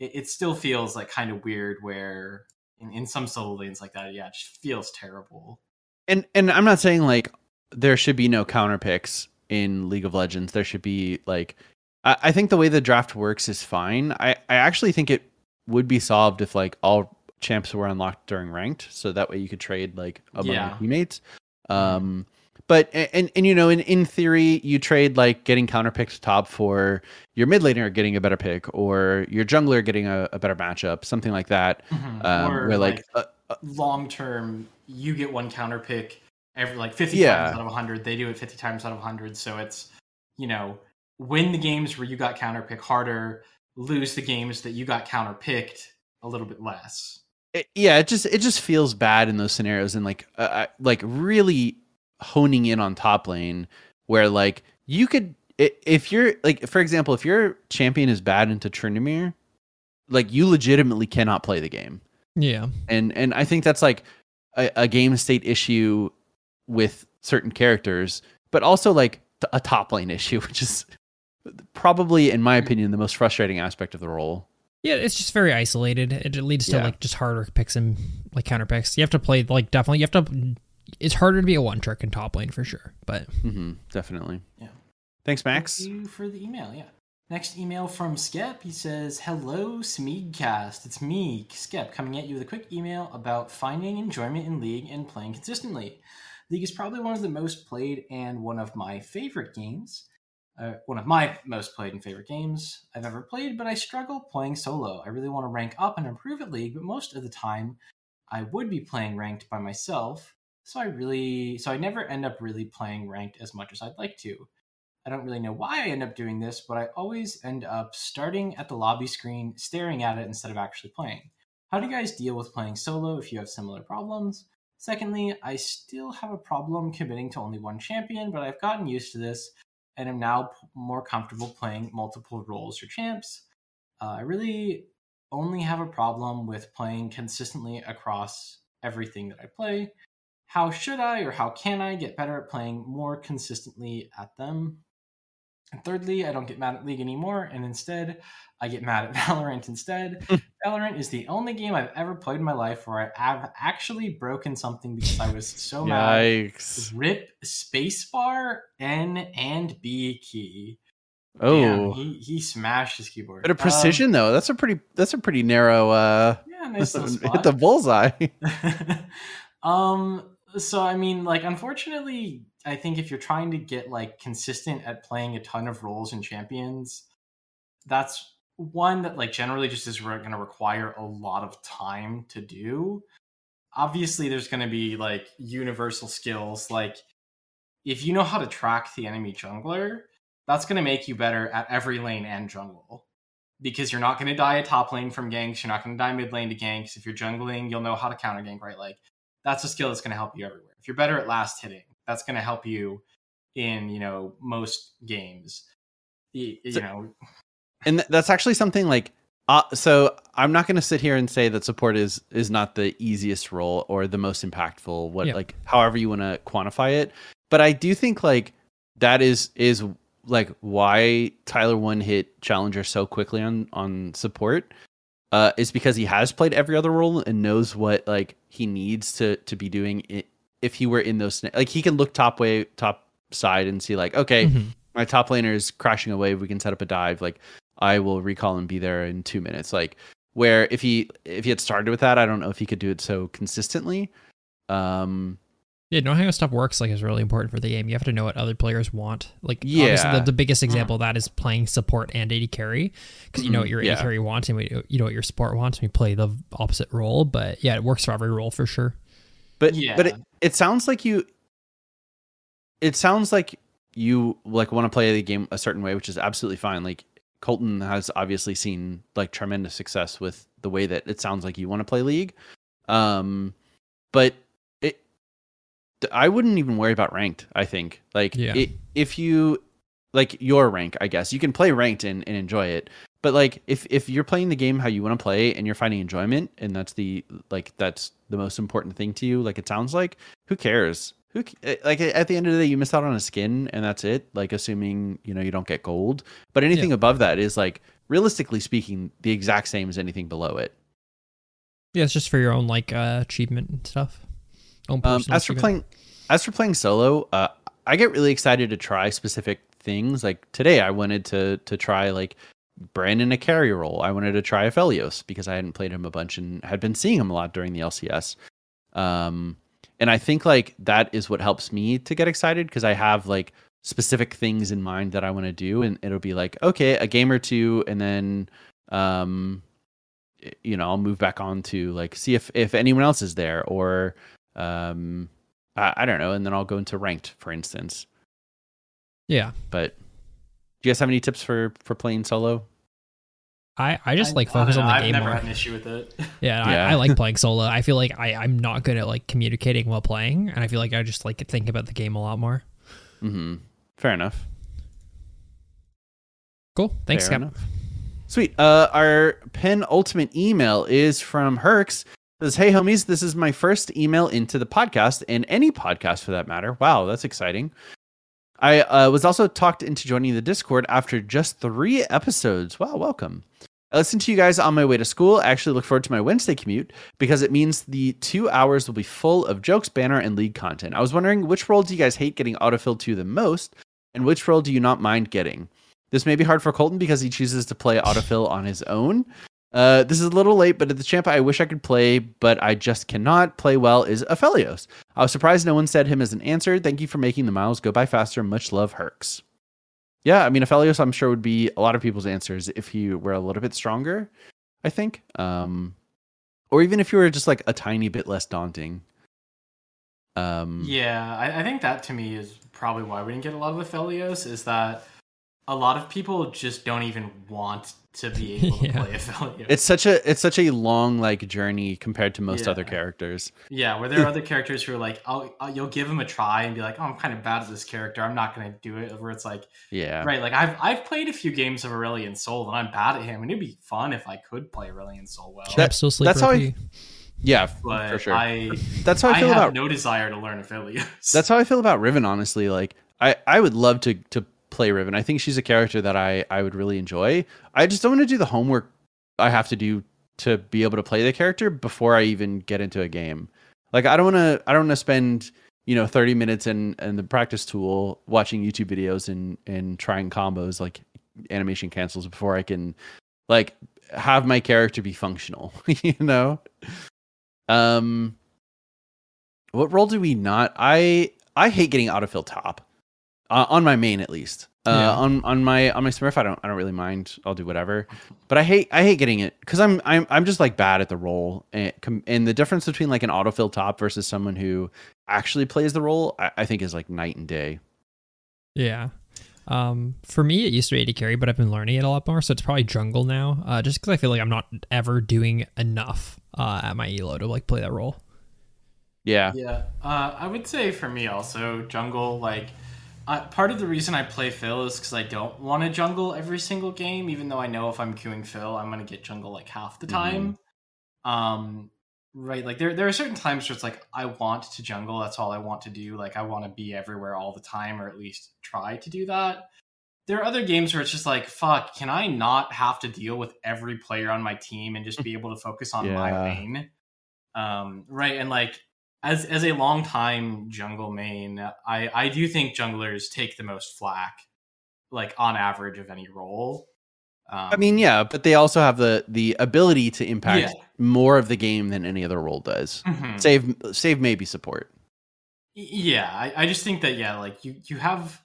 it, it still feels like kind of weird where in, in some solo lanes like that yeah it just feels terrible and and I'm not saying like there should be no counter picks in League of Legends. There should be like I, I think the way the draft works is fine. I I actually think it would be solved if like all champs were unlocked during ranked, so that way you could trade like among Yeah. your teammates. Um, but and and you know in in theory you trade like getting counter picked top for your mid laner getting a better pick or your jungler getting a, a better matchup, something like that. Um, or where like, uh, long term you get one counter pick every like 50 Yeah. times out of 100 they do it 50 times out of 100 so it's you know win the games where you got counter pick harder lose the games that you got counter picked a little bit less it, yeah, it just it just feels bad in those scenarios and like uh, uh, like really honing in on top lane where like you could if you're like for example if your champion is bad into Tryndamere, like you legitimately cannot play the game Yeah. and and I think that's like a, a game state issue with certain characters, but also like a top lane issue, which is probably in my opinion the most frustrating aspect of the role. Yeah, it's just very isolated. It leads to Yeah. like just harder picks and like counter picks. You have to play like definitely you have to. It's harder to be a one trick in top lane for sure. But hmm definitely. Yeah. Thanks, Max. Thank you for the email. Yeah. Next email from Skep. He says, "Hello, Smeegcast. It's me, Skep, coming at you with a quick email about finding enjoyment in League and playing consistently. League is probably one of the most played and one of my favorite games. Uh, one of my most played and favorite games I've ever played, but I struggle playing solo. I really want to rank up and improve at League, but most of the time, I would be playing ranked by myself. So I really, so I never end up really playing ranked as much as I'd like to." I don't really know why I end up doing this, but I always end up starting at the lobby screen, staring at it instead of actually playing. How do you guys deal with playing solo if you have similar problems? Secondly, I still have a problem committing to only one champion, but I've gotten used to this and am now p- more comfortable playing multiple roles or champs. Uh, I really only have a problem with playing consistently across everything that I play. How should I or how can I get better at playing more consistently at them? And thirdly, I don't get mad at League anymore, and instead, I get mad at Valorant instead. Valorant is the only game I've ever played in my life where I have actually broken something because I was so mad. Yikes! Rip spacebar, N, and B key. Oh, Damn, he, he smashed his keyboard. bit of Um, precision though. That's a pretty that's a pretty narrow. uh yeah, nice Hit the bullseye. um so i mean like unfortunately I think if you're trying to get like consistent at playing a ton of roles and champions, that's one that like generally just is going to require a lot of time to do. Obviously, there's going to be like universal skills. Like if you know how to track the enemy jungler, that's going to make you better at every lane and jungle because you're not going to die a top lane from ganks. You're not going to die mid lane to ganks. If you're jungling, you'll know how to counter gank, right? Like that's a skill that's going to help you everywhere. If you're better at last hitting, that's going to help you in you know most games. You, you So- know, and that's actually something like uh, so i'm not going to sit here and say that support is is not the easiest role or the most impactful what Yeah. like however you want to quantify it but i do think like that is is like why Tyler1 hit challenger so quickly on on support uh is because he has played every other role and knows what like he needs to to be doing if he were in those like he can look top way top side and see like okay Mhm. my top laner is crashing away. We can set up a dive. Like i will recall and be there in two minutes. Like where if he if he had started with that i don't know if he could do it so consistently. Um Yeah, knowing how stuff works like is really important for the game. You have to know what other players want. Like, obviously, Yeah. the, the biggest example of that is playing support and AD carry because you know what your AD yeah. carry wants and we, you know what your support wants. And we play the opposite role, but yeah, it works for every role for sure. but Yeah. but it, it sounds like you it sounds like you like want to play the game a certain way which is absolutely fine like colton has obviously seen like tremendous success with the way that it sounds like you want to play league um but it i wouldn't even worry about ranked i think. Like Yeah. it, if you like your rank i guess. You can play ranked and, and enjoy it. But like if if you're playing the game how you want to play and you're finding enjoyment and that's the like that's the most important thing to you like it sounds like who cares? Who eh, like at the end of the day you miss out on a skin and that's it like assuming you know you don't get gold. But anything above that is like realistically speaking the exact same as anything below it. Yeah, it's just for your own like uh, achievement and stuff. Own um, as for playing as for playing solo uh i get really excited to try specific things. Like today i wanted to to try like brandon a carry role i wanted to try Aphelios because i hadn't played him a bunch and had been seeing him a lot during the lcs um and i think like that is what helps me to get excited because i have like specific things in mind that i want to do and it'll be like okay a game or two and then um you know i'll move back on to like see if if anyone else is there or um I, I don't know and then i'll go into ranked for instance Yeah, but do you guys have any tips for for playing solo I I just I- like focus on know, the I've game never more. had an issue with it. Yeah, Yeah. I, I like playing solo. I feel like I I'm not good at like communicating while playing, and I feel like I just like think about the game a lot more. mm-hmm fair enough Cool. Thanks, Fair Sweet. Uh, our penultimate email is from Herx. Says, "Hey homies, this is my first email into the podcast and any podcast for that matter. Wow, that's exciting. I uh, was also talked into joining the Discord after just three episodes. Wow, welcome. I listened to you guys on my way to school. I actually look forward to my Wednesday commute because it means the two hours will be full of jokes, banner, and league content. I was wondering which role do you guys hate getting autofilled to the most, and which role do you not mind getting? This may be hard for Colton because he chooses to play autofill on his own. Uh, this is a little late, but at the champ I wish I could play, but I just cannot play well is Aphelios. I was surprised no one said him as an answer. Thank you for making the miles go by faster. Much love, Herx. Yeah, I mean Aphelios I'm sure would be a lot of people's answers if he were a little bit stronger, I think. Um or even if you were just like a tiny bit less daunting. Um Yeah, I, I think that to me is probably why we didn't get a lot of Aphelios is that a lot of people just don't even want to be able to Yeah. play Aphelios. it's such a it's such a long like journey compared to most Yeah. other characters. yeah, where there are other characters who are like, I'll, I'll, you'll give them a try and be like, oh, I'm kind of bad at this character. I'm not going to do it. Where it's like, Yeah. right, like I've I've played a few games of Aurelion Sol and I'm bad at him, and it'd be fun if I could play Aurelion Sol well. That- still sleep that's how I- OP. Yeah, but for sure. I that's how I I feel have about no desire to learn Aphelios. That's how I feel about Riven, honestly. Like I, I would love to to play Riven. I think she's a character that I, I would really enjoy. I just don't want to do the homework I have to do to be able to play the character before I even get into a game. Like I don't want to I don't want to spend, you know, 30 minutes in in the practice tool watching YouTube videos and and trying combos like animation cancels before I can like have my character be functional, you know? Um what role do we not? I I hate getting autofill top uh, on my main at least. Uh, Yeah. on on my on my Smurf, I don't I don't really mind. I'll do whatever. But I hate I hate getting it because I'm I'm I'm just like bad at the role and and the difference between like an autofill top versus someone who actually plays the role, I, I think is like night and day. Yeah. Um, for me, it used to be AD carry, but I've been learning it a lot more, so it's probably jungle now. Uh, just because I feel like I'm not ever doing enough uh, at my elo to like play that role. Yeah. Yeah, uh, I would say for me also jungle. Like, uh, part of the reason I play Fill is because I don't want to jungle every single game, even though I know if I'm queuing Fill, I'm gonna get jungle like half the time. Um, right? Like there, there are certain times where it's like I want to jungle. That's all I want to do. Like I want to be everywhere all the time, or at least try to do that. There are other games where it's just like, fuck, can I not have to deal with every player on my team and just be able to focus on my lane? Um, right, and like as as a long time jungle main, I I do think junglers take the most flack, like on average of any role. Um, I mean, yeah, but they also have the the ability to impact Yeah. more of the game than any other role does. mhm. Save save maybe support. Yeah, I, I just think that yeah, like you you have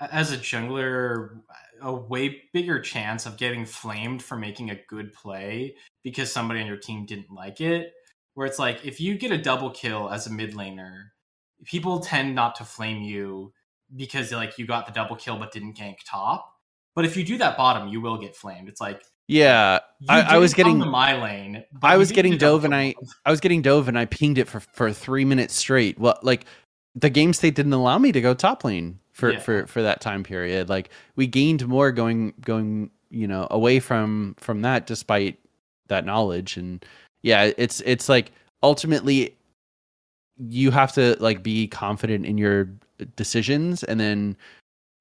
as a jungler a way bigger chance of getting flamed for making a good play because somebody on your team didn't like it. Where it's like if you get a double kill as a mid laner, people tend not to flame you because like you got the double kill but didn't gank top. But if you do that bottom, you will get flamed. It's like Yeah, I- I was getting- my lane. I was getting dove and I. I was getting dove and I pinged it for for three minutes straight. Well, like the game state didn't allow me to go top lane for Yeah. for for that time period. Like we gained more going going you know away from from that despite that knowledge and yeah it's it's like ultimately you have to like be confident in your decisions and then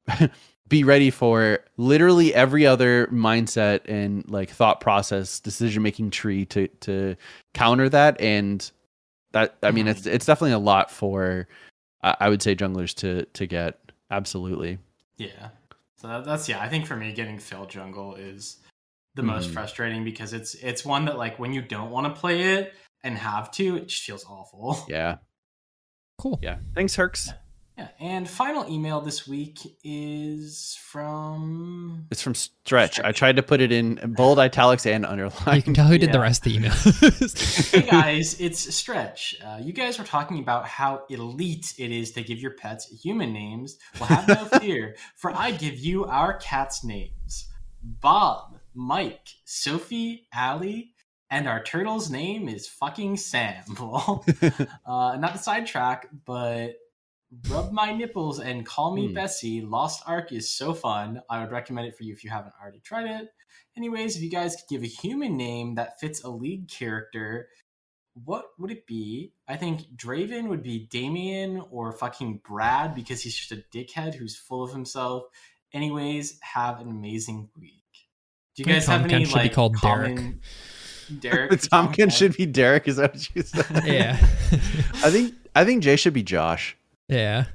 be ready for literally every other mindset and like thought process decision making tree to to counter that and that i mean Mhm. it's it's definitely a lot for I I would say junglers to to get absolutely Yeah. So that's yeah. I think for me, getting Fill Jungle is the most Mhm. frustrating because it's it's one that like when you don't want to play it and have to, it just feels awful. yeah Cool. yeah thanks herks Yeah. And final email this week is from it's from stretch i tried to put it in bold italics and underline. You can tell who did the rest of the email. Hey guys, it's Stretch. Uh, you guys were talking about how elite it is to give your pets human names. Well, have no fear, for I give you our cats' names Bob, Mike, Sophie, Allie, and our turtle's name is fucking Sam. Well, uh, not to sidetrack, but rub my nipples and call me Hmm. Bessie. Lost Ark is so fun. I would recommend it for you if you haven't already tried it. Anyways, if you guys could give a human name that fits a lead character, what would it be? I think Draven would be Damien or fucking Brad because he's just a dickhead who's full of himself. Anyways, have an amazing week. Do you I think guys have Tom any Kent should be called common... Derek? Tahm Kench should be Derek. Is that what you said? yeah. I think I think Jay should be Josh. yeah.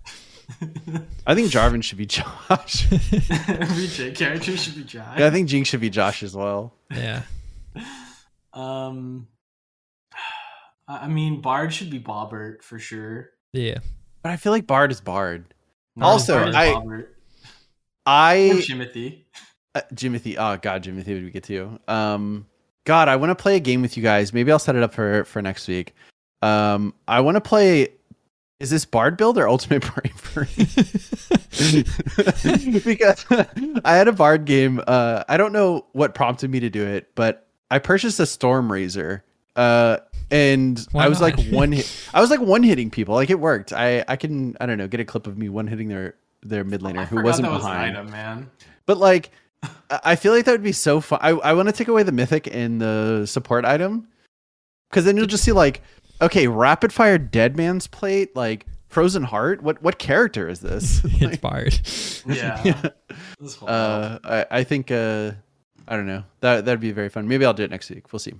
I think Jarvan should be Josh. Every J character should be Jack. I think Jinx should be Josh as well. Yeah. Um, I I mean, Bard should be Bobbert for sure. Yeah. But I feel like Bard is Bard. No, Also, Bard is I- Bobbert. I Jimothy. Uh, Jimothy. Oh God, Jimothy would we get to. You? Um, God, I want to play a game with you guys. Maybe I'll set it up for for next week. Um, I want to play. Is this Bard build or Ultimate Bravery? because I had a Bard game. Uh, I don't know what prompted me to do it, but I purchased a Storm Razor. Uh, and Why I was like one hit. I was like one hitting people. Like it worked. I I can I don't know get a clip of me one hitting their their mid laner I who wasn't that was an behind. item, man. But like, I I feel like that would be so fun. I, I want to take away the mythic and the support item, because then you'll just see like, okay, rapid fire dead man's plate, like frozen heart. What what character is this? it's Like, Bard. Yeah. yeah. This Uh, I I think uh, I don't know that that'd be very fun. Maybe I'll do it next week. We'll see.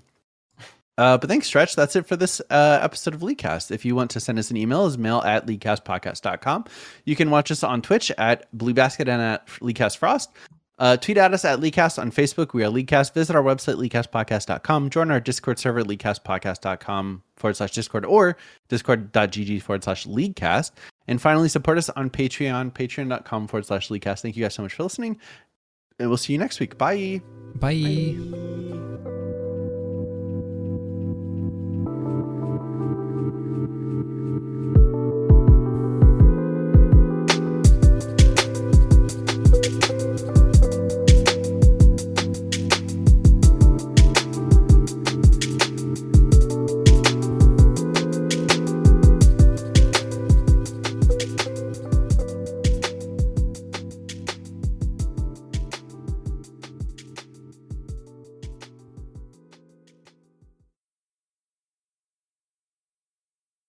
Uh, but thanks, Stretch. That's it for this uh, episode of Leaguecast. If you want to send us an email, is mail at leaguecastpodcast.com. You can watch us on Twitch at Blue Basket and at Leaguecast Frost. Uh, tweet at us at Leaguecast on Facebook. We are Leaguecast. Visit our website, leaguecastpodcast.com. Join our Discord server, leaguecastpodcast.com forward slash Discord or discord.gg forward slash Leaguecast. And finally, support us on Patreon, patreon.com forward slash leaguecast. Thank you guys so much for listening. And we'll see you next week. Bye. Bye.